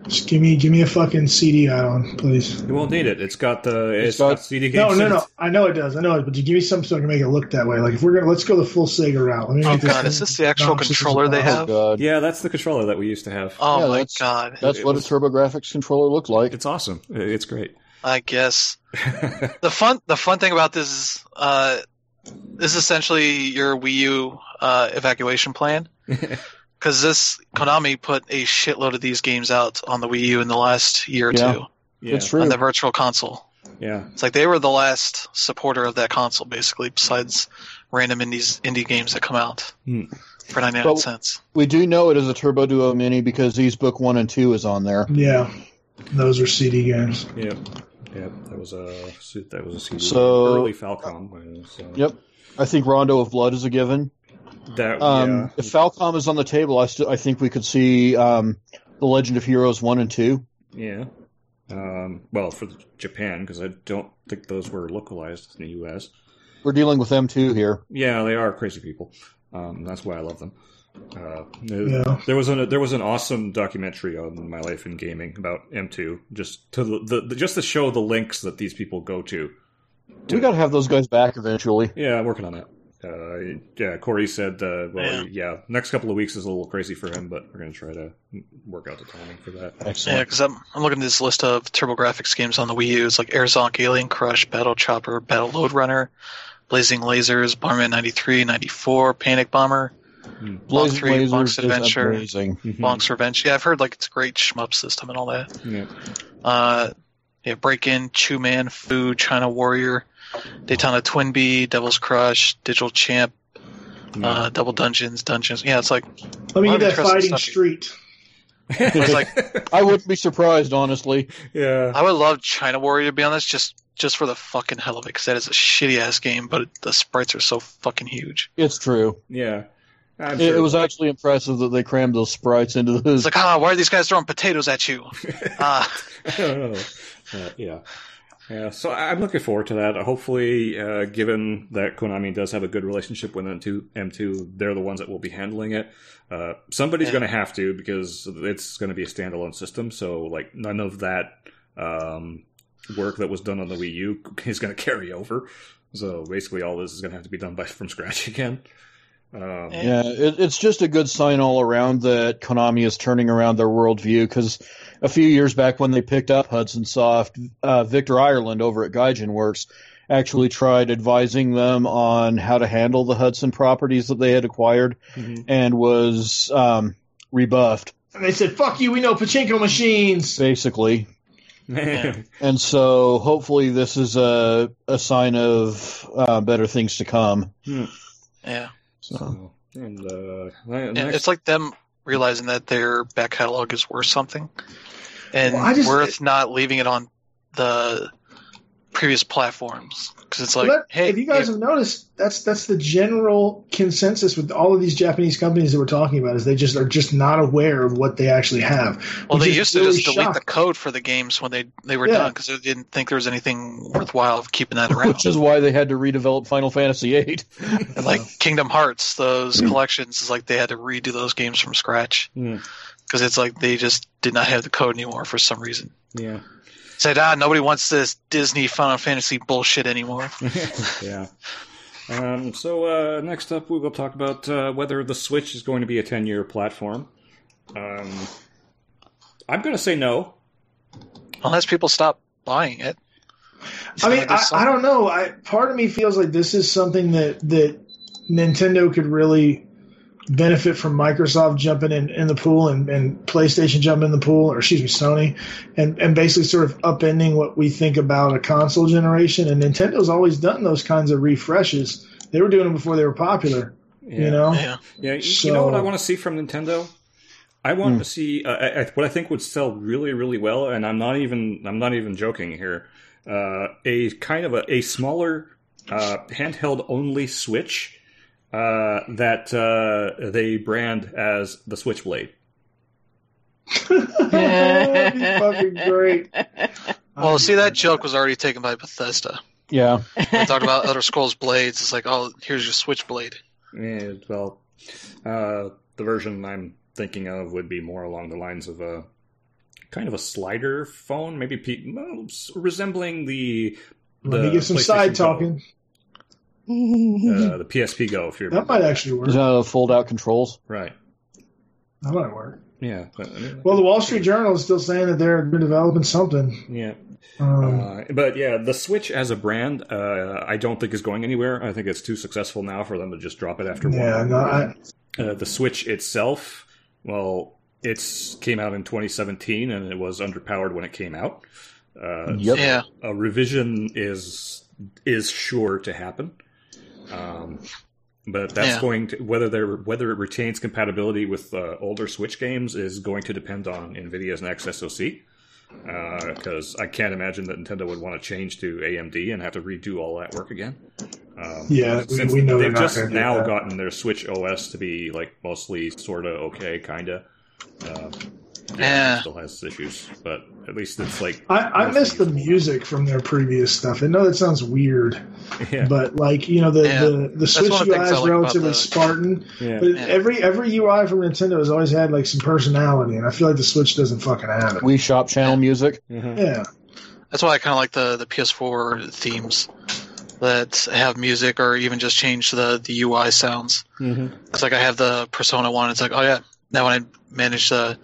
Just give me give me a fucking CD add-on, please. You won't need it. It's got the it's, it's got, got, CD games. No, no, no. I know it does. I know it, but you give me something so I can make it look that way. Like if we're gonna let's go the full Sega route. Let me oh god, is this the actual controller they have? Oh, yeah, that's the controller that we used to have. Oh yeah, my that's, god, that's what was, a TurboGrafx controller looked like. It's awesome. It's great. I guess the fun the fun thing about this is uh, this is essentially your Wii U uh, evacuation plan. because this Konami put a shitload of Ys games out on the Wii U in the last year or yeah. two. Yeah, it's true. On the Virtual Console. Yeah, it's like they were the last supporter of that console, basically. Besides random indies, indie games that come out hmm. for ninety nine cents. We do know it is a Turbo Duo Mini because these Book One and Two is on there. Yeah, those are CD games. Yep, yep. That was a suit that was a CD. So early Falcom. So. Yep, I think Rondo of Blood is a given. That um, yeah. if Falcom is on the table, I still I think we could see um, the Legend of Heroes one and two. Yeah. Um, well, for Japan, because I don't think those were localized in the U.S. We're dealing with them too here. Yeah, they are crazy people. Um, that's why I love them. Uh, yeah. There was an there was an awesome documentary on my life in gaming about M2, just to the, the just to show the links that these people go to. to we got to have those guys back eventually. Yeah, I'm working on that. Uh, yeah, Corey said, uh, well, yeah. yeah. next couple of weeks is a little crazy for him, but we're going to try to work out the timing for that. Excellent. Yeah, because I'm, I'm looking at this list of TurboGrafx games on the Wii U. It's like Air Alien Crush, Battle Chopper, Battle Lode Runner, Blazing Lasers, Bomberman 93, 94, Panic Bomber, hmm. Blazing 3, Lasers Bonk's Adventure, mm-hmm. Bonk's Revenge. Yeah, I've heard like it's a great shmup system and all that. Yeah. Uh, yeah, Break In, Chew Man, Fu, China Warrior, Detana Twin Twinbee, Devil's Crush, Digital Champ, no. uh, Double Dungeons, Dungeons. Yeah, it's like. Let me get that fighting stuff. street. I like, I wouldn't be surprised, honestly. Yeah, I would love China Warrior to be on this, just just for the fucking hell of it, because that is a shitty ass game, but the sprites are so fucking huge. It's true. Yeah. It, sure. it, was actually impressive that they crammed those sprites into this. It's like, ah, why are these guys throwing potatoes at you? Uh, I don't know. Uh, yeah. Yeah, so I'm looking forward to that. Hopefully, uh, given that Konami does have a good relationship with M2, M2 they're the ones that will be handling it. Uh, somebody's yeah. going to have to because it's going to be a standalone system. So, like, none of that um, work that was done on the Wii U is going to carry over. So, basically, all this is going to have to be done by from scratch again. Um, yeah, it, it's just a good sign all around that Konami is turning around their worldview because a few years back when they picked up Hudson Soft, uh, Victor Ireland over at Gaijin Works actually tried advising them on how to handle the Hudson properties that they had acquired mm-hmm. and was um, rebuffed. And they said, fuck you, we know pachinko machines. Basically. and so hopefully this is a, a sign of uh, better things to come. Hmm. Yeah. So, and, uh, next... it's like them realizing that their back catalog is worth something. And well, just, worth not leaving it on the previous platforms because it's like, that, hey, if you guys have noticed, that's that's the general consensus with all of these Japanese companies that we're talking about is they just are just not aware of what they actually have. Well, they used really to just delete the code for the games when they they were yeah. done because they didn't think there was anything worthwhile of keeping that around. Which is why they had to redevelop Final Fantasy VIII. and like Kingdom Hearts, those collections is like they had to redo those games from scratch because mm. it's like they just did not have the code anymore for some reason. Yeah said, ah, nobody wants this Disney Final Fantasy bullshit anymore. yeah. Um, so uh, next up, we will talk about uh, whether the Switch is going to be a ten-year platform. Um, I'm going to say no, unless people stop buying it. I mean, I, I, don't know. I, part of me feels like this is something that that Nintendo could really benefit from Microsoft jumping in, in the pool and, and PlayStation jumping in the pool, or excuse me, Sony, and, and basically sort of upending what we think about a console generation. And Nintendo's always done those kinds of refreshes. They were doing them before they were popular. Yeah. You know, yeah. yeah. So, you know what I want to see from Nintendo? I want hmm. to see uh, I, what I think would sell really, really well, and I'm not even I'm not even joking here. Uh, a kind of a, a smaller uh, handheld only Switch uh, that uh, they brand as the Switchblade. fucking great. Well, see, that joke was already taken by Bethesda. Yeah. They talked about Elder Scrolls Blades. It's like, oh, here's your Switchblade. Yeah, well, uh, the version I'm thinking of would be more along the lines of a kind of a slider phone, maybe pe- resembling the. Let me get some side talking. Uh, the PSP Go, if you're that might actually work. Uh, fold out controls, right? That might work. Yeah. But, I well, the Wall Street Journal is still saying that they're been developing something. Yeah. Um, uh, but yeah, the Switch as a brand, uh, I don't think is going anywhere. I think it's too successful now for them to just drop it after yeah, one. No, I... Uh, the Switch itself, well, it's came out in 2017 and it was underpowered when it came out. Uh, yep. Yeah. A revision is is sure to happen. Um, but that's yeah. going to whether there whether it retains compatibility with uh, older Switch games is going to depend on Nvidia's next SoC because uh, I can't imagine that Nintendo would want to change to AMD and have to redo all that work again. Um, yeah, we, we know they've just now gotten their Switch OS to be like mostly sort of okay, kind of. Uh, yeah, still has issues, but at least it's like I, I miss the music from their previous stuff. I know that sounds weird, yeah. but like you know the yeah. the, the Switch UI is like relatively the... Spartan. Yeah. But every every UI from Nintendo has always had like some personality, and I feel like the Switch doesn't fucking have it. Wii Shop channel music. Mm-hmm. Yeah, that's why I kind of like the the PS4 themes that have music or even just change the the UI sounds. Mm-hmm. It's like I have the Persona one. It's like oh yeah, now when I manage the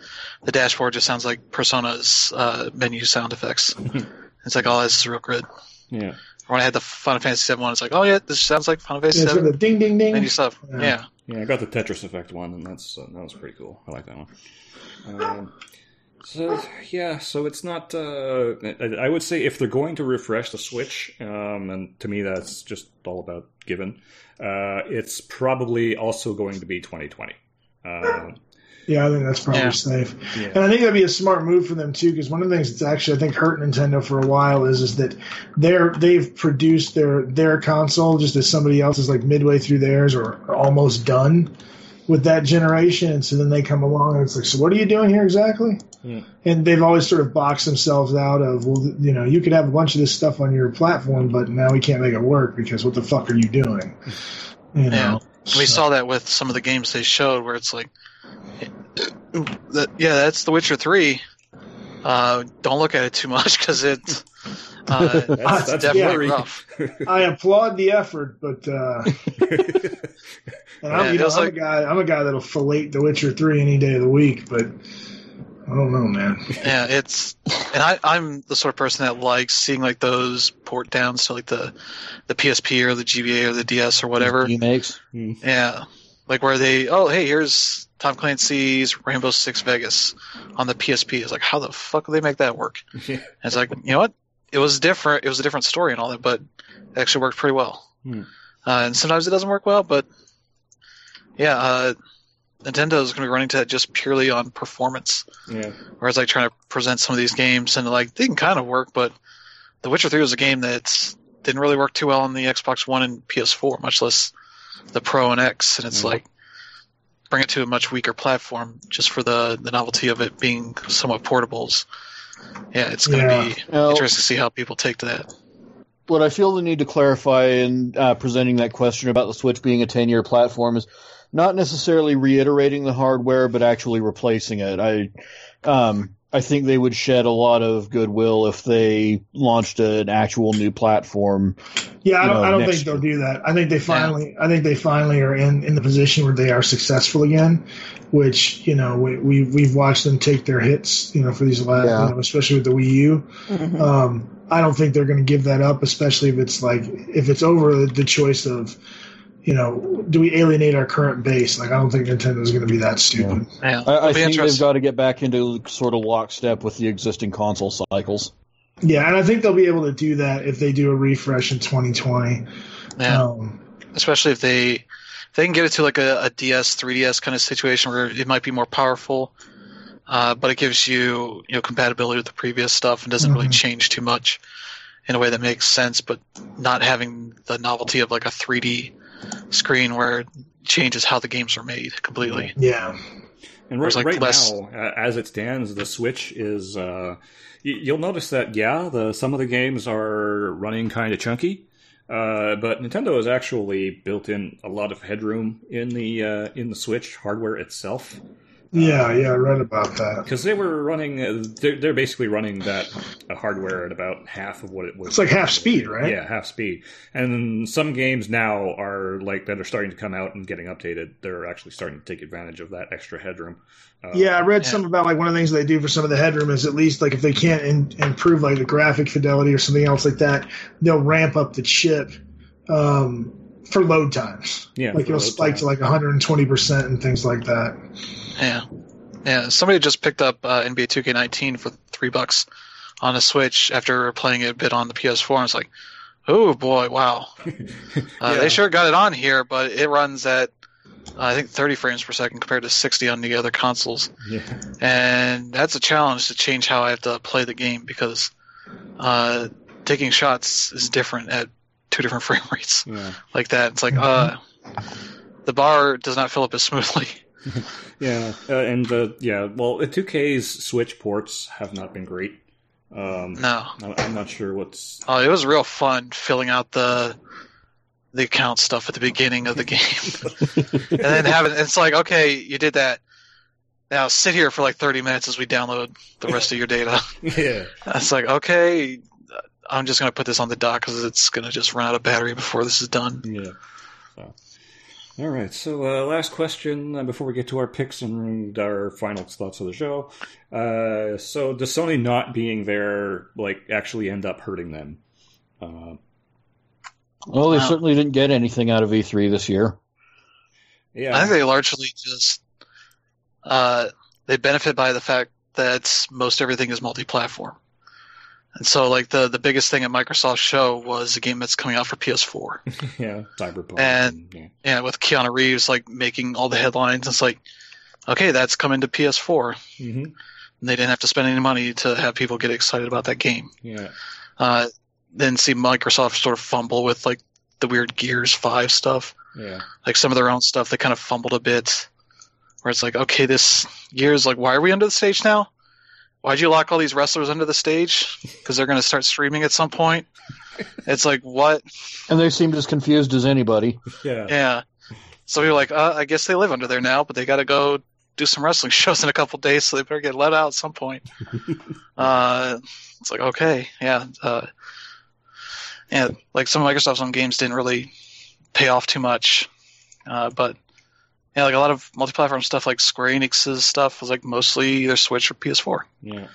the dashboard, just sounds like Persona's uh, menu sound effects. it's like oh this is real good. Yeah. Or when I had the Final Fantasy VII one, it's like oh yeah, this sounds like Final Fantasy yeah, VII. The ding ding ding menu stuff. Yeah. yeah. yeah. I got the Tetris effect one, and that's uh, that was pretty cool. I like that one. Um, so yeah, so it's not. Uh, I would say if they're going to refresh the Switch, um, and to me that's just all about given. Uh, it's probably also going to be 2020. Uh, yeah, I think that's probably yeah. safe, yeah. and I think that'd be a smart move for them too. Because one of the things that's actually I think hurt Nintendo for a while is is that they're they've produced their their console just as somebody else is like midway through theirs or, or almost done with that generation. And so then they come along and it's like, so what are you doing here exactly? Hmm. And they've always sort of boxed themselves out of, well, you know, you could have a bunch of this stuff on your platform, but now we can't make it work because what the fuck are you doing? You know? Yeah. So. We saw that with some of the games they showed where it's like, that, yeah, that's The Witcher 3. Uh, don't look at it too much because it, uh, that's, that's definitely yeah, rough. I applaud the effort, but uh, And I'm, you know, I'm like, a guy. I'm a guy that'll fillet The Witcher three any day of the week, but I don't know, man. Yeah, it's and I, I'm the sort of person that likes seeing like those port downs to like the the PSP or the GBA or the DS or whatever. Remakes. Mm. Yeah, like where they oh hey here's Tom Clancy's Rainbow Six Vegas on the PSP. It's like how the fuck do they make that work? Yeah. it's like you know what? It was different. It was a different story and all that, but it actually worked pretty well. Hmm. Uh, and sometimes it doesn't work well, but yeah, uh, Nintendo is going to be running to that just purely on performance. Yeah. Whereas like trying to present some of these games and like they can kind of work, but The Witcher Three was a game that didn't really work too well on the Xbox One and PS4, much less the Pro and X. And it's like bring it to a much weaker platform just for the the novelty of it being somewhat portables. Yeah, it's going to yeah. be well, interesting to see how people take to that what I feel the need to clarify in uh, presenting that question about the Switch being a 10 year platform is not necessarily reiterating the hardware, but actually replacing it. I, um, I think they would shed a lot of goodwill if they launched an actual new platform. Yeah, I don't, know, I don't think they'll do that. I think they finally, yeah. I think they finally are in, in the position where they are successful again, which you know we, we we've watched them take their hits, you know, for these last, yeah. you know, especially with the Wii U. Mm-hmm. Um, I don't think they're going to give that up, especially if it's like if it's over the choice of you know, do we alienate our current base? Like, I don't think Nintendo's going to be that stupid. Yeah. I, I think they've got to get back into sort of lockstep with the existing console cycles. Yeah, and I think they'll be able to do that if they do a refresh in 2020. Yeah. Um, Especially if they if they can get it to like a, a, DS, 3DS kind of situation where it might be more powerful, uh, but it gives you you know compatibility with the previous stuff and doesn't mm-hmm. really change too much in a way that makes sense, but not having the novelty of like a 3D screen where it changes how the games are made completely. Yeah. And right, like right less... now, as it stands, the Switch is. Uh, you'll notice that yeah, the some of the games are running kind of chunky, uh, but Nintendo has actually built in a lot of headroom in the uh, in the Switch hardware itself. Yeah, yeah, I read about that. Because they were running, uh, they're, they're, basically running that uh, hardware at about half of what it was. It's like half speed, right? Yeah, half speed. And some games now are like that are starting to come out and getting updated. They're actually starting to take advantage of that extra headroom. Uh, yeah, I read yeah. some about like one of the things they do for some of the headroom is at least like if they can't in, improve like the graphic fidelity or something else like that, they'll ramp up the chip. Um, for load times. Yeah, like it'll spike time. to like 120 percent and things like that. Yeah, yeah. Somebody just picked up uh, NBA 2K19 for three bucks on a Switch after playing it a bit on the PS4. I was like, oh boy, wow. Uh, yeah. They sure got it on here, but it runs at uh, I think 30 frames per second compared to 60 on the other consoles. Yeah. And that's a challenge to change how I have to play the game because uh, taking shots is different at two different frame rates yeah. like that. It's like uh, the bar does not fill up as smoothly. yeah, uh, and the yeah, well, 2K's Switch ports have not been great. Um, no, I'm not sure what's. Oh, it was real fun filling out the the account stuff at the beginning of the game, and then having it's like, okay, you did that. Now sit here for like 30 minutes as we download the rest of your data. yeah, it's like okay, I'm just gonna put this on the dock because it's gonna just run out of battery before this is done. Yeah. So. All right. So, uh, last question uh, before we get to our picks and our final thoughts of the show. Uh, so, does Sony not being there like actually end up hurting them? Uh, well, they wow. certainly didn't get anything out of E3 this year. Yeah, I think they largely just uh, they benefit by the fact that most everything is multi-platform. And so, like the the biggest thing at Microsoft show was a game that's coming out for PS4. yeah, Cyberpunk. And yeah. yeah. with Keanu Reeves like making all the headlines, it's like, okay, that's coming to PS4. Mm-hmm. And they didn't have to spend any money to have people get excited about that game. Yeah. Uh, then see Microsoft sort of fumble with like the weird Gears Five stuff. Yeah. Like some of their own stuff, they kind of fumbled a bit. Where it's like, okay, this Gears, like, why are we under the stage now? Why'd you lock all these wrestlers under the stage? Because they're going to start streaming at some point. It's like what? And they seemed as confused as anybody. Yeah. Yeah. So you're like, uh, I guess they live under there now, but they got to go do some wrestling shows in a couple days, so they better get let out at some point. uh, it's like okay, yeah, uh, yeah. Like some of Microsoft's own games didn't really pay off too much, uh, but yeah, like a lot of multi-platform stuff, like Square Enix's stuff, was like mostly either Switch or PS4. Yeah, and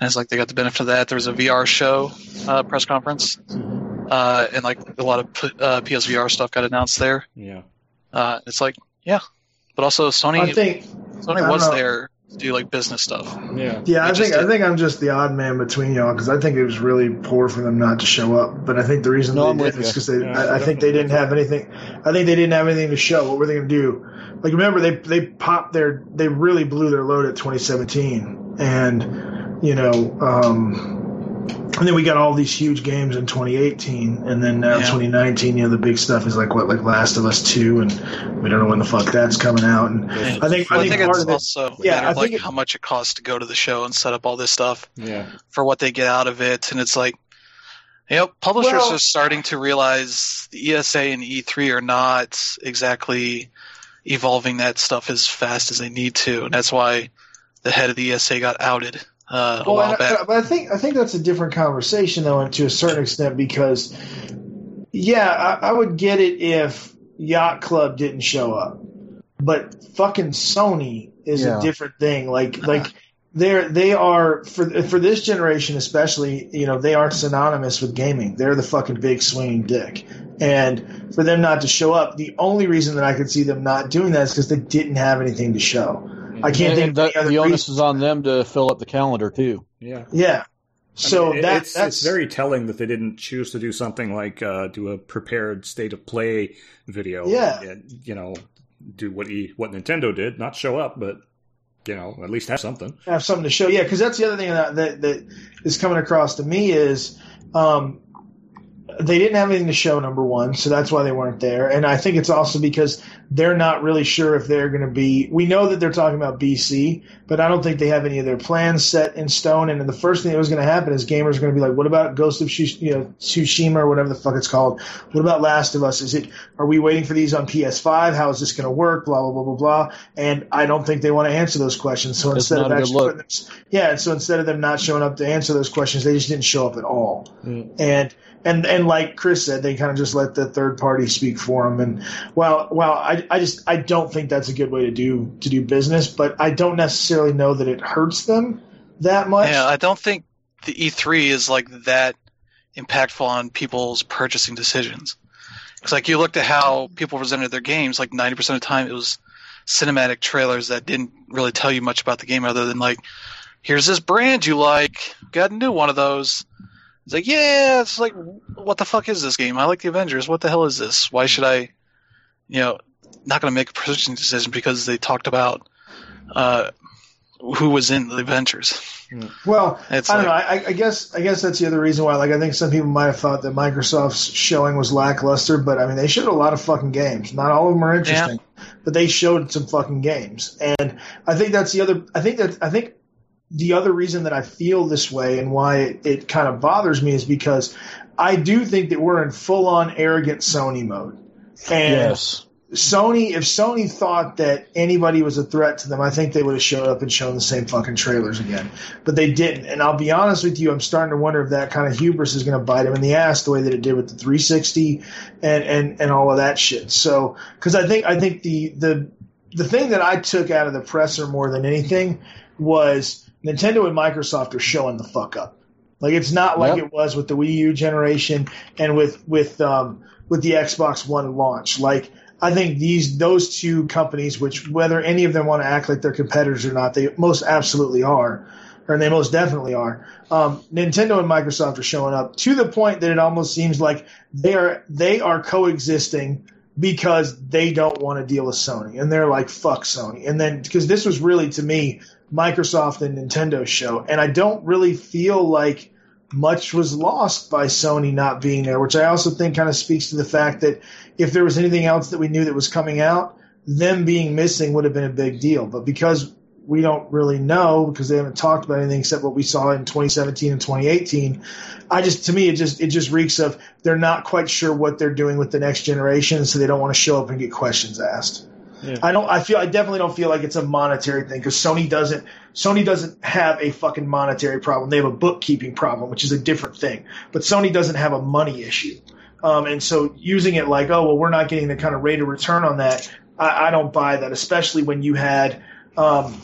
it's like they got the benefit of that. There was a VR show uh, press conference, uh, and like a lot of uh, PSVR stuff got announced there. Yeah, uh, it's like yeah, but also Sony. I think Sony I was know. there do like business stuff. Yeah, yeah. I think I think I'm just the odd man between y'all because I think it was really poor for them not to show up. But I think the reason no, they did is because they yeah, I, I think they didn't have anything. I think they didn't have anything to show. What were they going to do? Like remember they they popped their they really blew their load at 2017 and you know. um and then we got all these huge games in 2018, and then now yeah. 2019. You know, the big stuff is like what, like Last of Us Two, and we don't know when the fuck that's coming out. And yeah. I think well, I think, I think it's also yeah, I like it, how much it costs to go to the show and set up all this stuff. Yeah, for what they get out of it, and it's like, you know, publishers well, are starting to realize the ESA and E3 are not exactly evolving that stuff as fast as they need to, and that's why the head of the ESA got outed uh, well, I, but I think I think that's a different conversation though, and to a certain extent, because yeah, I, I would get it if Yacht Club didn't show up, but fucking Sony is yeah. a different thing. Like like they're they are for for this generation especially. You know, they aren't synonymous with gaming. They're the fucking big swinging dick. And for them not to show up, the only reason that I could see them not doing that is because they didn't have anything to show. I can't and think the, the onus is on them to fill up the calendar too. Yeah. Yeah. So I mean, that, it's, that's it's very telling that they didn't choose to do something like uh, do a prepared state of play video. Yeah. And, you know, do what he, what Nintendo did, not show up, but you know, at least have something. Have something to show. Yeah, because that's the other thing that, that, that is coming across to me is um, they didn't have anything to show number one so that's why they weren't there. And i think it's also because they're not really sure if they're going to be we know that they're talking about bc but i don't think they have any of their plans set in stone. And the first thing that was going to happen is gamers are going to be like what about ghost of you know, tsushima or whatever the fuck it's called. What about last of us? Is it are we waiting for these on ps5 how is this going to work? Blah blah blah blah blah. And i don't think they want to answer those questions. So That's instead of not a good actually them- yeah so instead of them not showing up to answer those questions they just didn't show up at all. And and and like Chris said, they kind of just let the third party speak for them. And well, well, I, I just I don't think that's a good way to do to do business. But I don't necessarily know that it hurts them that much. Yeah, I don't think the E3 is like that impactful on people's purchasing decisions. Because like you looked at how people presented their games, like ninety percent of the time it was cinematic trailers that didn't really tell you much about the game other than like, here's this brand you like, got a new one of those. It's like, yeah, it's like, what the fuck is this game? I like the Avengers. What the hell is this? Why should I, you know, not going to make a purchasing decision because they talked about uh, who was in the Avengers. Well, It's I don't like- know. I, I guess I guess that's the other reason why. Like, I think some people might have thought that Microsoft's showing was lackluster, but I mean, they showed a lot of fucking games. Not all of them are interesting, but they showed some fucking games, and I think that's the other. I think that I think the other reason that I feel this way and why it, it kind of bothers me is because I do think that we're in full on arrogant Sony mode, and Yes. Sony, if Sony thought that anybody was a threat to them, I think they would have showed up and shown the same fucking trailers again. But they didn't. And I'll be honest with you, I'm starting to wonder if that kind of hubris is going to bite them in the ass the way that it did with the 360 and, and, and all of that shit. So, cause I think, I think the, the, the thing that I took out of the presser more than anything was Nintendo and Microsoft are showing the fuck up. Like it's not like Yep. it was with the Wii U generation and with with um, with the Xbox One launch. Like I think these those two companies, which whether any of them want to act like they're competitors or not, they most absolutely are, or they most definitely are. Um, Nintendo and Microsoft are showing up to the point that it almost seems like they are they are coexisting because they don't want to deal with Sony and they're like fuck Sony. And then because this was really to me Microsoft and Nintendo show, and I don't really feel like much was lost by Sony not being there, which I also think kind of speaks to the fact that if there was anything else that we knew that was coming out, them being missing would have been a big deal. But because we don't really know because they haven't talked about anything except what we saw in 2017 and 2018. I just, to me, it just, it just reeks of they're not quite sure what they're doing with the next generation, so they don't want to show up and get questions asked. Yeah. I don't. I feel. I definitely don't feel like it's a monetary thing because Sony doesn't. Sony doesn't have a fucking monetary problem. They have a bookkeeping problem, which is a different thing. But Sony doesn't have a money issue. Um, and so using it like, oh well, we're not getting the kind of rate of return on that. I, I don't buy that, especially when you had. Um,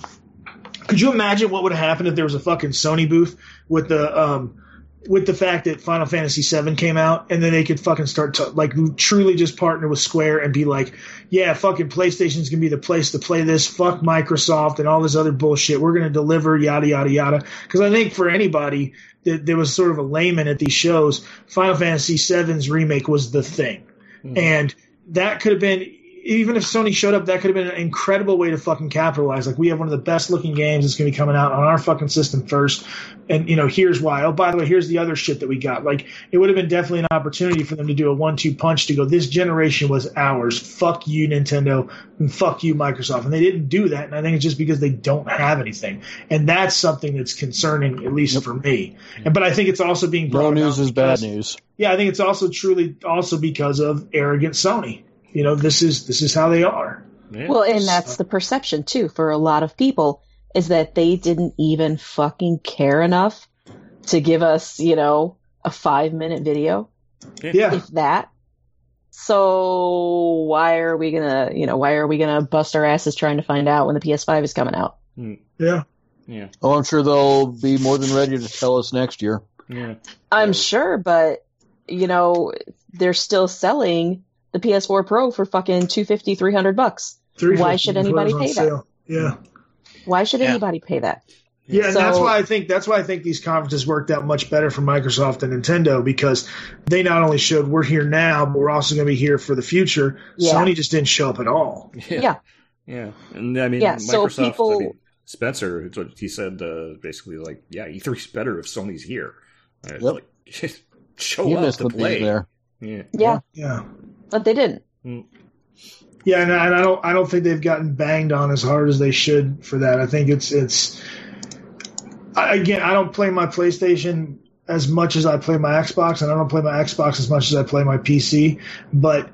could you imagine what would have happened if there was a fucking Sony booth with the um, with the fact that Final Fantasy VII came out, and then they could fucking start to like truly just partner with Square and be like, yeah, fucking PlayStation's gonna be the place to play this. Fuck Microsoft and all this other bullshit. We're gonna deliver yada yada yada. Because I think for anybody that there was sort of a layman at these shows, Final Fantasy VII's remake was the thing, hmm. and that could have been. Even if Sony showed up, that could have been an incredible way to fucking capitalize. Like we have one of the best looking games that's going to be coming out on our fucking system first, and you know here's why. Oh, by the way, here's the other shit that we got. Like it would have been definitely an opportunity for them to do a one-two punch to go. This generation was ours. Fuck you, Nintendo, and fuck you, Microsoft. And they didn't do that, and I think it's just because they don't have anything, and that's something that's concerning, at least for me. And but I think it's also being No brought news is bad news. yeah, I think it's also truly also because of arrogant Sony. You know, this is this is how they are. Yeah. Well, and that's the perception too for a lot of people is that they didn't even fucking care enough to give us, you know, a five minute video, Yeah, if that. So why are we gonna, you know, why are we gonna bust our asses trying to find out when the PS5 is coming out? Hmm. yeah. yeah. Oh, I'm sure they'll be more than ready to tell us next year. Yeah. I'm Yeah. sure, but you know, they're still selling the PS4 Pro for fucking 250, 300 bucks. Three Why should anybody is on pay that? Yeah, Why should Yeah. anybody pay that? yeah, and that's why I think that's why I think these conferences worked out much better for Microsoft and Nintendo because they not only showed we're here now, but we're also going to be here for the future. Yeah. Sony just didn't show up at all. Yeah. Yeah. Yeah. And I mean, Yeah, so people- I mean, Spencer, it's what he said uh, basically like, yeah, E3's better if Sony's here. Uh, Yep. like, show you up to play. there. Yeah. Yeah, Yeah. But they didn't. Mm. Yeah, and I, and I don't I don't think they've gotten banged on as hard as they should for that. I think it's it's I, again I don't play my PlayStation as much as I play my Xbox, and I don't play my Xbox as much as I play my PC. But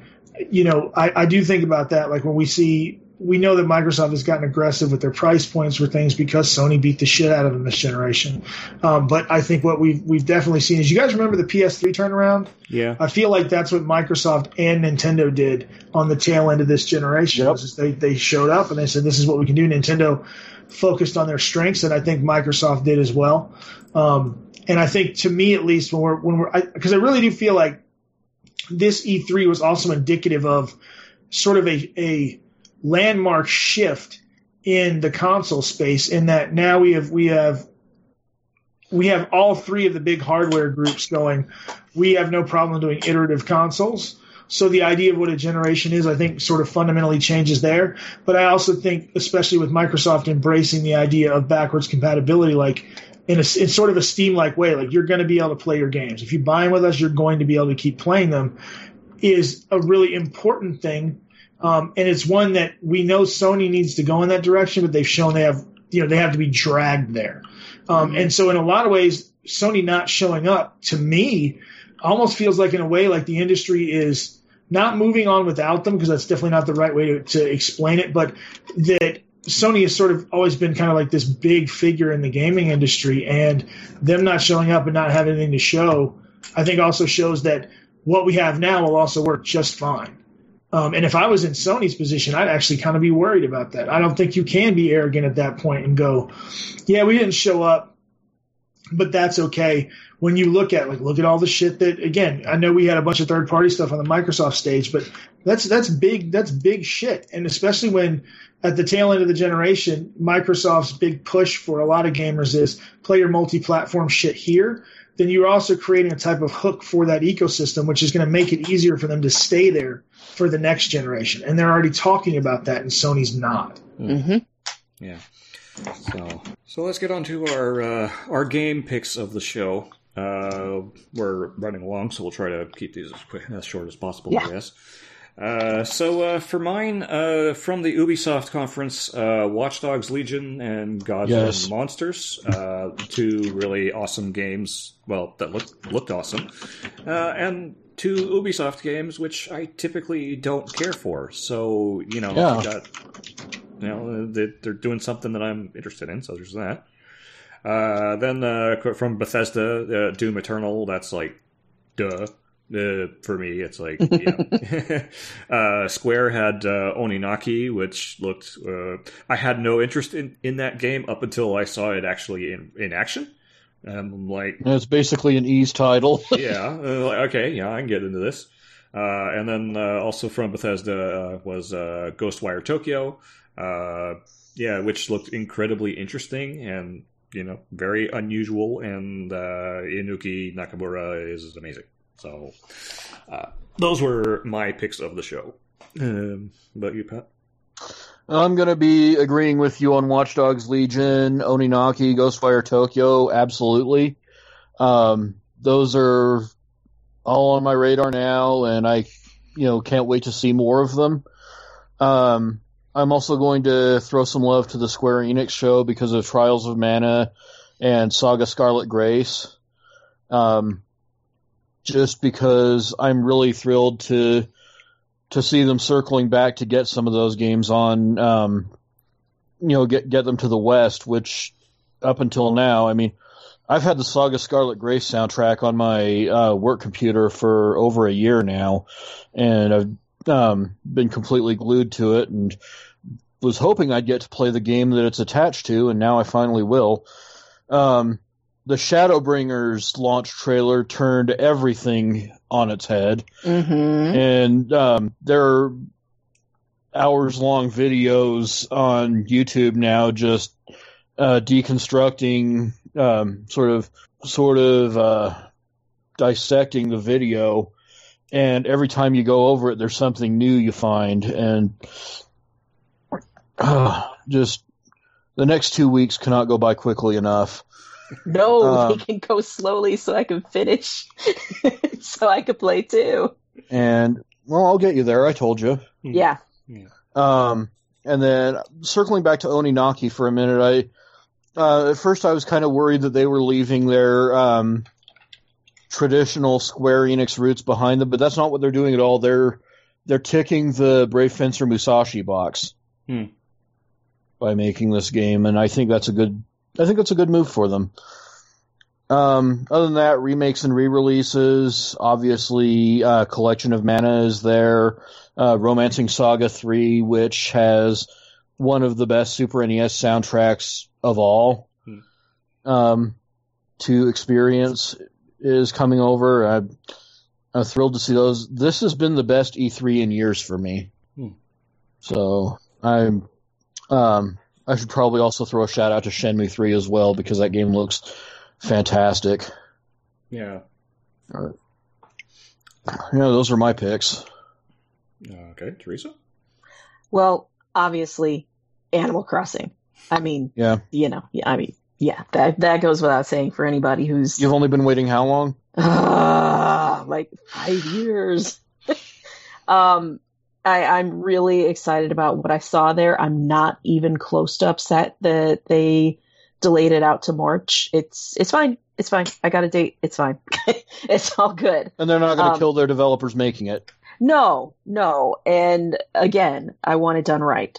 you know, I, I do think about that. Like when we see we know that Microsoft has gotten aggressive with their price points for things because Sony beat the shit out of them this generation. Um, but I think what we've we've definitely seen is you guys remember the PS3 turnaround? Yeah. I feel like that's what Microsoft and Nintendo did on the tail end of this generation. Yep. They they showed up and they said this is what we can do. Nintendo focused on their strengths, and I think Microsoft did as well. Um, and I think to me at least when we're when we're because I, I really do feel like this E3 was also indicative of sort of a a landmark shift in the console space in that now we have we have we have all three of the big hardware groups going. We have no problem doing iterative consoles. So the idea of what a generation is i think sort of fundamentally changes there. But i also think especially with microsoft embracing the idea of backwards compatibility like in, a, in sort of a steam like way like you're going to be able to play your games. If you buy them with us you're going to be able to keep playing them is a really important thing um, and it's one that we know Sony needs to go in that direction, but they've shown they have, you know, they have to be dragged there. Um, and so in a lot of ways, Sony not showing up to me almost feels like in a way like the industry is not moving on without them because that's definitely not the right way to, to explain it, but that Sony has sort of always been kind of like this big figure in the gaming industry and them not showing up and not having anything to show, I think also shows that what we have now will also work just fine. Um, and if I was in Sony's position, I'd actually kind of be worried about that. I don't think you can be arrogant at that point and go, yeah, we didn't show up, but that's okay. When you look at like, look at all the shit that again, I know we had a bunch of third party stuff on the Microsoft stage, but that's, that's big, that's big shit. And especially when at the tail end of the generation, Microsoft's big push for a lot of gamers is play your multi-platform shit here then you're also creating a type of hook for that ecosystem, which is going to make it easier for them to stay there for the next generation. And they're already talking about that, and Sony's not. Mm-hmm. Yeah. So, so let's get on to our uh, our game picks of the show. Uh, we're running along, so we'll try to keep these as, quick, as short as possible, Yeah. I guess. Uh, so uh, for mine, uh, from the Ubisoft conference, uh, Watch Dogs Legion and Gods Yes. and Monsters, uh, two really awesome games. Well, that looked looked awesome, uh, and two Ubisoft games which I typically don't care for. So you know, Yeah. you got you know they, they're doing something that I'm interested in. So there's that. Uh, then uh, from Bethesda, uh, Doom Eternal. That's like, duh. Uh, for me, it's like yeah. uh, Square had uh, Oninaki, which looked. Uh, I had no interest in, in that game up until I saw it actually in in action. And I'm like, it's basically an Ys title. yeah, uh, like, okay, yeah, I can get into this. Uh, and then uh, also from Bethesda uh, was uh, Ghostwire Tokyo, uh, yeah, which looked incredibly interesting and you know very unusual. And uh, Ikumi Nakamura is amazing. So uh, those were my picks of the show. Um, about you, Pat? I'm going to be agreeing with you on Watch Dogs Legion, Oninaki, Ghostwire Tokyo, absolutely. Um, those are all on my radar now, and I, you know, can't wait to see more of them. Um, I'm also going to throw some love to the Square Enix show because of Trials of Mana and Saga Scarlet Grace. Um, just because I'm really thrilled to to see them circling back to get some of those games on, um, you know, get get them to the West, which up until now, I mean, I've had the Saga Scarlet Grace soundtrack on my uh, work computer for over a year now, and I've um, been completely glued to it, and was hoping I'd get to play the game that it's attached to, and now I finally will. Um, the Shadowbringers launch trailer turned everything on its head Mm-hmm. and um, there are hours long videos on YouTube now just uh, deconstructing, um, sort of, sort of uh, dissecting the video. And every time you go over it, there's something new you find, and uh, just the next two weeks cannot go by quickly enough. No, um, they can go slowly so I can finish, so I can play too. And well, I'll get you there. I told you. Hmm. Yeah. yeah. Um, and then circling back to Oninaki for a minute, I uh, at first I was kind of worried that they were leaving their um, traditional Square Enix roots behind them, but that's not what they're doing at all. They're they're ticking the Brave Fencer Musashi box hmm. by making this game, and I think that's a good I think that's a good move for them. Um, other than that, remakes and re-releases. Obviously, uh, Collection of Mana is there. Uh, Romancing Saga 3, which has one of the best Super NES soundtracks of all hmm. um, to experience, is coming over. I, I'm thrilled to see those. This has been the best E3 in years for me. Hmm. So I'm. Um, I should probably also throw a shout out to Shenmue 3 as well because that game looks fantastic. Yeah. All right. Yeah, those are my picks. Okay, Teresa? Well, obviously, Animal Crossing. I mean, yeah, you know, yeah, I mean, yeah, that that goes without saying for anybody who's. You've only been waiting how long? Uh, like five years. um, I, I'm really excited about what I saw there. I'm not even close to upset that they delayed it out to March. It's it's fine. It's fine. I got a date. It's fine. it's all good. And they're not going to um, kill their developers making it. No, no. And again, I want it done right,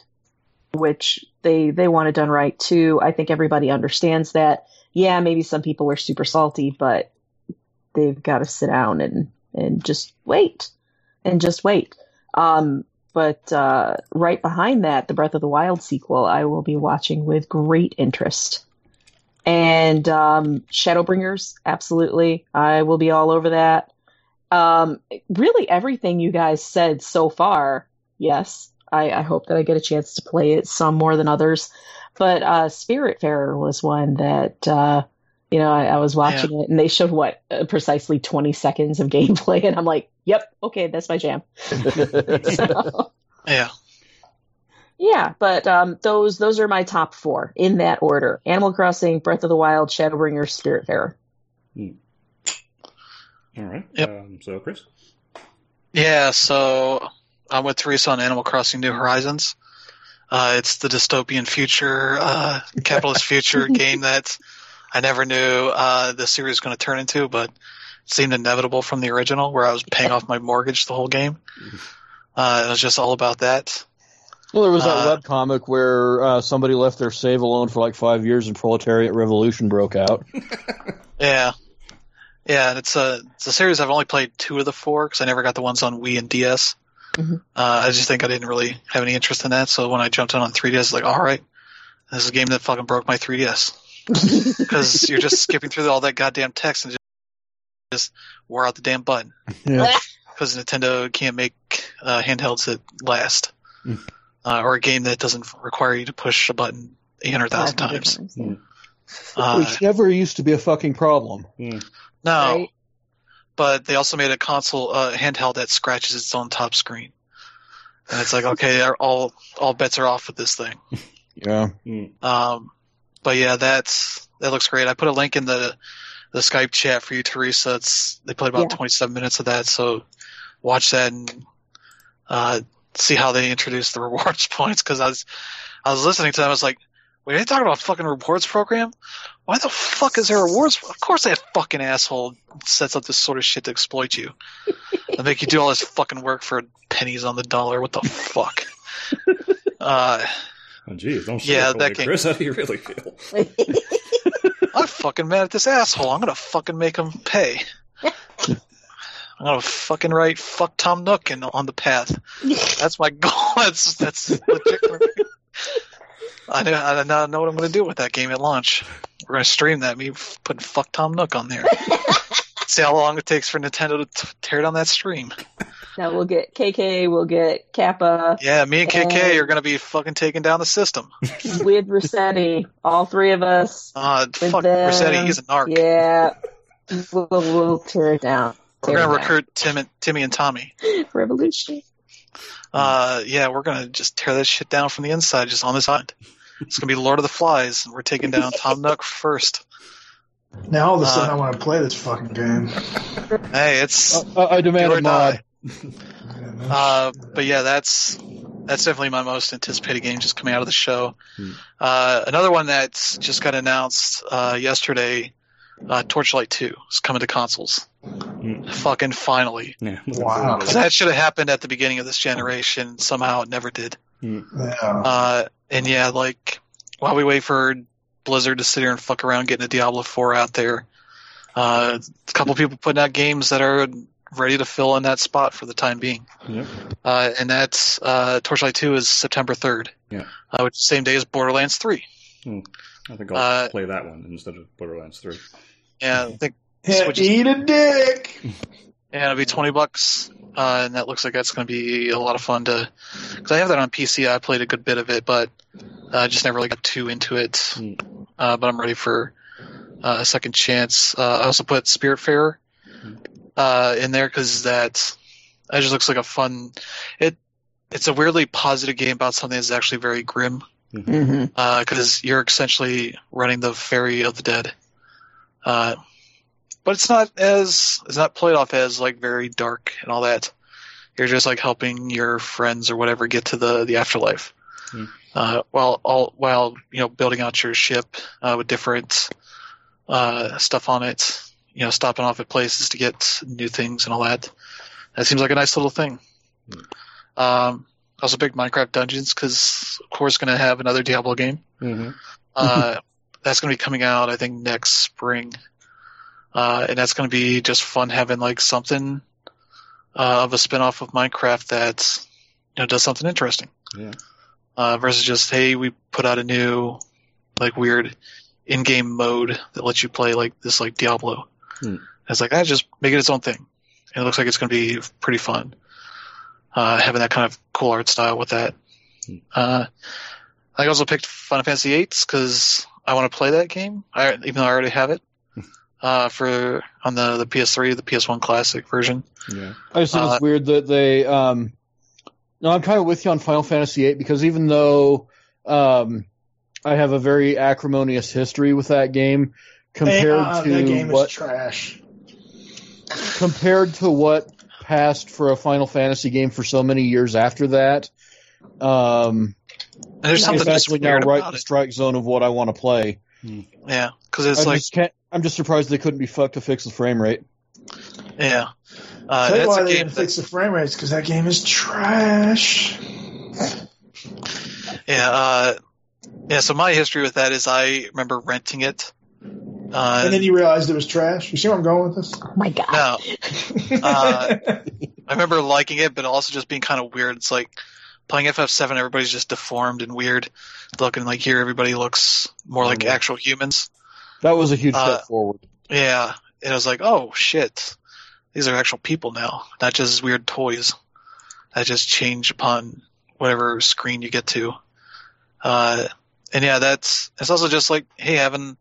which they they want it done right too. I think everybody understands that. Yeah, maybe some people are super salty, but they've got to sit down and and just wait and just wait. Um, but uh, right behind that, the Breath of the Wild sequel, I will be watching with great interest. And um, Shadowbringers, absolutely, I will be all over that. Um, really, everything you guys said so far, yes. I, I, hope that I get a chance to play it some more than others. But uh, Spiritfarer was one that uh, you know, I, I was watching yeah. it and they showed what uh, precisely 20 seconds of gameplay, and I'm like, yep, okay, that's my jam. so, yeah. Yeah, but um, those those are my top four in that order: Animal Crossing, Breath of the Wild, Shadowbringers, Spiritfarer. Hmm. All right. Yep. Um, so, Chris. Yeah. So I'm with Teresa on Animal Crossing: New Horizons. Uh, it's the dystopian future, uh, capitalist future game that I never knew uh, the series was going to turn into, but it seemed inevitable from the original, where I was paying off my mortgage the whole game. Uh, it was just all about that. Well, there was that uh, web comic where uh, somebody left their save alone for like five years, and Proletariat Revolution broke out. yeah, yeah, and it's a it's a series I've only played two of the four because I never got the ones on Wii and DS. Mm-hmm. Uh, I just think I didn't really have any interest in that. So when I jumped on on 3DS, I was like, all right, this is a game that fucking broke my 3DS because you're just skipping through all that goddamn text and just, just wore out the damn button. Yeah. Because Nintendo can't make uh, handhelds that last, mm. uh, or a game that doesn't require you to push a button eight hundred thousand times. times. Mm. Uh, Which never used to be a fucking problem. Mm. No, right? but they also made a console uh, handheld that scratches its own top screen, and it's like okay, all all bets are off with this thing. Yeah. Um, but yeah, that's that looks great. I put a link in the the Skype chat for you, Teresa. It's they played about yeah. 27 minutes of that, so watch that and uh, see how they introduce the rewards points. Because I was I was listening to them, I was like, wait, are they talking about fucking rewards program? Why the fuck is there rewards? Of course, that fucking asshole sets up this sort of shit to exploit you. They make you do all this fucking work for pennies on the dollar. What the fuck? Uh, Oh, geez, don't yeah, that game. Chris, how do you really feel? I'm fucking mad at this asshole. I'm gonna fucking make him pay. I'm gonna fucking write "fuck Tom Nook" in, on the path. That's my goal. That's that's legit. I know, I now know what I'm gonna do with that game at launch. We're gonna stream that. Me putting "fuck Tom Nook" on there. See how long it takes for Nintendo to t- tear down that stream. Now we'll get KK, we'll get Kappa. Yeah, me and KK and are going to be fucking taking down the system. with Resetti, all three of us. Uh, fuck them. Resetti, he's a narc. Yeah, we'll, we'll tear it down. Tear we're going to recruit Tim and, Timmy and Tommy. Revolution. Uh, yeah, we're going to just tear that shit down from the inside, just on this island. It's going to be Lord of the Flies, and we're taking down Tom Nook first. Now all of a sudden uh, I want to play this fucking game. Hey, it's uh, I demand a mod. Uh, but yeah, that's that's definitely my most anticipated game just coming out of the show. Hmm. Uh, another one that's just got announced uh, yesterday, uh, Torchlight 2 is coming to consoles. Hmm. Fucking finally. Yeah. Wow. That should have happened at the beginning of this generation. Somehow it never did. Hmm. Yeah. Uh, and yeah, like while we wait for Blizzard to sit here and fuck around getting a Diablo 4 out there, uh, a couple people putting out games that are ready to fill in that spot for the time being. Yep. Uh, and that's uh, Torchlight 2 is September 3rd. Yeah. Uh, which same day as Borderlands 3. Hmm. I think I'll uh, play that one instead of Borderlands 3. Yeah, I think. Yeah, eat a dick! Yeah, it'll be 20 bucks. Uh, and that looks like that's going to be a lot of fun to. Because I have that on PC. I played a good bit of it, but I just never really got too into it. Hmm. but I'm ready for a second chance. I also put Spiritfarer uh, in there because that that just looks like a fun. It it's a weirdly positive game about something that's actually very grim because mm-hmm. uh, you're essentially running the ferry of the dead. Uh, but it's not as it's not played off as like very dark and all that. You're just like helping your friends or whatever get to the the afterlife. Mm. Uh, while all while you know building out your ship uh, with different uh, stuff on it you know, stopping off at places to get new things and all that. That seems like a nice little thing. Mm. Um, also, big Minecraft Dungeons because, of course, going to have another Diablo game. Mm-hmm. uh, that's going to be coming out, I think, next spring, uh, and that's going to be just fun having like something uh, of a spinoff of Minecraft that you know does something interesting. Yeah. Uh, versus just hey, we put out a new like weird in-game mode that lets you play like this like Diablo. Hmm. It's like, I just make it its own thing. And it looks like it's going to be pretty fun. Uh, having that kind of cool art style with that. Hmm. Uh, I also picked Final Fantasy VIII because I want to play that game, I, even though I already have it. Hmm. Uh, for on the the PS3, the PS1 Classic version. Yeah, I just think it's uh, weird that they. Um, no, I'm kind of with you on Final Fantasy VIII because even though um, I have a very acrimonious history with that game, compared hey, uh, to that game what, is trash. Compared to what passed for a Final Fantasy game for so many years after that, um, there's something it's actually now right in the strike zone of what I want to play. Yeah, because it's I like just I'm just surprised they couldn't be fucked to fix the frame rate. Yeah, uh, Tell you why they didn't that... fix the frame rates because that game is trash. Yeah, uh, yeah. So my history with that is I remember renting it uh, and then you realized it was trash. You see where I'm going with this? Oh my god! No, uh, I remember liking it, but also just being kind of weird. It's like playing FF7. Everybody's just deformed and weird looking. Like here, everybody looks more like mm-hmm. actual humans. That was a huge uh, step forward. Yeah, it was like, oh shit, these are actual people now, not just weird toys that just change upon whatever screen you get to. Uh, and yeah, that's it's also just like, hey, having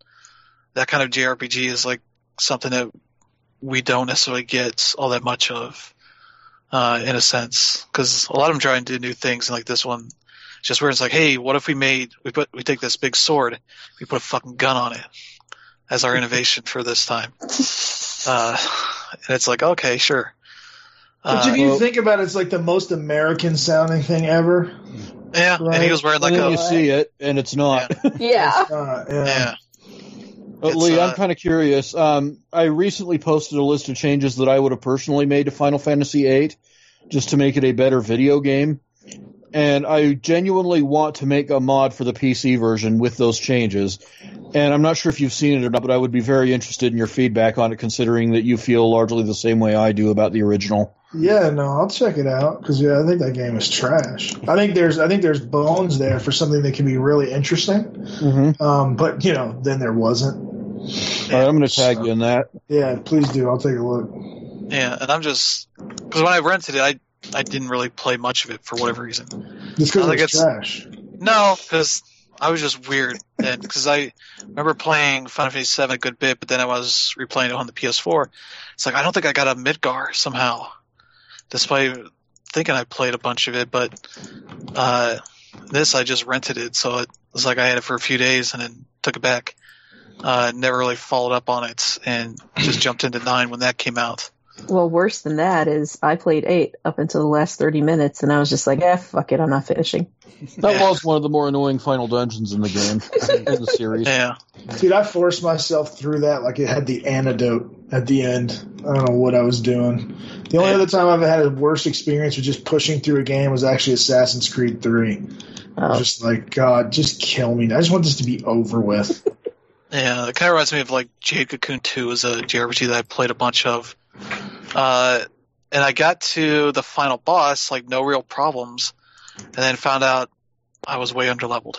that kind of JRPG is like something that we don't necessarily get all that much of, uh, in a sense, because a lot of them try and do new things, and like this one, just where it's like, hey, what if we made we put we take this big sword, we put a fucking gun on it as our innovation for this time, uh, and it's like, okay, sure. But if uh, you well, think about it, it's like the most American sounding thing ever. Yeah, right? and he was wearing like and a. You see it, and it's not. Yeah. yeah. It's not, yeah. yeah. But Lee, uh, I'm kind of curious. Um, I recently posted a list of changes that I would have personally made to Final Fantasy VIII, just to make it a better video game. And I genuinely want to make a mod for the PC version with those changes. And I'm not sure if you've seen it or not, but I would be very interested in your feedback on it, considering that you feel largely the same way I do about the original. Yeah, no, I'll check it out because yeah, I think that game is trash. I think there's I think there's bones there for something that can be really interesting. Mm-hmm. Um, but you know, then there wasn't. All right, I'm going to tag you in that. Yeah, please do. I'll take a look. Yeah, and I'm just because when I rented it, I I didn't really play much of it for whatever reason. Just because it's trash. No, because I was just weird then because I remember playing Final Fantasy VII a good bit, but then I was replaying it on the PS4. It's like I don't think I got a Midgar somehow, despite thinking I played a bunch of it. But uh, this I just rented it, so it was like I had it for a few days and then took it back. Uh, never really followed up on it and just jumped into nine when that came out. Well, worse than that is I played eight up until the last 30 minutes and I was just like, eh, fuck it, I'm not finishing. That yeah. was one of the more annoying final dungeons in the game, in the series. Yeah. Dude, I forced myself through that like it had the antidote at the end. I don't know what I was doing. The only yeah. other time I've had a worse experience with just pushing through a game was actually Assassin's Creed 3. Oh. just like, God, just kill me. I just want this to be over with. Yeah, it kind of reminds me of like Jade Cocoon 2 is a JRPG that I played a bunch of. Uh, and I got to the final boss, like no real problems, and then found out I was way underleveled.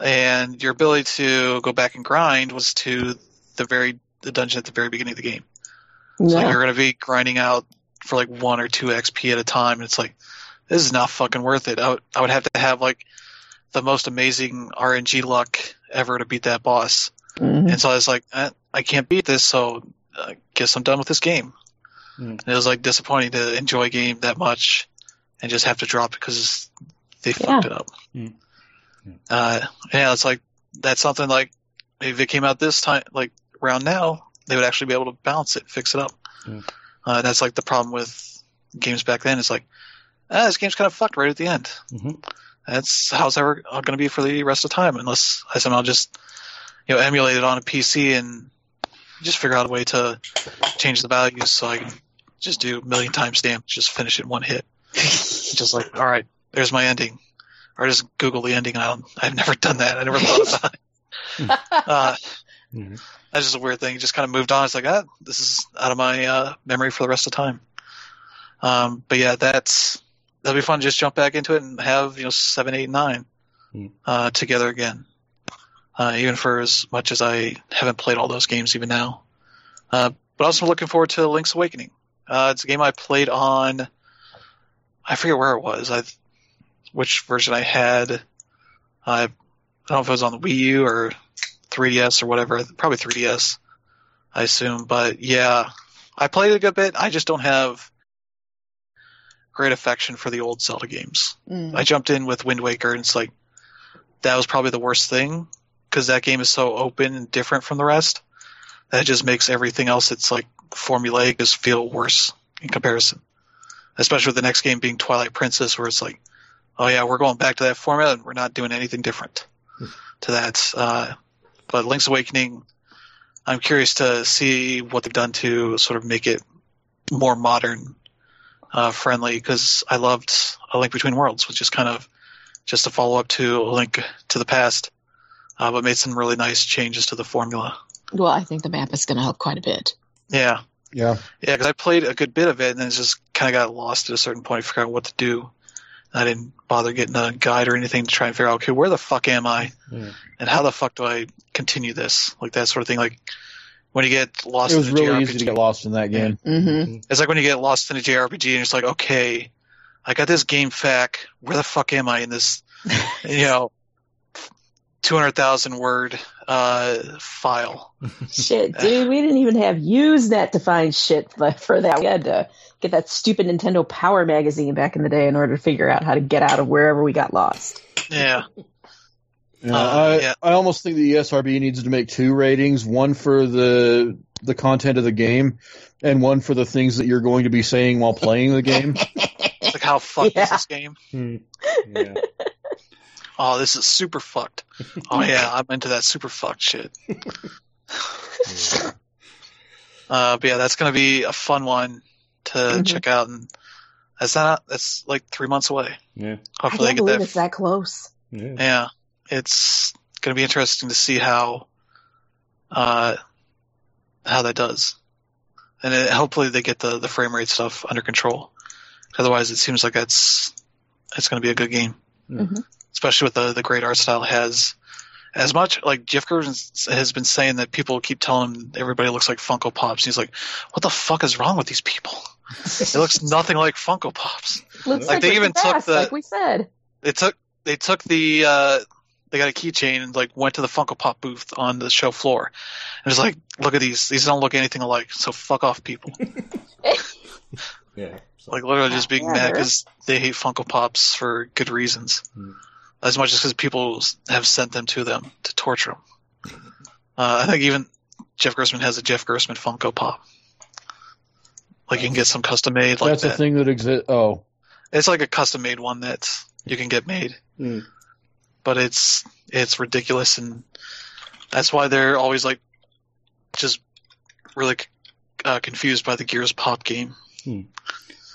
And your ability to go back and grind was to the very the dungeon at the very beginning of the game. Yeah. So like you're going to be grinding out for like one or two XP at a time, and it's like this is not fucking worth it. I would, I would have to have like the most amazing RNG luck ever to beat that boss. Mm-hmm. And so I was like, eh, I can't beat this, so I guess I'm done with this game. Mm. And it was like disappointing to enjoy a game that much and just have to drop it because they yeah. fucked it up. Mm. Uh, yeah, it's like that's something like if it came out this time, like around now, they would actually be able to balance it, fix it up. Mm. Uh, that's like the problem with games back then. It's like, ah, this game's kind of fucked right at the end. Mm-hmm. That's how it's ever going to be for the rest of the time, unless I somehow just you know emulate it on a PC and just figure out a way to change the values so I can just do a million timestamps, just finish it in one hit. just like, all right, there's my ending, or just Google the ending. I don't, I've never done that. I never thought about it. uh, mm-hmm. That's just a weird thing. Just kind of moved on. It's like, ah, this is out of my uh, memory for the rest of the time. Um, but yeah, that's that'll be fun. Just jump back into it and have you know seven, eight, nine mm. uh, together again. Uh, even for as much as I haven't played all those games even now. Uh, but also looking forward to Link's Awakening. Uh, it's a game I played on. I forget where it was. I which version I had. I don't know if it was on the Wii U or 3DS or whatever. Probably 3DS, I assume. But yeah, I played a good bit. I just don't have great affection for the old Zelda games. Mm. I jumped in with Wind Waker, and it's like that was probably the worst thing because that game is so open and different from the rest. That just makes everything else that's like formulaic just feel worse in comparison. Especially with the next game being Twilight Princess, where it's like, oh yeah, we're going back to that formula and we're not doing anything different mm. to that. Uh, but Link's Awakening, I'm curious to see what they've done to sort of make it more modern uh, friendly because I loved A Link Between Worlds, which is kind of just a follow up to A Link to the Past, uh, but made some really nice changes to the formula. Well, I think the map is going to help quite a bit. Yeah. Yeah. Yeah, because I played a good bit of it and then it just kind of got lost at a certain point, figuring out what to do. I didn't bother getting a guide or anything to try and figure out, okay, where the fuck am I? Yeah. And how the fuck do I continue this? Like that sort of thing. Like when you get lost. It was really JRPG, easy to get lost in that game. Mm-hmm. It's like when you get lost in a JRPG and it's like, okay, I got this GameFAQ. Where the fuck am I in this? you know, two hundred thousand word uh, file. Shit, dude, we didn't even have Usenet to find shit for that. We had to get that stupid Nintendo Power magazine back in the day in order to figure out how to get out of wherever we got lost. Yeah. Yeah, uh, I, yeah. I almost think the ESRB needs to make two ratings: one for the the content of the game, and one for the things that you're going to be saying while playing the game. like how fucked yeah. is this game? Hmm. Yeah. oh, this is super fucked. Oh yeah, I'm into that super fucked shit. yeah. Uh, but yeah, that's gonna be a fun one to mm-hmm. check out, and that's not that's like three months away. Yeah, hopefully I can't believe that. it's that close. Yeah. yeah it's going to be interesting to see how uh, how that does, and it, hopefully they get the the frame rate stuff under control. Otherwise, it seems like that's it's going to be a good game, mm-hmm. especially with the the great art style it has. As much like Jeff Gerstmann has been saying that people keep telling him everybody looks like Funko Pops. He's like, "What the fuck is wrong with these people? it looks nothing like Funko Pops." Looks like, like they even took the like we said. They took they took the uh, they got a keychain and like went to the Funko Pop booth on the show floor. And it's like, look at these. These don't look anything alike. So fuck off, people. yeah. Like literally just being yeah, mad because they hate Funko Pops for good reasons. Hmm. As much as because people have sent them to them to torture them. Uh, I think even Jeff Gerstmann has a Jeff Gerstmann Funko Pop. Like you can get some custom made. Like That's that. a thing that exists. Oh, It's like a custom made one that you can get made, Hmm. But it's it's ridiculous, and that's why they're always like just really uh, confused by the Gears Pop game Hmm.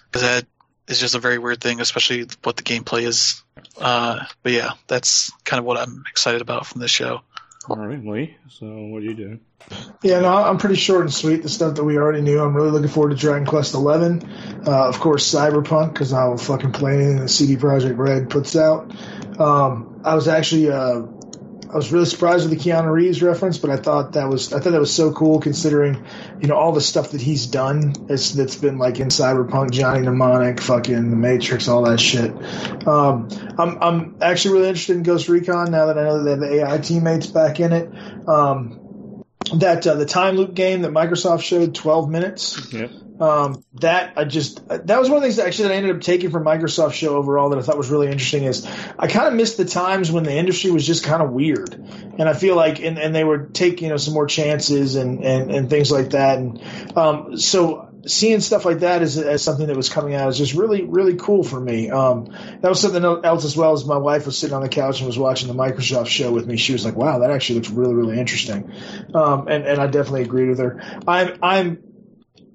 because that is just a very weird thing, especially what the gameplay is. Uh, but yeah, that's kind of what I'm excited about from this show. All right, Lee. So what do you do? Yeah, no, I'm pretty short and sweet. The stuff that we already knew. I'm really looking forward to Dragon Quest XI. Uh, of course, Cyberpunk, because I'll fucking play anything that CD Projekt Red puts out. Um, I was actually, uh, I was really surprised with the Keanu Reeves reference, but I thought that was, I thought that was so cool considering, you know, all the stuff that he's done. It's, that's been like in Cyberpunk, Johnny Mnemonic, fucking The Matrix, all that shit. Um, I'm, I'm actually really interested in Ghost Recon now that I know that they have the AI teammates back in it. Um, that uh, the time loop game that Microsoft showed 12 minutes. Yep. Um, that I just that was one of the things that actually that I ended up taking from Microsoft show overall that I thought was really interesting is I kind of missed the times when the industry was just kind of weird, and I feel like and, and they would take you know some more chances and and, and things like that, and um, so seeing stuff like that as, as something that was coming out is just really really cool for me. Um, that was something else as well as my wife was sitting on the couch and was watching the Microsoft show with me. She was like, "Wow, that actually looks really really interesting," um, and and I definitely agreed with her. I'm I'm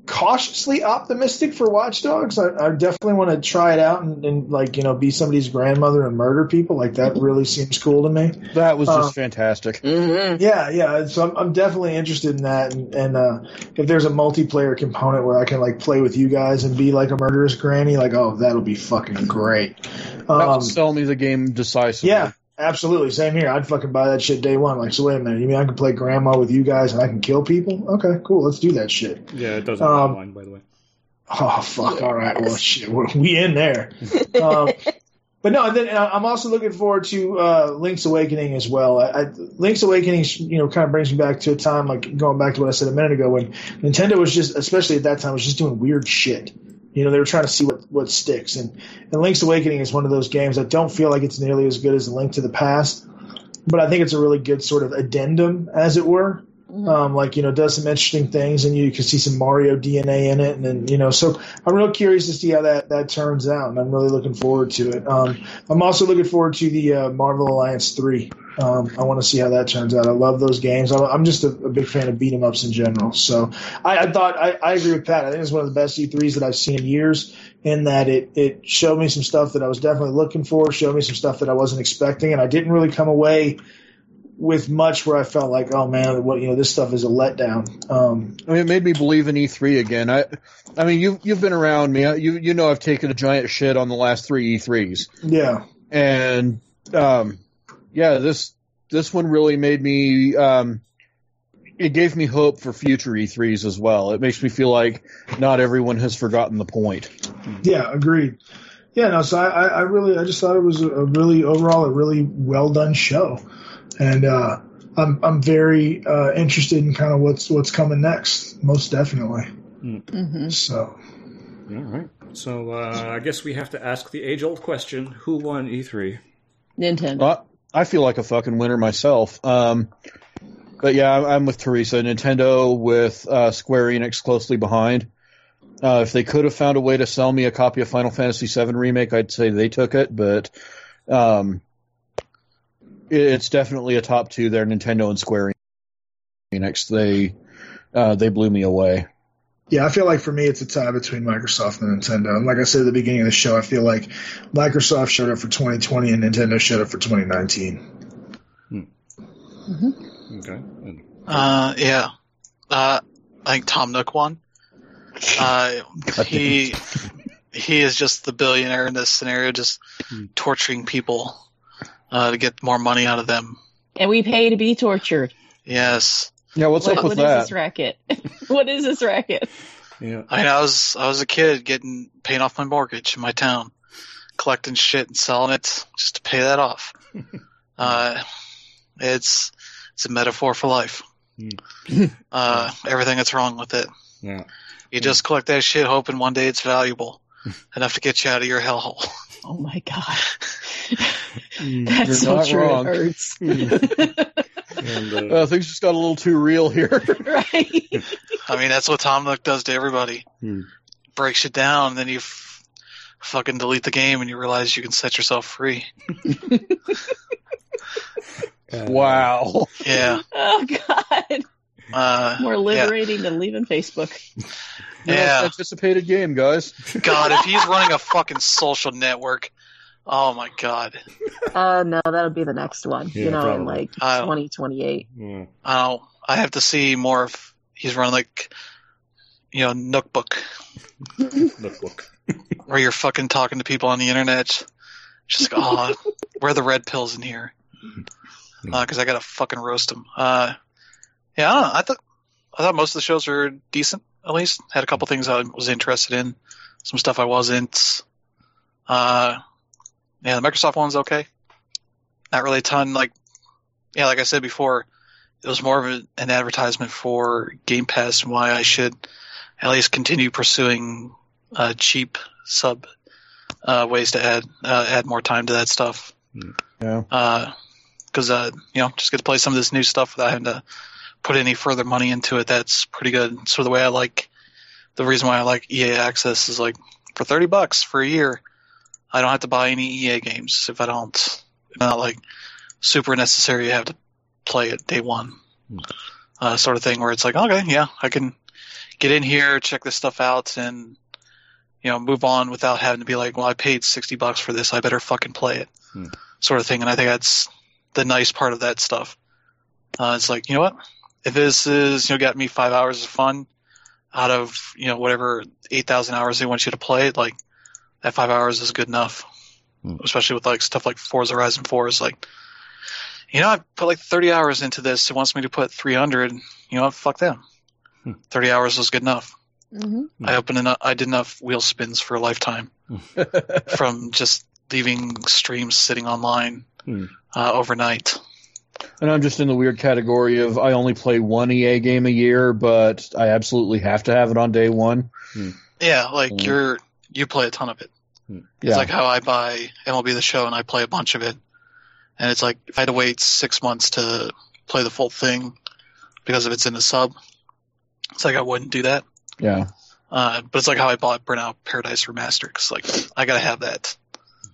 cautiously optimistic for Watch Dogs. I, I definitely want to try it out and, and like you know be somebody's grandmother and murder people. Like that really seems cool to me. that was just Uh, fantastic. Mm-hmm. Yeah, yeah. So I'm, I'm definitely interested in that. And, and uh, if there's a multiplayer component where I can like play with you guys and be like a murderous granny, like oh that'll be fucking great. that Um, would sell me the game decisively. yeah, absolutely. Same here. I'd fucking buy that shit day one. Like, so wait a minute. You mean I can play grandma with you guys and I can kill people? Okay, cool. Let's do that shit. Yeah, it does have Um, online, by the way. Oh fuck! All right, well shit, we're, we in there. Um, but no, and then uh, I'm also looking forward to uh, Link's Awakening as well. I, I, Link's Awakening, you know, kind of brings me back to a time like going back to what I said a minute ago when Nintendo was just, especially at that time, was just doing weird shit. You know, they were trying to see what what sticks, and and Link's Awakening is one of those games. that don't feel like it's nearly as good as Link to the Past, but I think it's a really good sort of addendum, as it were um, like you know does some interesting things and you can see some Mario DNA in it and then you know so I'm real curious to see how that that turns out and I'm really looking forward to it. Um, I'm also looking forward to the uh, Marvel Alliance three. Um, I want to see how that turns out. I love those games. I'm, I'm just a, a big fan of beat 'em ups in general. So I, I thought I, I agree with Pat. I think it's one of the best E3s that I've seen in years. In that it it showed me some stuff that I was definitely looking for. Showed me some stuff that I wasn't expecting, and I didn't really come away with much where I felt like, oh man, what you know, this stuff is a letdown. Um, I mean, it made me believe in E3 again. I, I mean, you you've been around me. You you know I've taken a giant shit on the last three E3s, yeah, and um, yeah, this this one really made me. Um, it gave me hope for future E3s as well. It makes me feel like not everyone has forgotten the point. yeah, agreed. Yeah, no, so I, I I really, I just thought it was a, a really overall a really well done show, and uh, I'm I'm very uh, interested in kind of what's what's coming next, most definitely. Mm-hmm. So All right. So uh, I guess we have to ask the age-old question: Who won E E3? Nintendo. I feel like a fucking winner myself. Um, but yeah, I'm, with Teresa. Nintendo with uh, Square Enix closely behind. Uh, if they could have found a way to sell me a copy of Final Fantasy VII Remake, I'd say they took it. But um, it, it's definitely a top two there, Nintendo and Square Enix. They uh, they blew me away. Yeah, I feel like for me it's a tie between Microsoft and Nintendo. And like I said at the beginning of the show, I feel like Microsoft showed up for 2020 and Nintendo showed up for 2019. Okay. And- Uh, yeah. Uh, I think Tom Nook won. Uh, he he is just the billionaire in this scenario, just Hmm. torturing people uh, to get more money out of them. And we pay to be tortured. Yes. Yeah, what's what up with what is that? this racket? what is this racket? yeah. I mean, I was I was a kid getting paying off my mortgage in my town, collecting shit and selling it just to pay that off. uh, it's it's a metaphor for life. Hmm. uh, everything that's wrong with it. Yeah. You just collect that shit, hoping one day it's valuable enough to get you out of your hellhole. Oh my god. Mm, That's you're so not true. wrong. It hurts. And, uh, uh, things just got a little too real here. right. I mean, that's what Tom Nook does to everybody. Hmm. Breaks you down, then you f- fucking delete the game, and you realize you can set yourself free. wow. Yeah. Oh God. Uh, More liberating yeah. than leaving Facebook. yeah. Anticipated game, guys. God, if he's running a fucking social network, oh my god. Uh, no, that'll be the next one. Yeah, you know, probably. in like twenty twenty eight. I don't. I have to see more if he's running like, you know, Nookbook. Nookbook. where you're fucking talking to people on the internet. Just like, oh, where are the red pills in here? Because uh, I gotta fucking roast them. Uh, yeah, I, know, I thought I thought most of the shows were decent. At least had a couple things I was interested in, some stuff I wasn't. Uh, yeah, the Microsoft one's okay. Not really a ton. Like, yeah, like I said before, it was more of a, an advertisement for Game Pass and why I should at least continue pursuing uh, cheap sub uh, ways to add uh, add more time to that stuff. Yeah. Because uh, uh, you know, just get to play some of this new stuff without having to put any further money into it, that's pretty good. So the way I like, the reason why I like EA Access is like for thirty bucks for a year, I don't have to buy any EA games if I don't. Not like super necessary to have to play it day one, hmm. uh, sort of thing. Where it's like, okay, yeah, I can get in here, check this stuff out, and you know, move on without having to be like, well, I paid sixty bucks for this, I better fucking play it, hmm. sort of thing. And I think that's the nice part of that stuff. Uh, it's like, you know what? if this is you know got me five hours of fun out of you know whatever eight thousand hours they want you to play, like that five hours is good enough. Mm. Especially with like stuff like Forza Horizon Four is like, you know, I put like thirty hours into this. It wants me to put three hundred. You know, fuck them. Hmm. Thirty hours is good enough. Mm-hmm. I opened enough. I did enough wheel spins for a lifetime from just leaving streams sitting online hmm. uh, overnight. And I'm just in the weird category of I only play one EA game a year, but I absolutely have to have it on day one. Hmm. Yeah, like hmm. you're you play a ton of it. Hmm. It's yeah. like how I buy MLB the Show and I play a bunch of it, and it's like if I had to wait six months to play the full thing because if it's in a sub, it's like I wouldn't do that. Yeah. Uh, but it's like how I bought Burnout Paradise Remastered. Cause like I gotta have that.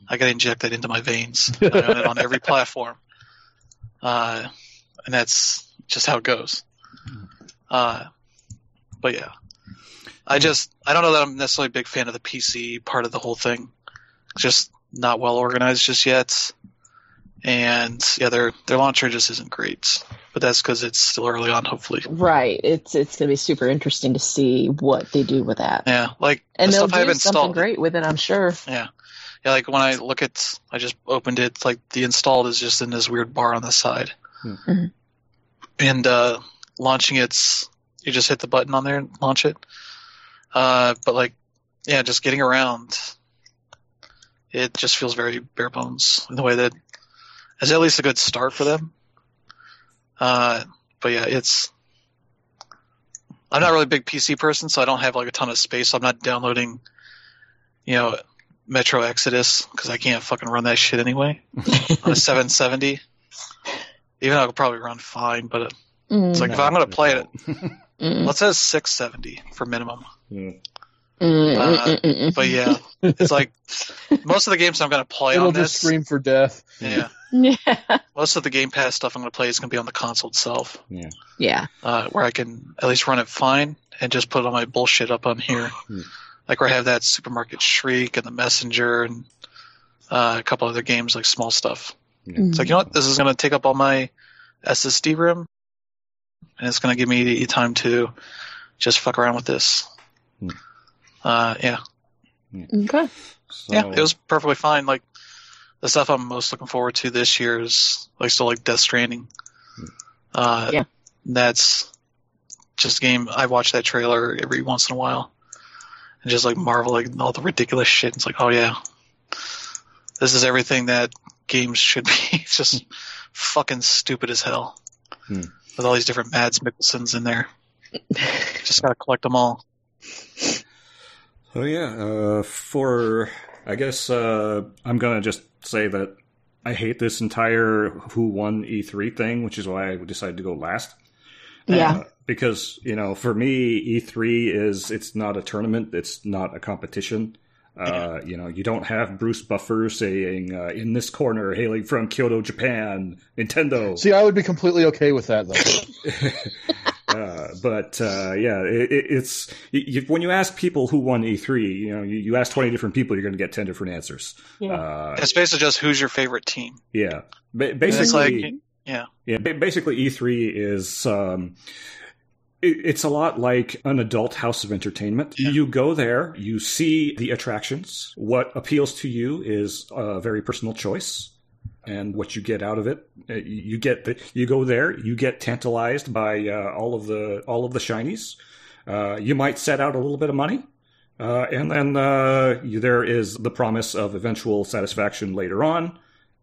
I gotta inject that into my veins. I own it on every platform. Uh, and that's just how it goes. Uh, but yeah, I just I don't know that I'm necessarily a big fan of the PC part of the whole thing. It's just not well organized just yet, and yeah, their their launcher just isn't great. But that's because it's still early on. Hopefully, right? It's it's gonna be super interesting to see what they do with that. Yeah, like and the they'll do something great with it. I'm sure. Yeah, yeah, like when I look at, I just opened it. Like the installed is just in this weird bar on the side, hmm. mm-hmm. and uh, launching it's you just hit the button on there and launch it. Uh, but like, yeah, just getting around, it just feels very bare bones in the way that is at least a good start for them. Uh, but yeah, it's. I'm not really a big PC person, so I don't have like a ton of space. So I'm not downloading, you know, Metro Exodus because I can't fucking run that shit anyway on a 770. Even though I could probably run fine, but mm. it's like no, if I'm going to play it, mm. let's say 670 for minimum. Mm. Uh, but yeah, it's like most of the games I'm going to play It'll on just scream for death. Yeah. Yeah. Most of the Game Pass stuff I'm going to play is going to be on the console itself. Yeah. Yeah. Uh, where I can at least run it fine and just put all my bullshit up on here. Hmm like where I have that Supermarket Shriek and the Messenger and uh, a couple other games like small stuff. Mm-hmm. It's like you know what, this is going to take up all my SSD room, and it's going to give me time to just fuck around with this. Mm. Uh, yeah. Okay. So... Yeah, it was perfectly fine. Like the stuff I'm most looking forward to this year is like still like Death Stranding. Hmm. Uh, yeah. That's just a game. I watch that trailer every once in a while and just like marveling at all the ridiculous shit. It's like, oh yeah, this is everything that games should be. it's just fucking stupid as hell hmm. with all these different Mads Mikkelsens in there. just gotta collect them all. Oh yeah, uh, for I guess uh, I'm gonna just say that I hate this entire who won E3 thing, which is why I decided to go last. Yeah. Uh, because, you know, for me, E3 is, it's not a tournament. It's not a competition. Uh, you know, you don't have Bruce Buffer saying, uh, in this corner, hailing from Kyoto, Japan, Nintendo. See, I would be completely okay with that, though. uh, but uh, yeah, it, it's you, when you ask people who won E3, you know, you, you ask twenty different people, you're going to get ten different answers. Yeah. Uh, It's basically just who's your favorite team. yeah, ba- basically, like, yeah, yeah, ba- basically E3 is um, it, it's a lot like an adult house of entertainment. Yeah. You go there, you see the attractions. What appeals to you is a very personal choice. And what you get out of it, uh, you you get the, you go there, you get tantalized by uh, all of the all of the shinies. Uh, you might set out a little bit of money, uh, and then uh, you, there is the promise of eventual satisfaction later on,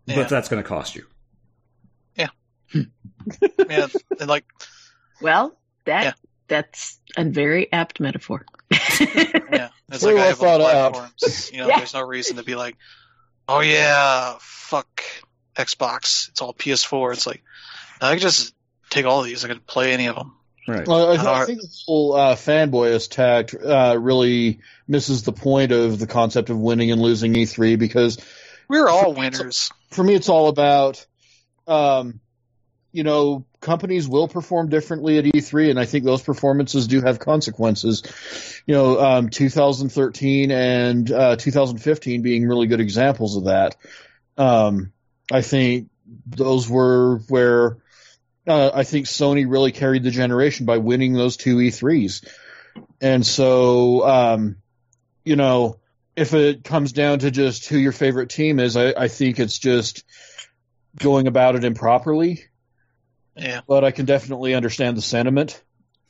Yeah. but that's going to cost you. yeah, yeah, and like Well, that Yeah. that's a very apt metaphor. yeah, it's Very like I have thought platforms. You know, Yeah. there's no reason to be like, oh yeah, fuck Xbox. It's all PS4. It's like I can just take all of these. I can play any of them. Right. Well, I, th- I think the whole uh, fanboy attack uh, really misses the point of the concept of winning and losing E3 because We're all winners. for me, it's all about, um, you know, companies will perform differently at E3, and I think those performances do have consequences. You know, um, 2013 and uh, 2015 being really good examples of that. Um, I think those were where uh, I think Sony really carried the generation by winning those two E3s. And so, um, you know, if it comes down to just who your favorite team is, I, I think it's just going about it improperly. Yeah, But I can definitely understand the sentiment.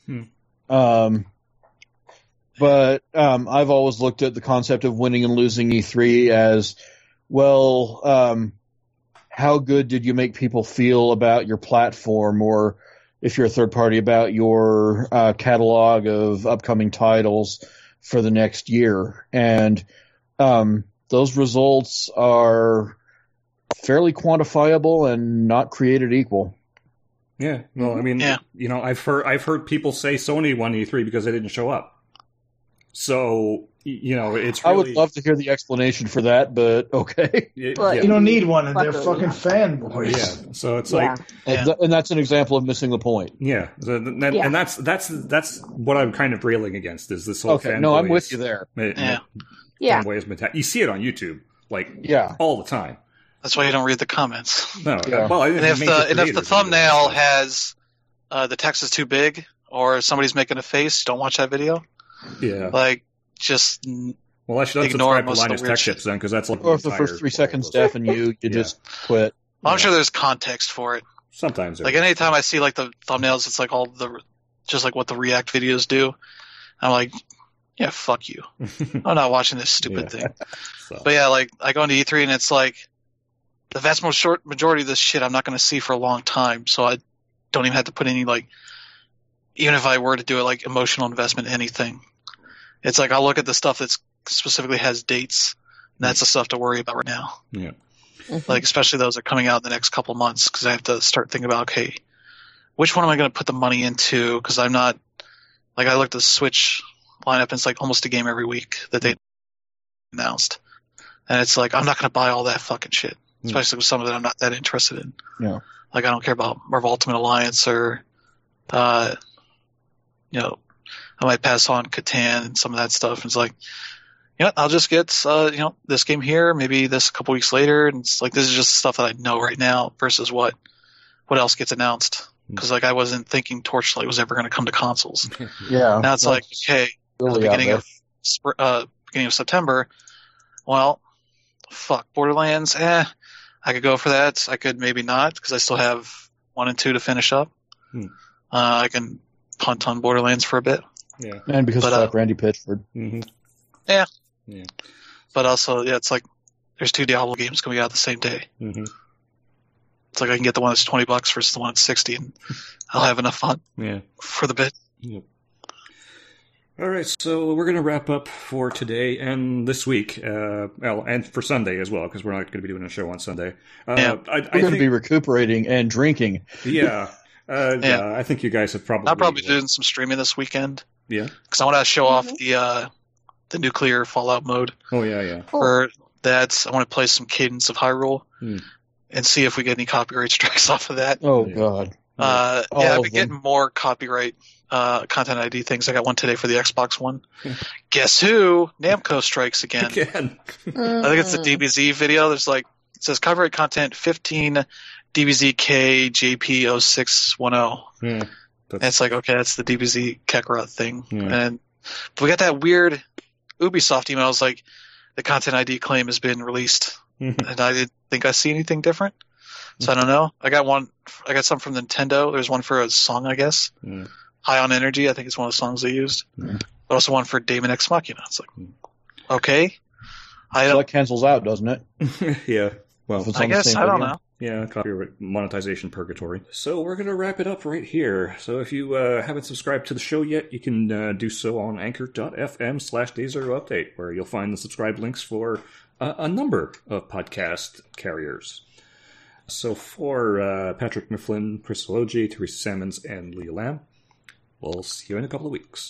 Hmm. Um, but um, I've always looked at the concept of winning and losing E3 as well. Um, how good did you make people feel about your platform, or if you're a third party, about your uh, catalog of upcoming titles for the next year? And um, those results are fairly quantifiable and not created equal. Yeah. Well, I mean, Yeah. you know, I've heard I've heard people say Sony won E3 because they didn't show up. So y- you know, it's. I would love to hear the explanation for that, but okay. Yeah, But- yeah. You don't need one, and they're Fucker, fucking yeah. fanboys. yeah. So it's yeah. like, Yeah. And, th- and that's an example of missing the point. yeah, the, the, and, Yeah. and that's that's that's what I'm kind of railing against is this whole. Okay, no, I'm with you there. ma- ma- Yeah. Yeah. fanboys mentality. You see it on YouTube, like Yeah. all the time. that's why you don't read the comments. No, Yeah. well, And if major the and if the thumbnail has uh, the text is too big or somebody's making a face, don't watch that video. yeah. Like just Well, I should ignore unsubscribe to most of the Linus weird Tech shit. Tips then, because that's like Or if the entire first three seconds blog and you, you Yeah. just quit. I'm Yeah. sure there's context for it. Sometimes, Like is. anytime I see like the thumbnails, it's like all the just like what the React videos do. I'm like, yeah, fuck you. I'm not watching this stupid Yeah. thing. So, But yeah, like I go into E3 and it's like the vast most short majority of this shit I'm not going to see for a long time, so I don't even have to put any like even if I were to do it like emotional investment in anything. It's like I'll look at the stuff that specifically has dates. And that's the stuff to worry about right now. yeah. Mhm. Like especially those that are coming out in the next couple months because I have to start thinking about okay, which one am I going to put the money into? Because I'm not like I looked at the Switch lineup and it's like almost a game every week that they announced, and it's like I'm not going to buy all that fucking shit, Hmm. especially with some of it I'm not that interested in. Yeah. Like I don't care about Marvel Ultimate Alliance or, uh, you know, I might pass on Catan and some of that stuff. And it's like, you know, I'll just get, uh, you know, this game here, maybe this a couple weeks later. And it's like, this is just stuff that I know right now versus what, what else gets announced. Cause like I wasn't thinking Torchlight was ever going to come to consoles. Yeah. Now it's like, okay, at the beginning of, uh, beginning of September, well, fuck, Borderlands, eh, I could go for that. I could maybe not because I still have one and two to finish up. Hmm. Uh, I can punt on Borderlands for a bit. Yeah. and because but, uh, Randy Pitchford. hmm But also, yeah, it's like there's two Diablo games coming out the same day. hmm It's like I can get the one that's twenty bucks versus the one that's sixty, and I'll have enough fun Yeah. for the bit. Yep. All right, so we're going to wrap up for today and this week, uh, well, and for Sunday as well, because we're not going to be doing a show on Sunday. Uh, yeah. I, we're going to be recuperating and drinking. Yeah. Uh, yeah. yeah. I think you guys have probably. I'll probably be doing some streaming this weekend. Yeah. Because I want to show mm-hmm. off the uh, the nuclear Fallout mode. Oh yeah, yeah. For that, I want to play some Cadence of Hyrule hmm. and see if we get any copyright strikes off of that. Oh god. Uh, yeah, I've been getting more copyright uh, content ID things. I got one today for the Xbox One. Guess who? Namco strikes again. Again. I think it's the DBZ video. There's like it says copyright content 15 DBZK JP0610. Yeah, and it's like okay, that's the DBZ Kakarot thing. Yeah. And we got that weird Ubisoft email. It's like the content ID claim has been released, mm-hmm. and I didn't think I see anything different. So I don't know. I got one. I got some from Nintendo. There's one for a song, I guess. Yeah. High on Energy. I think it's one of the songs they used. Yeah. But also one for Daemon X Machina. It's like, mm. okay. I so that cancels out, doesn't it? yeah. Well, I guess I don't know. Yeah, copyright monetization purgatory. So we're going to wrap it up right here. So if you uh, haven't subscribed to the show yet, you can uh, do so on anchor.fm slash day zero update, where you'll find the subscribe links for uh, a number of podcast carriers. So for uh, Patrick Mifflin, Chris Elogi, Teresa Salmons, and Leah Lamb, we'll see you in a couple of weeks.